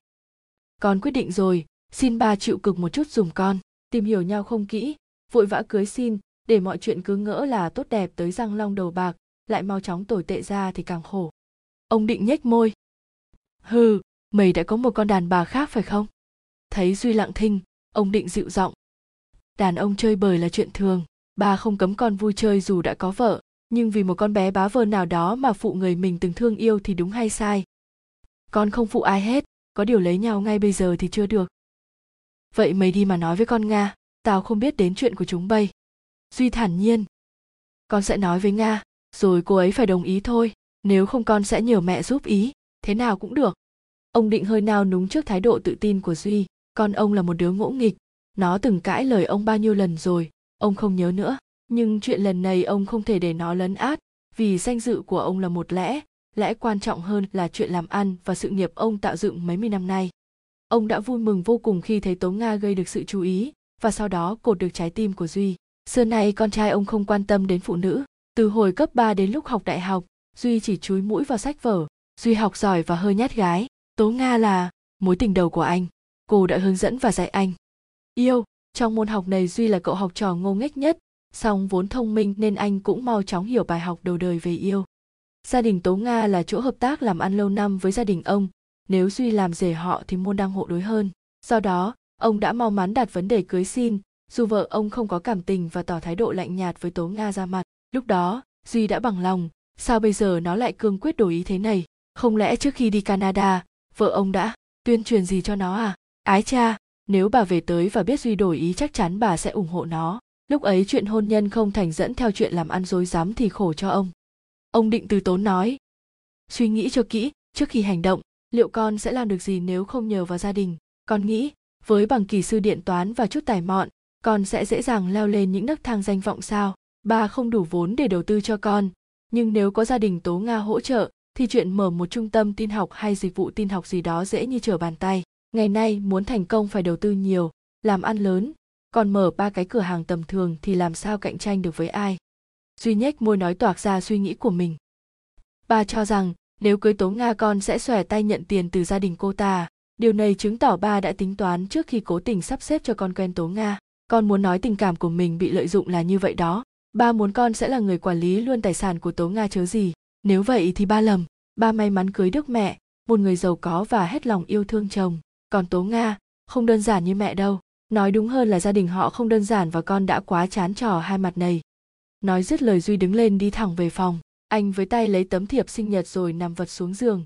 Con quyết định rồi, xin ba chịu cực một chút dùm con, tìm hiểu nhau không kỹ, vội vã cưới xin, để mọi chuyện cứ ngỡ là tốt đẹp tới răng long đầu bạc, lại mau chóng tồi tệ ra thì càng khổ. Ông định nhếch môi. Hừ, mày đã có một con đàn bà khác phải không? Thấy duy lặng thinh, ông định dịu giọng. Đàn ông chơi bời là chuyện thường bà không cấm con vui chơi dù đã có vợ nhưng vì một con bé bá vơ nào đó mà phụ người mình từng thương yêu thì đúng hay sai? Con không phụ ai hết, có điều lấy nhau ngay bây giờ thì chưa được. Vậy mày đi mà nói với con nga, tao không biết đến chuyện của chúng bay. Duy thản nhiên. Con sẽ nói với nga, rồi cô ấy phải đồng ý thôi, nếu không con sẽ nhờ mẹ giúp ý, thế nào cũng được. Ông định hơi nao núng trước thái độ tự tin của duy, con ông là một đứa ngỗ nghịch. Nó từng cãi lời ông bao nhiêu lần rồi, ông không nhớ nữa nhưng chuyện lần này ông không thể để nó lấn át, vì danh dự của ông là một lẽ lẽ quan trọng hơn là chuyện làm ăn và sự nghiệp ông tạo dựng mấy mươi năm nay. Ông đã vui mừng vô cùng khi thấy tố nga gây được sự chú ý, và sau đó cột được trái tim của duy. Xưa nay con trai ông không quan tâm đến phụ nữ. Từ hồi cấp 3 đến lúc học đại học, duy chỉ chúi mũi vào sách vở, duy học giỏi và hơi nhát gái. Tố nga là mối tình đầu của anh. Cô đã hướng dẫn và dạy anh. Yêu, trong môn học này duy là cậu học trò ngô nghếch nhất song vốn thông minh nên anh cũng mau chóng hiểu bài học đầu đời về yêu. Gia đình tố nga là chỗ hợp tác làm ăn lâu năm với gia đình ông. Nếu duy làm rể họ thì môn đang hộ đối hơn. Do đó, ông đã mau mắn đặt vấn đề cưới xin, dù vợ ông không có cảm tình và tỏ thái độ lạnh nhạt với tố nga ra mặt. Lúc đó, duy đã bằng lòng. Sao bây giờ nó lại cương quyết đổi ý thế này? Không lẽ trước khi đi canada, vợ ông đã tuyên truyền gì cho nó à? Ái cha, nếu bà về tới và biết duy đổi ý chắc chắn bà sẽ ủng hộ nó lúc ấy chuyện hôn nhân không thành dẫn theo chuyện làm ăn dối dám thì khổ cho ông. Ông định từ tốn nói, suy nghĩ cho kỹ, trước khi hành động, liệu con sẽ làm được gì nếu không nhờ vào gia đình? Con nghĩ, với bằng kỳ sư điện toán và chút tài mọn, con sẽ dễ dàng leo lên những nấc thang danh vọng sao? Ba không đủ vốn để đầu tư cho con, nhưng nếu có gia đình tố nga hỗ trợ, thì chuyện mở một trung tâm tin học hay dịch vụ tin học gì đó dễ như trở bàn tay. Ngày nay, muốn thành công phải đầu tư nhiều, làm ăn lớn còn mở ba cái cửa hàng tầm thường thì làm sao cạnh tranh được với ai? Duy nhếch môi nói toạc ra suy nghĩ của mình. Ba cho rằng, nếu cưới tố nga con sẽ xòe tay nhận tiền từ gia đình cô ta. Điều này chứng tỏ ba đã tính toán trước khi cố tình sắp xếp cho con quen tố nga. Con muốn nói tình cảm của mình bị lợi dụng là như vậy đó. Ba muốn con sẽ là người quản lý luôn tài sản của tố nga chớ gì. Nếu vậy thì ba lầm. Ba may mắn cưới đức mẹ, một người giàu có và hết lòng yêu thương chồng. Còn tố nga, không đơn giản như mẹ đâu nói đúng hơn là gia đình họ không đơn giản và con đã quá chán trò hai mặt này. Nói dứt lời duy đứng lên đi thẳng về phòng. Anh với tay lấy tấm thiệp sinh nhật rồi nằm vật xuống giường.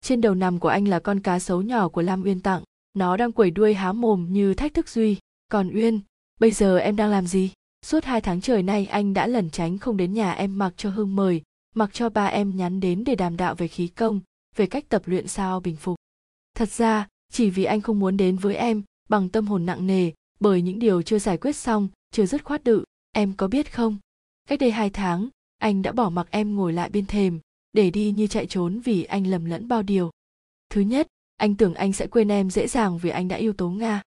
Trên đầu nằm của anh là con cá sấu nhỏ của lam uyên tặng. Nó đang quẩy đuôi há mồm như thách thức duy. Còn uyên, bây giờ em đang làm gì? Suốt hai tháng trời nay anh đã lẩn tránh không đến nhà em mặc cho hương mời, mặc cho ba em nhắn đến để đàm đạo về khí công, về cách tập luyện sao bình phục. Thật ra, chỉ vì anh không muốn đến với em bằng tâm hồn nặng nề bởi những điều chưa giải quyết xong, chưa dứt khoát đự em có biết không? Cách đây hai tháng, anh đã bỏ mặc em ngồi lại bên thềm để đi như chạy trốn vì anh lầm lẫn bao điều. Thứ nhất, anh tưởng anh sẽ quên em dễ dàng vì anh đã yêu tố nga.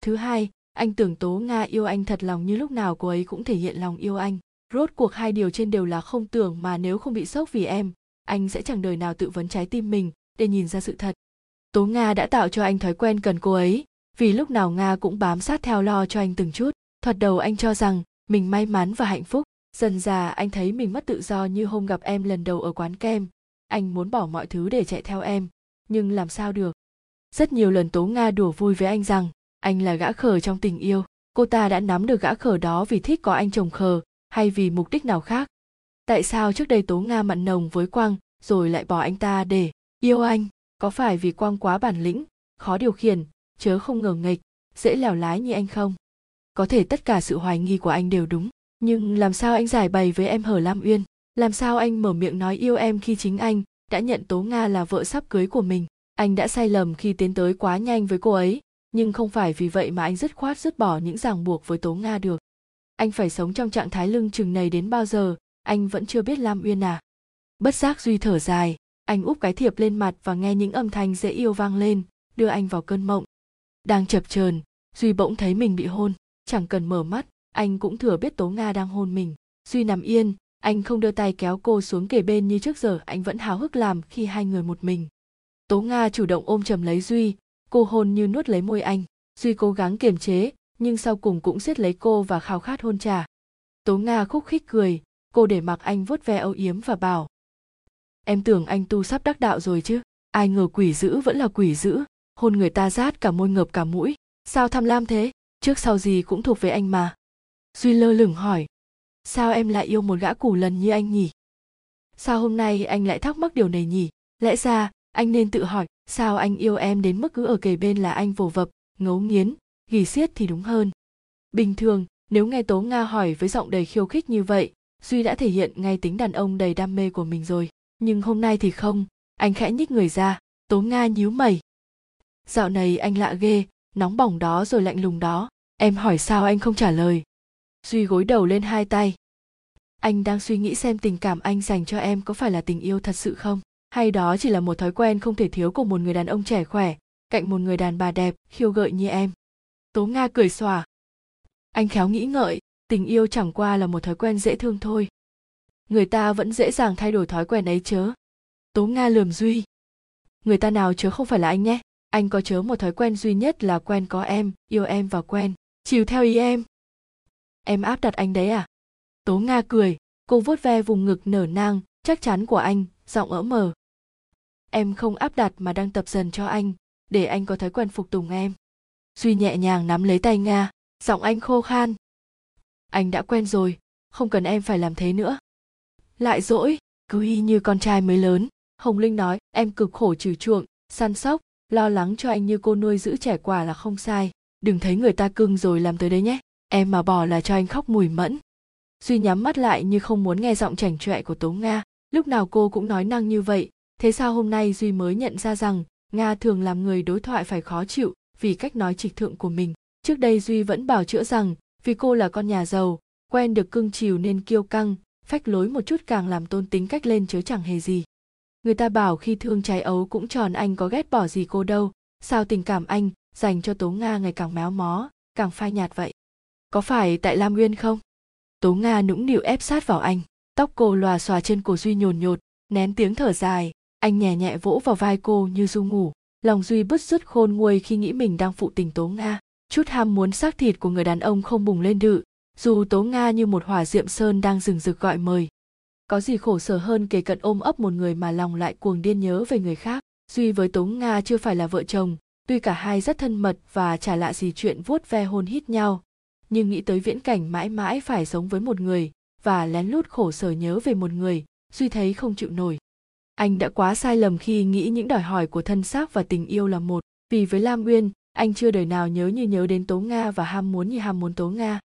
Thứ hai, anh tưởng tố nga yêu anh thật lòng như lúc nào cô ấy cũng thể hiện lòng yêu anh. Rốt cuộc hai điều trên đều là không tưởng mà nếu không bị sốc vì em, anh sẽ chẳng đời nào tự vấn trái tim mình để nhìn ra sự thật. Tố nga đã tạo cho anh thói quen cần cô ấy vì lúc nào nga cũng bám sát theo lo cho anh từng chút, thoạt đầu anh cho rằng mình may mắn và hạnh phúc. Dần già anh thấy mình mất tự do như hôm gặp em lần đầu ở quán kem. Anh muốn bỏ mọi thứ để chạy theo em, nhưng làm sao được? Rất nhiều lần tố nga đùa vui với anh rằng anh là gã khờ trong tình yêu. Cô ta đã nắm được gã khờ đó vì thích có anh chồng khờ hay vì mục đích nào khác. Tại sao trước đây tố nga mặn nồng với quang rồi lại bỏ anh ta để yêu anh? Có phải vì quang quá bản lĩnh, khó điều khiển chớ không ngờ nghịch, dễ lèo lái như anh không. Có thể tất cả sự hoài nghi của anh đều đúng, nhưng làm sao anh giải bày với em hở lam uyên? Làm sao anh mở miệng nói yêu em khi chính anh đã nhận tố nga là vợ sắp cưới của mình? Anh đã sai lầm khi tiến tới quá nhanh với cô ấy, nhưng không phải vì vậy mà anh dứt khoát dứt bỏ những ràng buộc với tố nga được. Anh phải sống trong trạng thái lưng chừng này đến bao giờ? Anh vẫn chưa biết lam uyên à? Bất giác duy thở dài, anh úp cái thiệp lên mặt và nghe những âm thanh dễ yêu vang lên, đưa anh vào cơn mộng đang chập chờn, duy bỗng thấy mình bị hôn, chẳng cần mở mắt, anh cũng thừa biết tố nga đang hôn mình. Duy nằm yên, anh không đưa tay kéo cô xuống kề bên như trước giờ, anh vẫn háo hức làm khi hai người một mình. Tố nga chủ động ôm chầm lấy duy, cô hôn như nuốt lấy môi anh. Duy cố gắng kiềm chế, nhưng sau cùng cũng siết lấy cô và khao khát hôn trà. Tố nga khúc khích cười, cô để mặc anh vuốt ve âu yếm và bảo, em tưởng anh tu sắp đắc đạo rồi chứ, ai ngờ quỷ dữ vẫn là quỷ dữ hôn người ta rát cả môi ngợp cả mũi. Sao tham lam thế? Trước sau gì cũng thuộc về anh mà. Duy lơ lửng hỏi. Sao em lại yêu một gã củ lần như anh nhỉ? Sao hôm nay anh lại thắc mắc điều này nhỉ? Lẽ ra, anh nên tự hỏi, sao anh yêu em đến mức cứ ở kề bên là anh vồ vập, ngấu nghiến, gỉ xiết thì đúng hơn. Bình thường, nếu nghe tố nga hỏi với giọng đầy khiêu khích như vậy, duy đã thể hiện ngay tính đàn ông đầy đam mê của mình rồi. Nhưng hôm nay thì không, anh khẽ nhích người ra, tố nga nhíu mày dạo này anh lạ ghê, nóng bỏng đó rồi lạnh lùng đó. Em hỏi sao anh không trả lời? Duy gối đầu lên hai tay. Anh đang suy nghĩ xem tình cảm anh dành cho em có phải là tình yêu thật sự không? Hay đó chỉ là một thói quen không thể thiếu của một người đàn ông trẻ khỏe, cạnh một người đàn bà đẹp, khiêu gợi như em. Tố nga cười xòa. Anh khéo nghĩ ngợi, tình yêu chẳng qua là một thói quen dễ thương thôi. Người ta vẫn dễ dàng thay đổi thói quen ấy chớ. Tố nga lườm duy. Người ta nào chớ không phải là anh nhé anh có chớ một thói quen duy nhất là quen có em, yêu em và quen. Chiều theo ý em. Em áp đặt anh đấy à? Tố nga cười. Cô vuốt ve vùng ngực nở nang, chắc chắn của anh, giọng ỡ mờ. Em không áp đặt mà đang tập dần cho anh, để anh có thói quen phục tùng em. Duy nhẹ nhàng nắm lấy tay nga, giọng anh khô khan. Anh đã quen rồi, không cần em phải làm thế nữa. Lại dỗi, cứ y như con trai mới lớn. Hồng linh nói, em cực khổ trừ chuộng, săn sóc lo lắng cho anh như cô nuôi giữ trẻ quả là không sai. Đừng thấy người ta cưng rồi làm tới đấy nhé. Em mà bỏ là cho anh khóc mùi mẫn. Duy nhắm mắt lại như không muốn nghe giọng chảnh chọe của tố nga. Lúc nào cô cũng nói năng như vậy. Thế sao hôm nay duy mới nhận ra rằng nga thường làm người đối thoại phải khó chịu vì cách nói trịch thượng của mình. Trước đây duy vẫn bảo chữa rằng vì cô là con nhà giàu, quen được cưng chiều nên kiêu căng, phách lối một chút càng làm tôn tính cách lên chớ chẳng hề gì người ta bảo khi thương trái ấu cũng tròn anh có ghét bỏ gì cô đâu. Sao tình cảm anh dành cho tố nga ngày càng méo mó, càng phai nhạt vậy? Có phải tại lam Nguyên không? Tố nga nũng nịu ép sát vào anh. Tóc cô lòa xòa trên cổ duy nhồn nhột, nén tiếng thở dài. Anh nhẹ nhẹ vỗ vào vai cô như du ngủ. Lòng duy bứt rứt khôn nguôi khi nghĩ mình đang phụ tình tố nga. Chút ham muốn xác thịt của người đàn ông không bùng lên đự. Dù tố nga như một hỏa diệm sơn đang rừng rực gọi mời có gì khổ sở hơn kể cận ôm ấp một người mà lòng lại cuồng điên nhớ về người khác? Duy với tố nga chưa phải là vợ chồng, tuy cả hai rất thân mật và chả lạ gì chuyện vuốt ve hôn hít nhau. Nhưng nghĩ tới viễn cảnh mãi mãi phải sống với một người và lén lút khổ sở nhớ về một người, duy thấy không chịu nổi. Anh đã quá sai lầm khi nghĩ những đòi hỏi của thân xác và tình yêu là một. Vì với lam uyên, anh chưa đời nào nhớ như nhớ đến tố nga và ham muốn như ham muốn tố nga.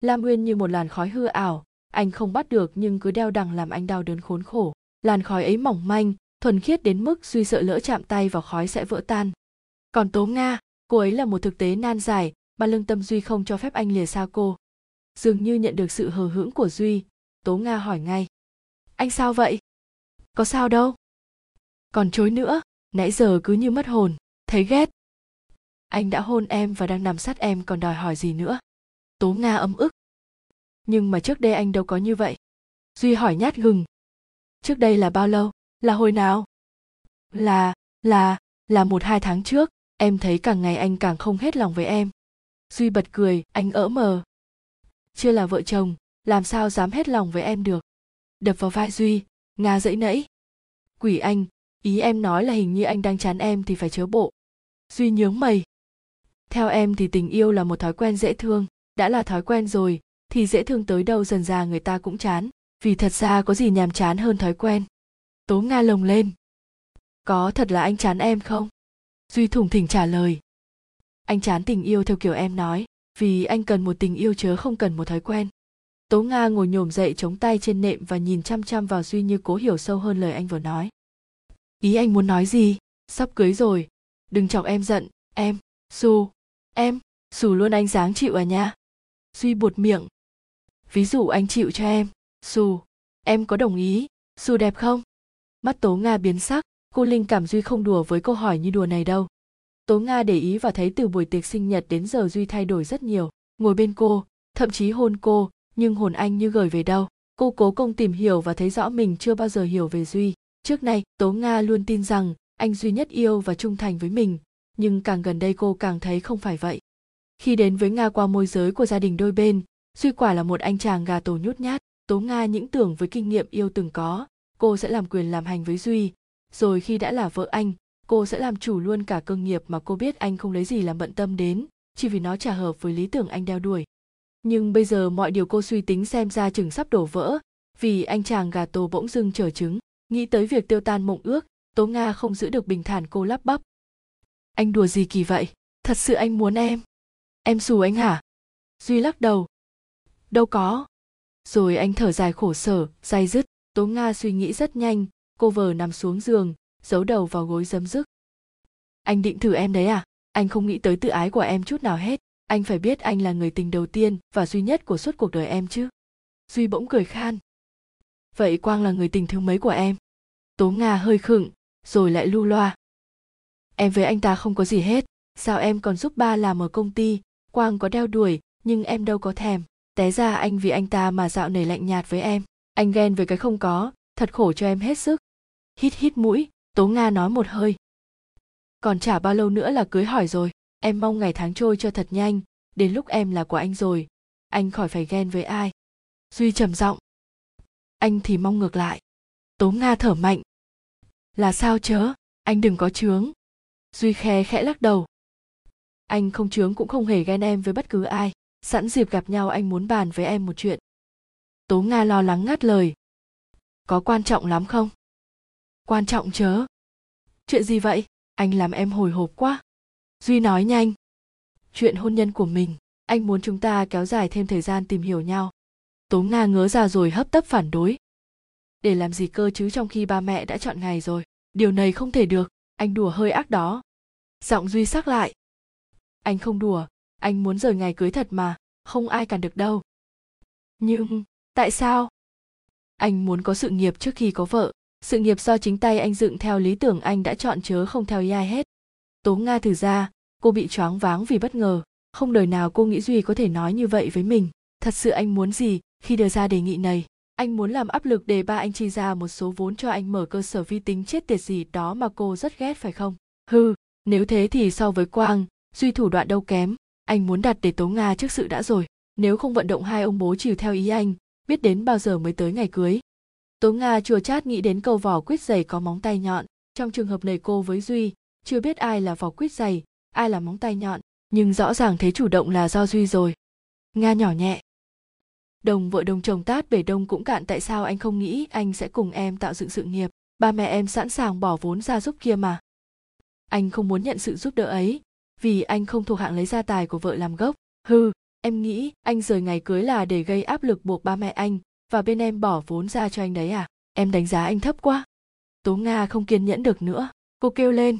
Lam uyên như một làn khói hư ảo anh không bắt được nhưng cứ đeo đằng làm anh đau đớn khốn khổ. Làn khói ấy mỏng manh, thuần khiết đến mức duy sợ lỡ chạm tay vào khói sẽ vỡ tan. Còn tố nga, cô ấy là một thực tế nan giải, mà lương tâm duy không cho phép anh lìa xa cô. Dường như nhận được sự hờ hững của duy, tố nga hỏi ngay. Anh sao vậy? Có sao đâu. Còn chối nữa, nãy giờ cứ như mất hồn, thấy ghét. Anh đã hôn em và đang nằm sát em còn đòi hỏi gì nữa? Tố nga ấm ức nhưng mà trước đây anh đâu có như vậy. Duy hỏi nhát gừng. Trước đây là bao lâu? Là hồi nào? Là là là một hai tháng trước. Em thấy càng ngày anh càng không hết lòng với em. Duy bật cười, anh ỡ mờ. Chưa là vợ chồng, làm sao dám hết lòng với em được? Đập vào vai duy nga dẫy nẫy quỷ anh, ý em nói là hình như anh đang chán em thì phải chớ bộ. Duy nhướng mày. Theo em thì tình yêu là một thói quen dễ thương, đã là thói quen rồi thì dễ thương tới đâu dần già người ta cũng chán. Vì thật ra có gì nhàm chán hơn thói quen. Tố nga lồng lên. Có thật là anh chán em không? Duy thủng thỉnh trả lời. Anh chán tình yêu theo kiểu em nói, vì anh cần một tình yêu chớ không cần một thói quen. Tố nga ngồi nhổm dậy chống tay trên nệm và nhìn chăm chăm vào duy như cố hiểu sâu hơn lời anh vừa nói. Ý anh muốn nói gì? Sắp cưới rồi. Đừng chọc em giận. Em su em su luôn anh dáng chịu à nha. Duy buột miệng ví dụ anh chịu cho em. Dù em có đồng ý. Dù đẹp không? Mắt tố nga biến sắc, cô linh cảm duy không đùa với câu hỏi như đùa này đâu. Tố nga để ý và thấy từ buổi tiệc sinh nhật đến giờ duy thay đổi rất nhiều. Ngồi bên cô, thậm chí hôn cô, nhưng hồn anh như gửi về đâu. Cô cố công tìm hiểu và thấy rõ mình chưa bao giờ hiểu về duy. Trước nay, tố nga luôn tin rằng anh duy nhất yêu và trung thành với mình, nhưng càng gần đây cô càng thấy không phải vậy. Khi đến với nga qua môi giới của gia đình đôi bên duy quả là một anh chàng gà tổ nhút nhát tố nga những tưởng với kinh nghiệm yêu từng có cô sẽ làm quyền làm hành với duy. Rồi khi đã là vợ anh cô sẽ làm chủ luôn cả cơ nghiệp mà cô biết anh không lấy gì làm bận tâm đến chỉ vì nó trả hợp với lý tưởng anh đeo đuổi. Nhưng bây giờ mọi điều cô suy tính xem ra chừng sắp đổ vỡ vì anh chàng gà tổ bỗng dưng trở chứng, nghĩ tới việc tiêu tan mộng ước tố nga không giữ được bình thản cô lắp bắp. Anh đùa gì kỳ vậy? Thật sự anh muốn em. Em xù anh hả? Duy lắc đầu đâu có. Rồi anh thở dài khổ sở day dứt. Tố nga suy nghĩ rất nhanh, cô vờ nằm xuống giường, giấu đầu vào gối dấm dứt. Anh định thử em đấy à? Anh không nghĩ tới tự ái của em chút nào hết. Anh phải biết anh là người tình đầu tiên và duy nhất của suốt cuộc đời em chứ. Duy bỗng cười khan. Vậy quang là người tình thứ mấy của em? Tố nga hơi khựng, rồi lại lưu loa. Em với anh ta không có gì hết. Sao em còn giúp ba làm ở công ty? Quang có đeo đuổi, nhưng em đâu có thèm té ra anh vì anh ta mà dạo này lạnh nhạt với em. Anh ghen với cái không có, thật khổ cho em hết sức. Hít hít mũi, tố nga nói một hơi. Còn chả bao lâu nữa là cưới hỏi rồi. Em mong ngày tháng trôi cho thật nhanh. Đến lúc em là của anh rồi, anh khỏi phải ghen với ai. Duy trầm giọng. Anh thì mong ngược lại. Tố nga thở mạnh. Là sao chớ? Anh đừng có chướng. Duy khe khẽ lắc đầu. Anh không chướng cũng không hề ghen em với bất cứ ai sẵn dịp gặp nhau anh muốn bàn với em một chuyện. Tố nga lo lắng ngắt lời. Có quan trọng lắm không? Quan trọng chớ. Chuyện gì vậy? Anh làm em hồi hộp quá. Duy nói nhanh. Chuyện hôn nhân của mình, anh muốn chúng ta kéo dài thêm thời gian tìm hiểu nhau. Tố nga ngớ ra rồi hấp tấp phản đối. Để làm gì cơ chứ trong khi ba mẹ đã chọn ngày rồi. Điều này không thể được. Anh đùa hơi ác đó. Giọng duy sắc lại. Anh không đùa anh muốn rời ngày cưới thật mà, không ai cản được đâu. Nhưng, tại sao? Anh muốn có sự nghiệp trước khi có vợ, sự nghiệp do chính tay anh dựng theo lý tưởng anh đã chọn chớ không theo ai hết. Tố nga thử ra, cô bị choáng váng vì bất ngờ, không đời nào cô nghĩ duy có thể nói như vậy với mình. Thật sự anh muốn gì khi đưa ra đề nghị này? Anh muốn làm áp lực để ba anh chi ra một số vốn cho anh mở cơ sở vi tính chết tiệt gì đó mà cô rất ghét phải không? Hư nếu thế thì so với quang, duy thủ đoạn đâu kém anh muốn đặt để tố nga trước sự đã rồi, nếu không vận động hai ông bố chiều theo ý anh, biết đến bao giờ mới tới ngày cưới. Tố nga chùa chát nghĩ đến câu vỏ quýt giày có móng tay nhọn. Trong trường hợp này cô với duy, chưa biết ai là vỏ quýt giày ai là móng tay nhọn, nhưng rõ ràng thấy chủ động là do duy rồi. Nga nhỏ nhẹ. Đồng vợ đồng chồng tát bể đông cũng cạn, tại sao anh không nghĩ anh sẽ cùng em tạo dựng sự nghiệp? Ba mẹ em sẵn sàng bỏ vốn ra giúp kia mà. Anh không muốn nhận sự giúp đỡ ấy vì anh không thuộc hạng lấy gia tài của vợ làm gốc. Hư em nghĩ anh rời ngày cưới là để gây áp lực buộc ba mẹ anh và bên em bỏ vốn ra cho anh đấy à? Em đánh giá anh thấp quá. Tố nga không kiên nhẫn được nữa. Cô kêu lên.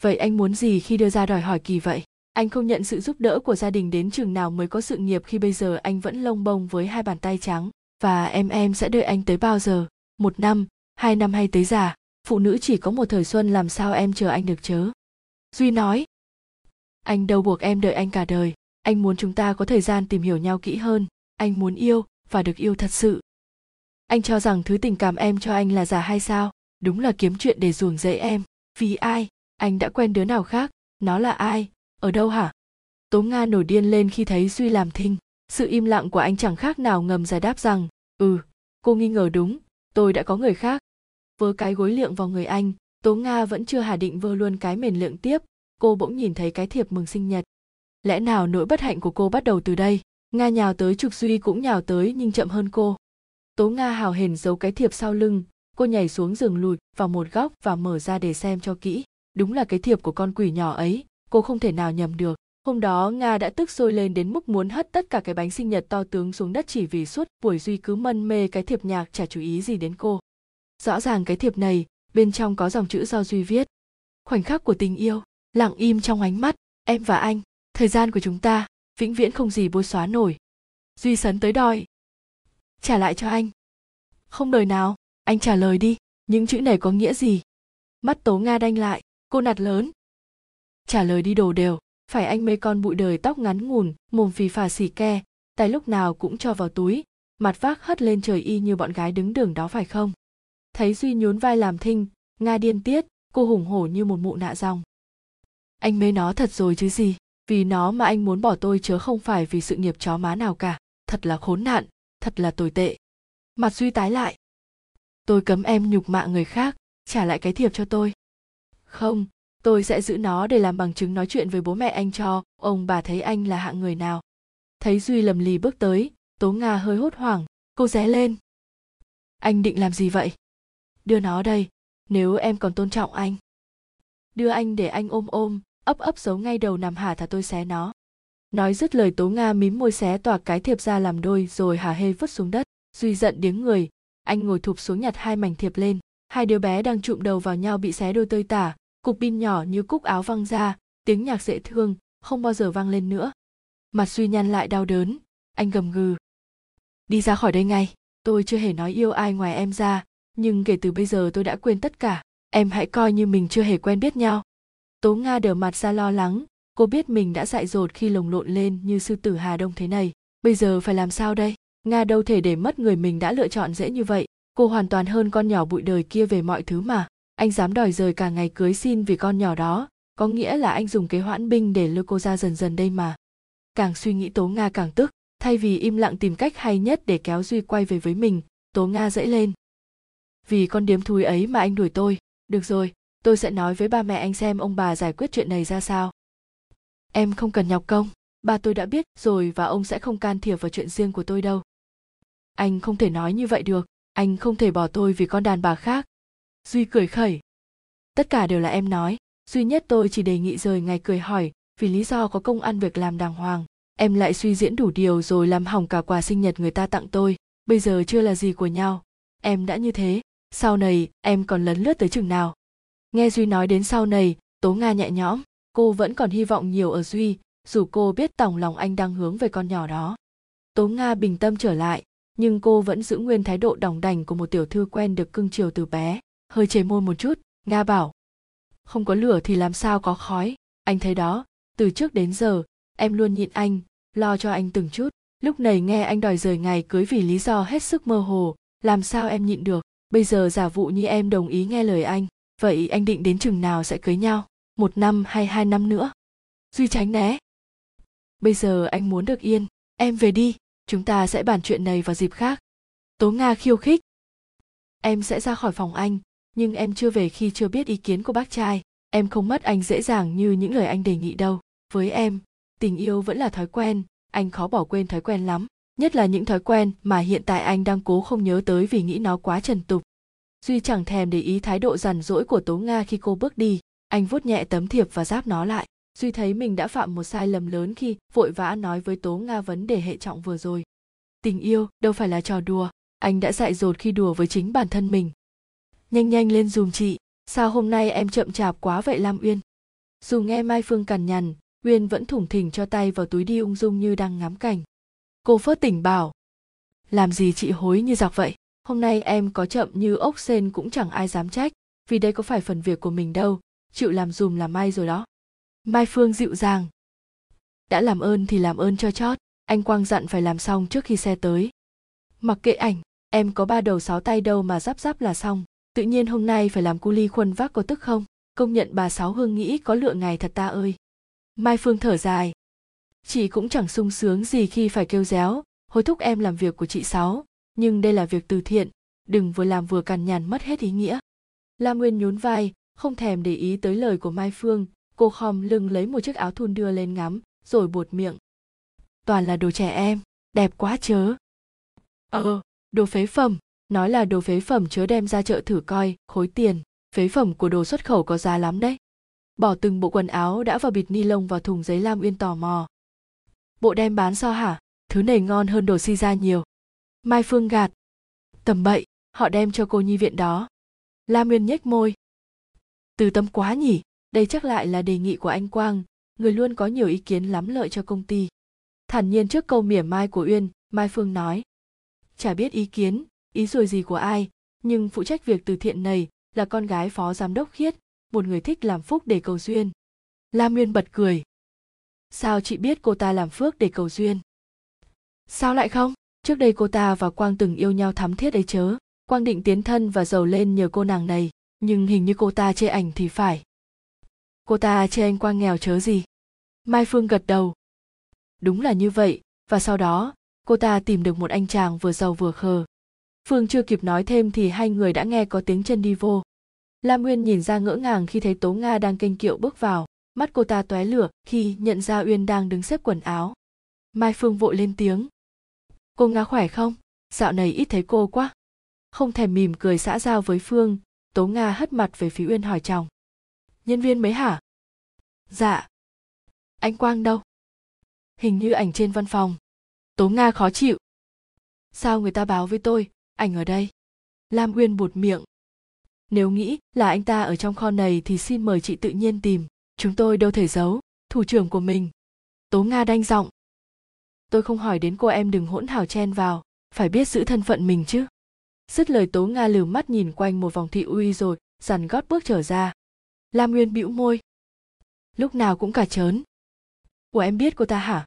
Vậy anh muốn gì khi đưa ra đòi hỏi kỳ vậy? Anh không nhận sự giúp đỡ của gia đình đến chừng nào mới có sự nghiệp khi bây giờ anh vẫn lông bông với hai bàn tay trắng. Và em em sẽ đợi anh tới bao giờ? Một năm, hai năm hay tới già? Phụ nữ chỉ có một thời xuân làm sao em chờ anh được chớ? Duy nói anh đâu buộc em đợi anh cả đời. Anh muốn chúng ta có thời gian tìm hiểu nhau kỹ hơn. Anh muốn yêu và được yêu thật sự. Anh cho rằng thứ tình cảm em cho anh là giả hay sao? Đúng là kiếm chuyện để ruồng rẫy em. Vì ai? Anh đã quen đứa nào khác? Nó là ai? Ở đâu hả? Tố nga nổi điên lên khi thấy duy làm thinh. Sự im lặng của anh chẳng khác nào ngầm giải đáp rằng ừ cô nghi ngờ đúng, tôi đã có người khác. Vớ cái gối liệng vào người anh, tố nga vẫn chưa hà định vơ luôn cái mền lượng tiếp cô bỗng nhìn thấy cái thiệp mừng sinh nhật. Lẽ nào nỗi bất hạnh của cô bắt đầu từ đây? Nga nhào tới trục duy cũng nhào tới nhưng chậm hơn cô. Tố nga hào hển giấu cái thiệp sau lưng, cô nhảy xuống giường lùi vào một góc và mở ra để xem cho kỹ. Đúng là cái thiệp của con quỷ nhỏ ấy, cô không thể nào nhầm được. Hôm đó nga đã tức sôi lên đến mức muốn hất tất cả cái bánh sinh nhật to tướng xuống đất chỉ vì suốt buổi duy cứ mân mê cái thiệp nhạc chả chú ý gì đến cô. Rõ ràng cái thiệp này, bên trong có dòng chữ do duy viết. Khoảnh khắc của tình yêu lặng im trong ánh mắt, em và anh, thời gian của chúng ta vĩnh viễn không gì bôi xóa nổi. Duy sấn tới đòi. Trả lại cho anh. Không đời nào, anh trả lời đi, những chữ này có nghĩa gì? Mắt tố nga đanh lại, cô nạt lớn. Trả lời đi đồ đều, phải anh mê con bụi đời tóc ngắn ngủn, mồm phì phà xì ke, tay lúc nào cũng cho vào túi, mặt vác hất lên trời y như bọn gái đứng đường đó phải không? Thấy duy nhún vai làm thinh, nga điên tiết, cô hùng hổ như một mụ nạ rong anh mê nó thật rồi chứ gì? Vì nó mà anh muốn bỏ tôi chớ không phải vì sự nghiệp chó má nào cả. Thật là khốn nạn, thật là tồi tệ. Mặt duy tái lại. Tôi cấm em nhục mạ người khác, trả lại cái thiệp cho tôi. Không, tôi sẽ giữ nó để làm bằng chứng nói chuyện với bố mẹ anh cho. Ông bà thấy anh là hạng người nào? Thấy duy lầm lì bước tới, tố nga hơi hốt hoảng. Cô ré lên. Anh định làm gì vậy? Đưa nó đây, nếu em còn tôn trọng anh. Đưa anh để anh ôm ôm ấp ấp giấu ngay đầu nằm hả thả tôi xé nó. Nói dứt lời tố nga mím môi xé toạc cái thiệp ra làm đôi, rồi hả hê vứt xuống đất, duy giận điếng người. Anh ngồi thụp xuống nhặt hai mảnh thiệp lên. Hai đứa bé đang trụm đầu vào nhau bị xé đôi tơi tả, cục pin nhỏ như cúc áo văng ra, tiếng nhạc dễ thương, không bao giờ vang lên nữa. Mặt Suy nhăn lại đau đớn, anh gầm gừ. Đi ra khỏi đây ngay, tôi chưa hề nói yêu ai ngoài em ra, nhưng kể từ bây giờ tôi đã quên tất cả. Em hãy coi như mình chưa hề quen biết nhau tố nga đờ mặt ra lo lắng. Cô biết mình đã dại dột khi lồng lộn lên như sư tử hà đông thế này. Bây giờ phải làm sao đây? Nga đâu thể để mất người mình đã lựa chọn dễ như vậy. Cô hoàn toàn hơn con nhỏ bụi đời kia về mọi thứ mà. Anh dám đòi rời cả ngày cưới xin vì con nhỏ đó. Có nghĩa là anh dùng kế hoãn binh để lôi cô ra dần dần đây mà. Càng suy nghĩ tố nga càng tức. Thay vì im lặng tìm cách hay nhất để kéo duy quay về với mình, tố nga dẫy lên. Vì con điếm thúi ấy mà anh đuổi tôi. Được rồi tôi sẽ nói với ba mẹ anh xem ông bà giải quyết chuyện này ra sao. Em không cần nhọc công. Ba tôi đã biết rồi và ông sẽ không can thiệp vào chuyện riêng của tôi đâu. Anh không thể nói như vậy được. Anh không thể bỏ tôi vì con đàn bà khác. Duy cười khẩy. Tất cả đều là em nói. Duy nhất tôi chỉ đề nghị rời ngày cười hỏi vì lý do có công ăn việc làm đàng hoàng. Em lại suy diễn đủ điều rồi làm hỏng cả quà sinh nhật người ta tặng tôi. Bây giờ chưa là gì của nhau. Em đã như thế. Sau này, em còn lấn lướt tới chừng nào? Nghe duy nói đến sau này, tố nga nhẹ nhõm, cô vẫn còn hy vọng nhiều ở duy, dù cô biết tổng lòng anh đang hướng về con nhỏ đó. Tố nga bình tâm trở lại, nhưng cô vẫn giữ nguyên thái độ đỏng đành của một tiểu thư quen được cưng chiều từ bé. Hơi chề môi một chút, nga bảo, không có lửa thì làm sao có khói. Anh thấy đó, từ trước đến giờ, em luôn nhịn anh, lo cho anh từng chút. Lúc này nghe anh đòi rời ngày cưới vì lý do hết sức mơ hồ, làm sao em nhịn được? Bây giờ giả vụ như em đồng ý nghe lời anh vậy anh định đến chừng nào sẽ cưới nhau? Một năm hay hai năm nữa? Duy tránh né. Bây giờ anh muốn được yên, em về đi, chúng ta sẽ bàn chuyện này vào dịp khác. Tố nga khiêu khích. Em sẽ ra khỏi phòng anh, nhưng em chưa về khi chưa biết ý kiến của bác trai. Em không mất anh dễ dàng như những lời anh đề nghị đâu. Với em, tình yêu vẫn là thói quen, anh khó bỏ quên thói quen lắm, nhất là những thói quen mà hiện tại anh đang cố không nhớ tới vì nghĩ nó quá trần tục duy chẳng thèm để ý thái độ rằn rỗi của tố nga khi cô bước đi. Anh vuốt nhẹ tấm thiệp và giáp nó lại. Duy thấy mình đã phạm một sai lầm lớn khi vội vã nói với tố nga vấn đề hệ trọng vừa rồi. Tình yêu đâu phải là trò đùa. Anh đã dại dột khi đùa với chính bản thân mình. Nhanh nhanh lên dùm chị. Sao hôm nay em chậm chạp quá vậy lam uyên? Dù nghe mai phương cằn nhằn, uyên vẫn thủng thỉnh cho tay vào túi đi ung dung như đang ngắm cảnh. Cô phớt tỉnh bảo, làm gì chị hối như giặc vậy? Hôm nay em có chậm như ốc sên cũng chẳng ai dám trách, vì đây có phải phần việc của mình đâu. Chịu làm dùm là may rồi đó. Mai phương dịu dàng. Đã làm ơn thì làm ơn cho chót, anh quang dặn phải làm xong trước khi xe tới. Mặc kệ ảnh, em có ba đầu sáu tay đâu mà giáp giáp là xong. Tự nhiên hôm nay phải làm cu ly khuân vác có tức không? Công nhận bà sáu hương nghĩ có lựa ngày thật ta ơi. Mai phương thở dài. Chị cũng chẳng sung sướng gì khi phải kêu réo. Hối thúc em làm việc của chị sáu nhưng đây là việc từ thiện, đừng vừa làm vừa cằn nhằn mất hết ý nghĩa. Lam nguyên nhún vai, không thèm để ý tới lời của mai phương. Cô khom lưng lấy một chiếc áo thun đưa lên ngắm, rồi buột miệng. Toàn là đồ trẻ em, đẹp quá chớ. Ờ đồ phế phẩm, nói là đồ phế phẩm chớ đem ra chợ thử coi, khối tiền, phế phẩm của đồ xuất khẩu có giá lắm đấy. Bỏ từng bộ quần áo đã vào bịt ni lông vào thùng giấy lam uyên tò mò. Bộ đem bán sao hả? Thứ này ngon hơn đồ si ra nhiều mai phương gạt. Tầm bậy, họ đem cho cô nhi viện đó. Lam uyên nhếch môi. Từ tâm quá nhỉ, đây chắc lại là đề nghị của anh quang, người luôn có nhiều ý kiến lắm lợi cho công ty. Thản nhiên trước câu mỉa mai của uyên, mai phương nói. Chả biết ý kiến, ý rồi gì của ai, nhưng phụ trách việc từ thiện này là con gái phó giám đốc khiết, một người thích làm phúc để cầu duyên. Lam uyên bật cười. Sao chị biết cô ta làm phước để cầu duyên? Sao lại không? Trước đây cô ta và quang từng yêu nhau thắm thiết ấy chớ. Quang định tiến thân và giàu lên nhờ cô nàng này, nhưng hình như cô ta chê ảnh thì phải. Cô ta chê anh quang nghèo chớ gì. Mai phương gật đầu. Đúng là như vậy, và sau đó, cô ta tìm được một anh chàng vừa giàu vừa khờ. Phương chưa kịp nói thêm thì hai người đã nghe có tiếng chân đi vô. Lam uyên nhìn ra ngỡ ngàng khi thấy tố nga đang kênh kiệu bước vào, mắt cô ta tóe lửa khi nhận ra uyên đang đứng xếp quần áo. Mai phương vội lên tiếng cô nga khỏe không? Dạo này ít thấy cô quá. Không thèm mỉm cười xã giao với phương, tố nga hất mặt về phía uyên hỏi chồng. Nhân viên mấy hả? Dạ. Anh quang đâu? Hình như ảnh trên văn phòng. Tố nga khó chịu. Sao người ta báo với tôi? Ảnh ở đây. Lam uyên buột miệng. Nếu nghĩ là anh ta ở trong kho này thì xin mời chị tự nhiên tìm. Chúng tôi đâu thể giấu. Thủ trưởng của mình. Tố nga đanh giọng tôi không hỏi đến cô em đừng hỗn hào chen vào, phải biết giữ thân phận mình chứ. Dứt lời tố nga lườm mắt nhìn quanh một vòng thị uy rồi, dằn gót bước trở ra. Lam nguyên bĩu môi. Lúc nào cũng cả trớn. Của em biết cô ta hả?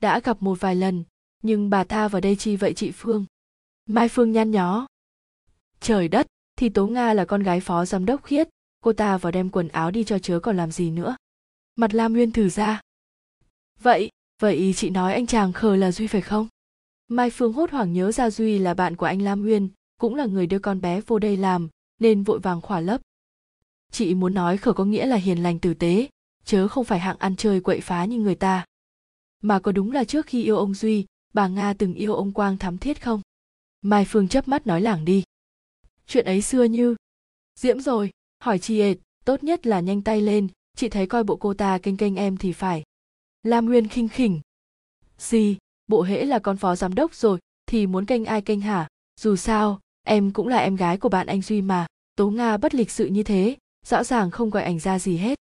Đã gặp một vài lần, nhưng bà tha vào đây chi vậy chị phương? Mai phương nhăn nhó. Trời đất, thì tố nga là con gái phó giám đốc khiết, cô ta vào đem quần áo đi cho chớ còn làm gì nữa. Mặt lam nguyên thử ra. Vậy vậy chị nói anh chàng khờ là duy phải không? Mai phương hốt hoảng nhớ ra duy là bạn của anh lam nguyên cũng là người đưa con bé vô đây làm, nên vội vàng khỏa lấp. Chị muốn nói khờ có nghĩa là hiền lành tử tế, chớ không phải hạng ăn chơi quậy phá như người ta. Mà có đúng là trước khi yêu ông duy, bà nga từng yêu ông quang thắm thiết không? Mai phương chớp mắt nói lảng đi. Chuyện ấy xưa như diễm rồi, hỏi chị ệt, tốt nhất là nhanh tay lên, chị thấy coi bộ cô ta kênh kênh em thì phải lam nguyên khinh khỉnh. Gì? Bộ hễ là con phó giám đốc rồi, thì muốn canh ai canh hả? Dù sao, em cũng là em gái của bạn anh duy mà, tố nga bất lịch sự như thế, rõ ràng không gọi ảnh ra gì hết.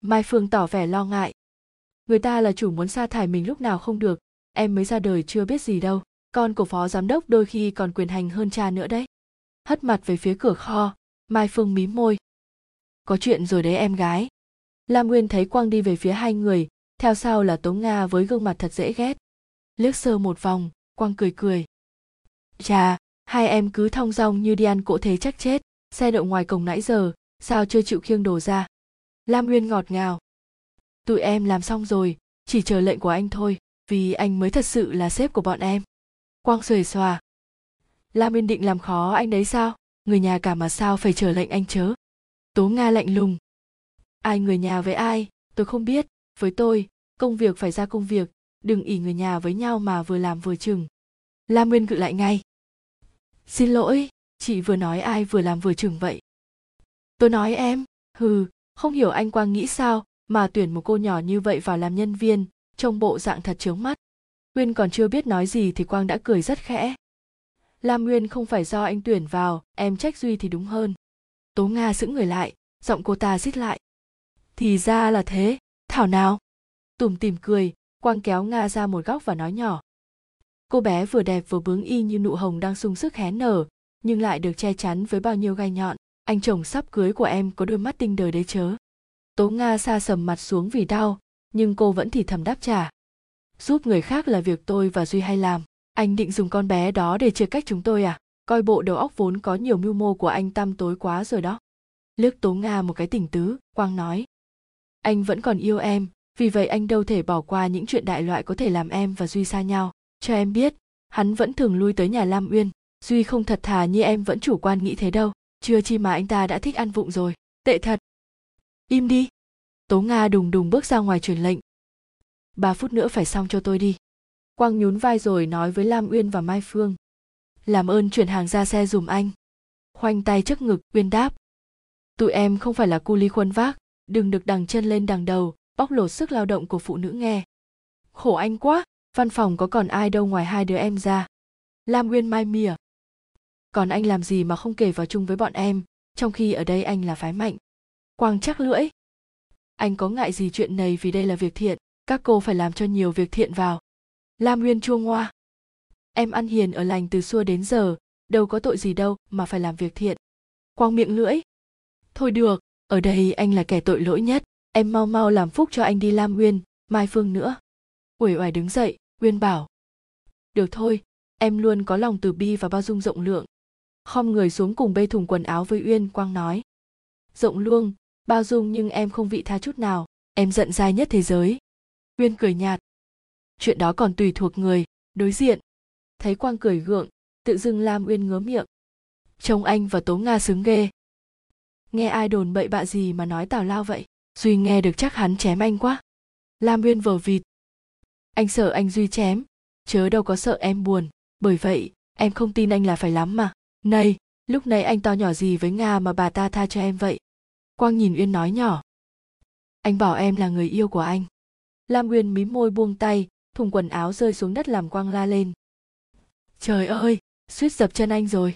Mai phương tỏ vẻ lo ngại. Người ta là chủ muốn sa thải mình lúc nào không được, em mới ra đời chưa biết gì đâu, con của phó giám đốc đôi khi còn quyền hành hơn cha nữa đấy. Hất mặt về phía cửa kho, mai phương mím môi. Có chuyện rồi đấy em gái. Lam nguyên thấy quang đi về phía hai người theo sau là tống nga với gương mặt thật dễ ghét. Liếc sơ một vòng, quang cười cười. Chà, hai em cứ thong dong như đi ăn cỗ thế chắc chết. Xe đậu ngoài cổng nãy giờ, sao chưa chịu khiêng đồ ra? Lam uyên ngọt ngào. Tụi em làm xong rồi, chỉ chờ lệnh của anh thôi, vì anh mới thật sự là sếp của bọn em. Quang xuề xòa. Lam uyên định làm khó anh đấy sao? Người nhà cả mà sao phải chờ lệnh anh chớ? Tố nga lạnh lùng. Ai, người nhà với ai? Tôi không biết với tôi, công việc phải ra công việc, đừng ỉ người nhà với nhau mà vừa làm vừa chừng. Lam nguyên cự lại ngay. Xin lỗi, chị vừa nói ai vừa làm vừa chừng vậy? Tôi nói em, hừ, không hiểu anh quang nghĩ sao mà tuyển một cô nhỏ như vậy vào làm nhân viên, trông bộ dạng thật chướng mắt. Nguyên còn chưa biết nói gì thì quang đã cười rất khẽ. Lam nguyên không phải do anh tuyển vào, em trách duy thì đúng hơn. Tố nga sững người lại, giọng cô ta xích lại. Thì ra là thế thảo nào? Tùm tìm cười, quang kéo nga ra một góc và nói nhỏ. Cô bé vừa đẹp vừa bướng y như nụ hồng đang sung sức hé nở, nhưng lại được che chắn với bao nhiêu gai nhọn. Anh chồng sắp cưới của em có đôi mắt tinh đời đấy chớ. Tố nga xa sầm mặt xuống vì đau, nhưng cô vẫn thì thầm đáp trả. Giúp người khác là việc tôi và duy hay làm. Anh định dùng con bé đó để chia cách chúng tôi à? Coi bộ đầu óc vốn có nhiều mưu mô của anh tăm tối quá rồi đó. Liếc tố nga một cái tỉnh tứ, quang nói anh vẫn còn yêu em, vì vậy anh đâu thể bỏ qua những chuyện đại loại có thể làm em và duy xa nhau. Cho em biết, hắn vẫn thường lui tới nhà lam uyên. Duy không thật thà như em vẫn chủ quan nghĩ thế đâu. Chưa chi mà anh ta đã thích ăn vụng rồi. Tệ thật. Im đi. Tố nga đùng đùng bước ra ngoài truyền lệnh. Ba phút nữa phải xong cho tôi đi. Quang nhún vai rồi nói với lam uyên và mai phương. Làm ơn chuyển hàng ra xe dùm anh. Khoanh tay trước ngực, uyên đáp. Tụi em không phải là cu ly khuân vác đừng được đằng chân lên đằng đầu, bóc lột sức lao động của phụ nữ nghe. Khổ anh quá, văn phòng có còn ai đâu ngoài hai đứa em ra. Lam nguyên mai mỉa. Còn anh làm gì mà không kể vào chung với bọn em, trong khi ở đây anh là phái mạnh. Quang chắc lưỡi. Anh có ngại gì chuyện này vì đây là việc thiện, các cô phải làm cho nhiều việc thiện vào. Lam nguyên chua ngoa. Em ăn hiền ở lành từ xưa đến giờ, đâu có tội gì đâu mà phải làm việc thiện. Quang miệng lưỡi. Thôi được ở đây anh là kẻ tội lỗi nhất. Em mau mau làm phúc cho anh đi lam nguyên mai phương nữa. Uể oải đứng dậy, uyên bảo. Được thôi, em luôn có lòng từ bi và bao dung rộng lượng. Khom người xuống cùng bê thùng quần áo với uyên, quang nói. Rộng luông, bao dung nhưng em không vị tha chút nào. Em giận dai nhất thế giới. Uyên cười nhạt. Chuyện đó còn tùy thuộc người, đối diện. Thấy quang cười gượng, tự dưng lam uyên ngớ miệng. Trông anh và tố nga xứng ghê nghe ai đồn bậy bạ gì mà nói tào lao vậy? Duy nghe được chắc hắn chém anh quá. Lam uyên vờ vịt. Anh sợ anh duy chém. Chớ đâu có sợ em buồn. Bởi vậy, em không tin anh là phải lắm mà. Này, lúc nãy anh to nhỏ gì với nga mà bà ta tha cho em vậy? Quang nhìn uyên nói nhỏ. Anh bảo em là người yêu của anh. Lam uyên mím môi buông tay, thùng quần áo rơi xuống đất làm quang la lên. Trời ơi, suýt dập chân anh rồi.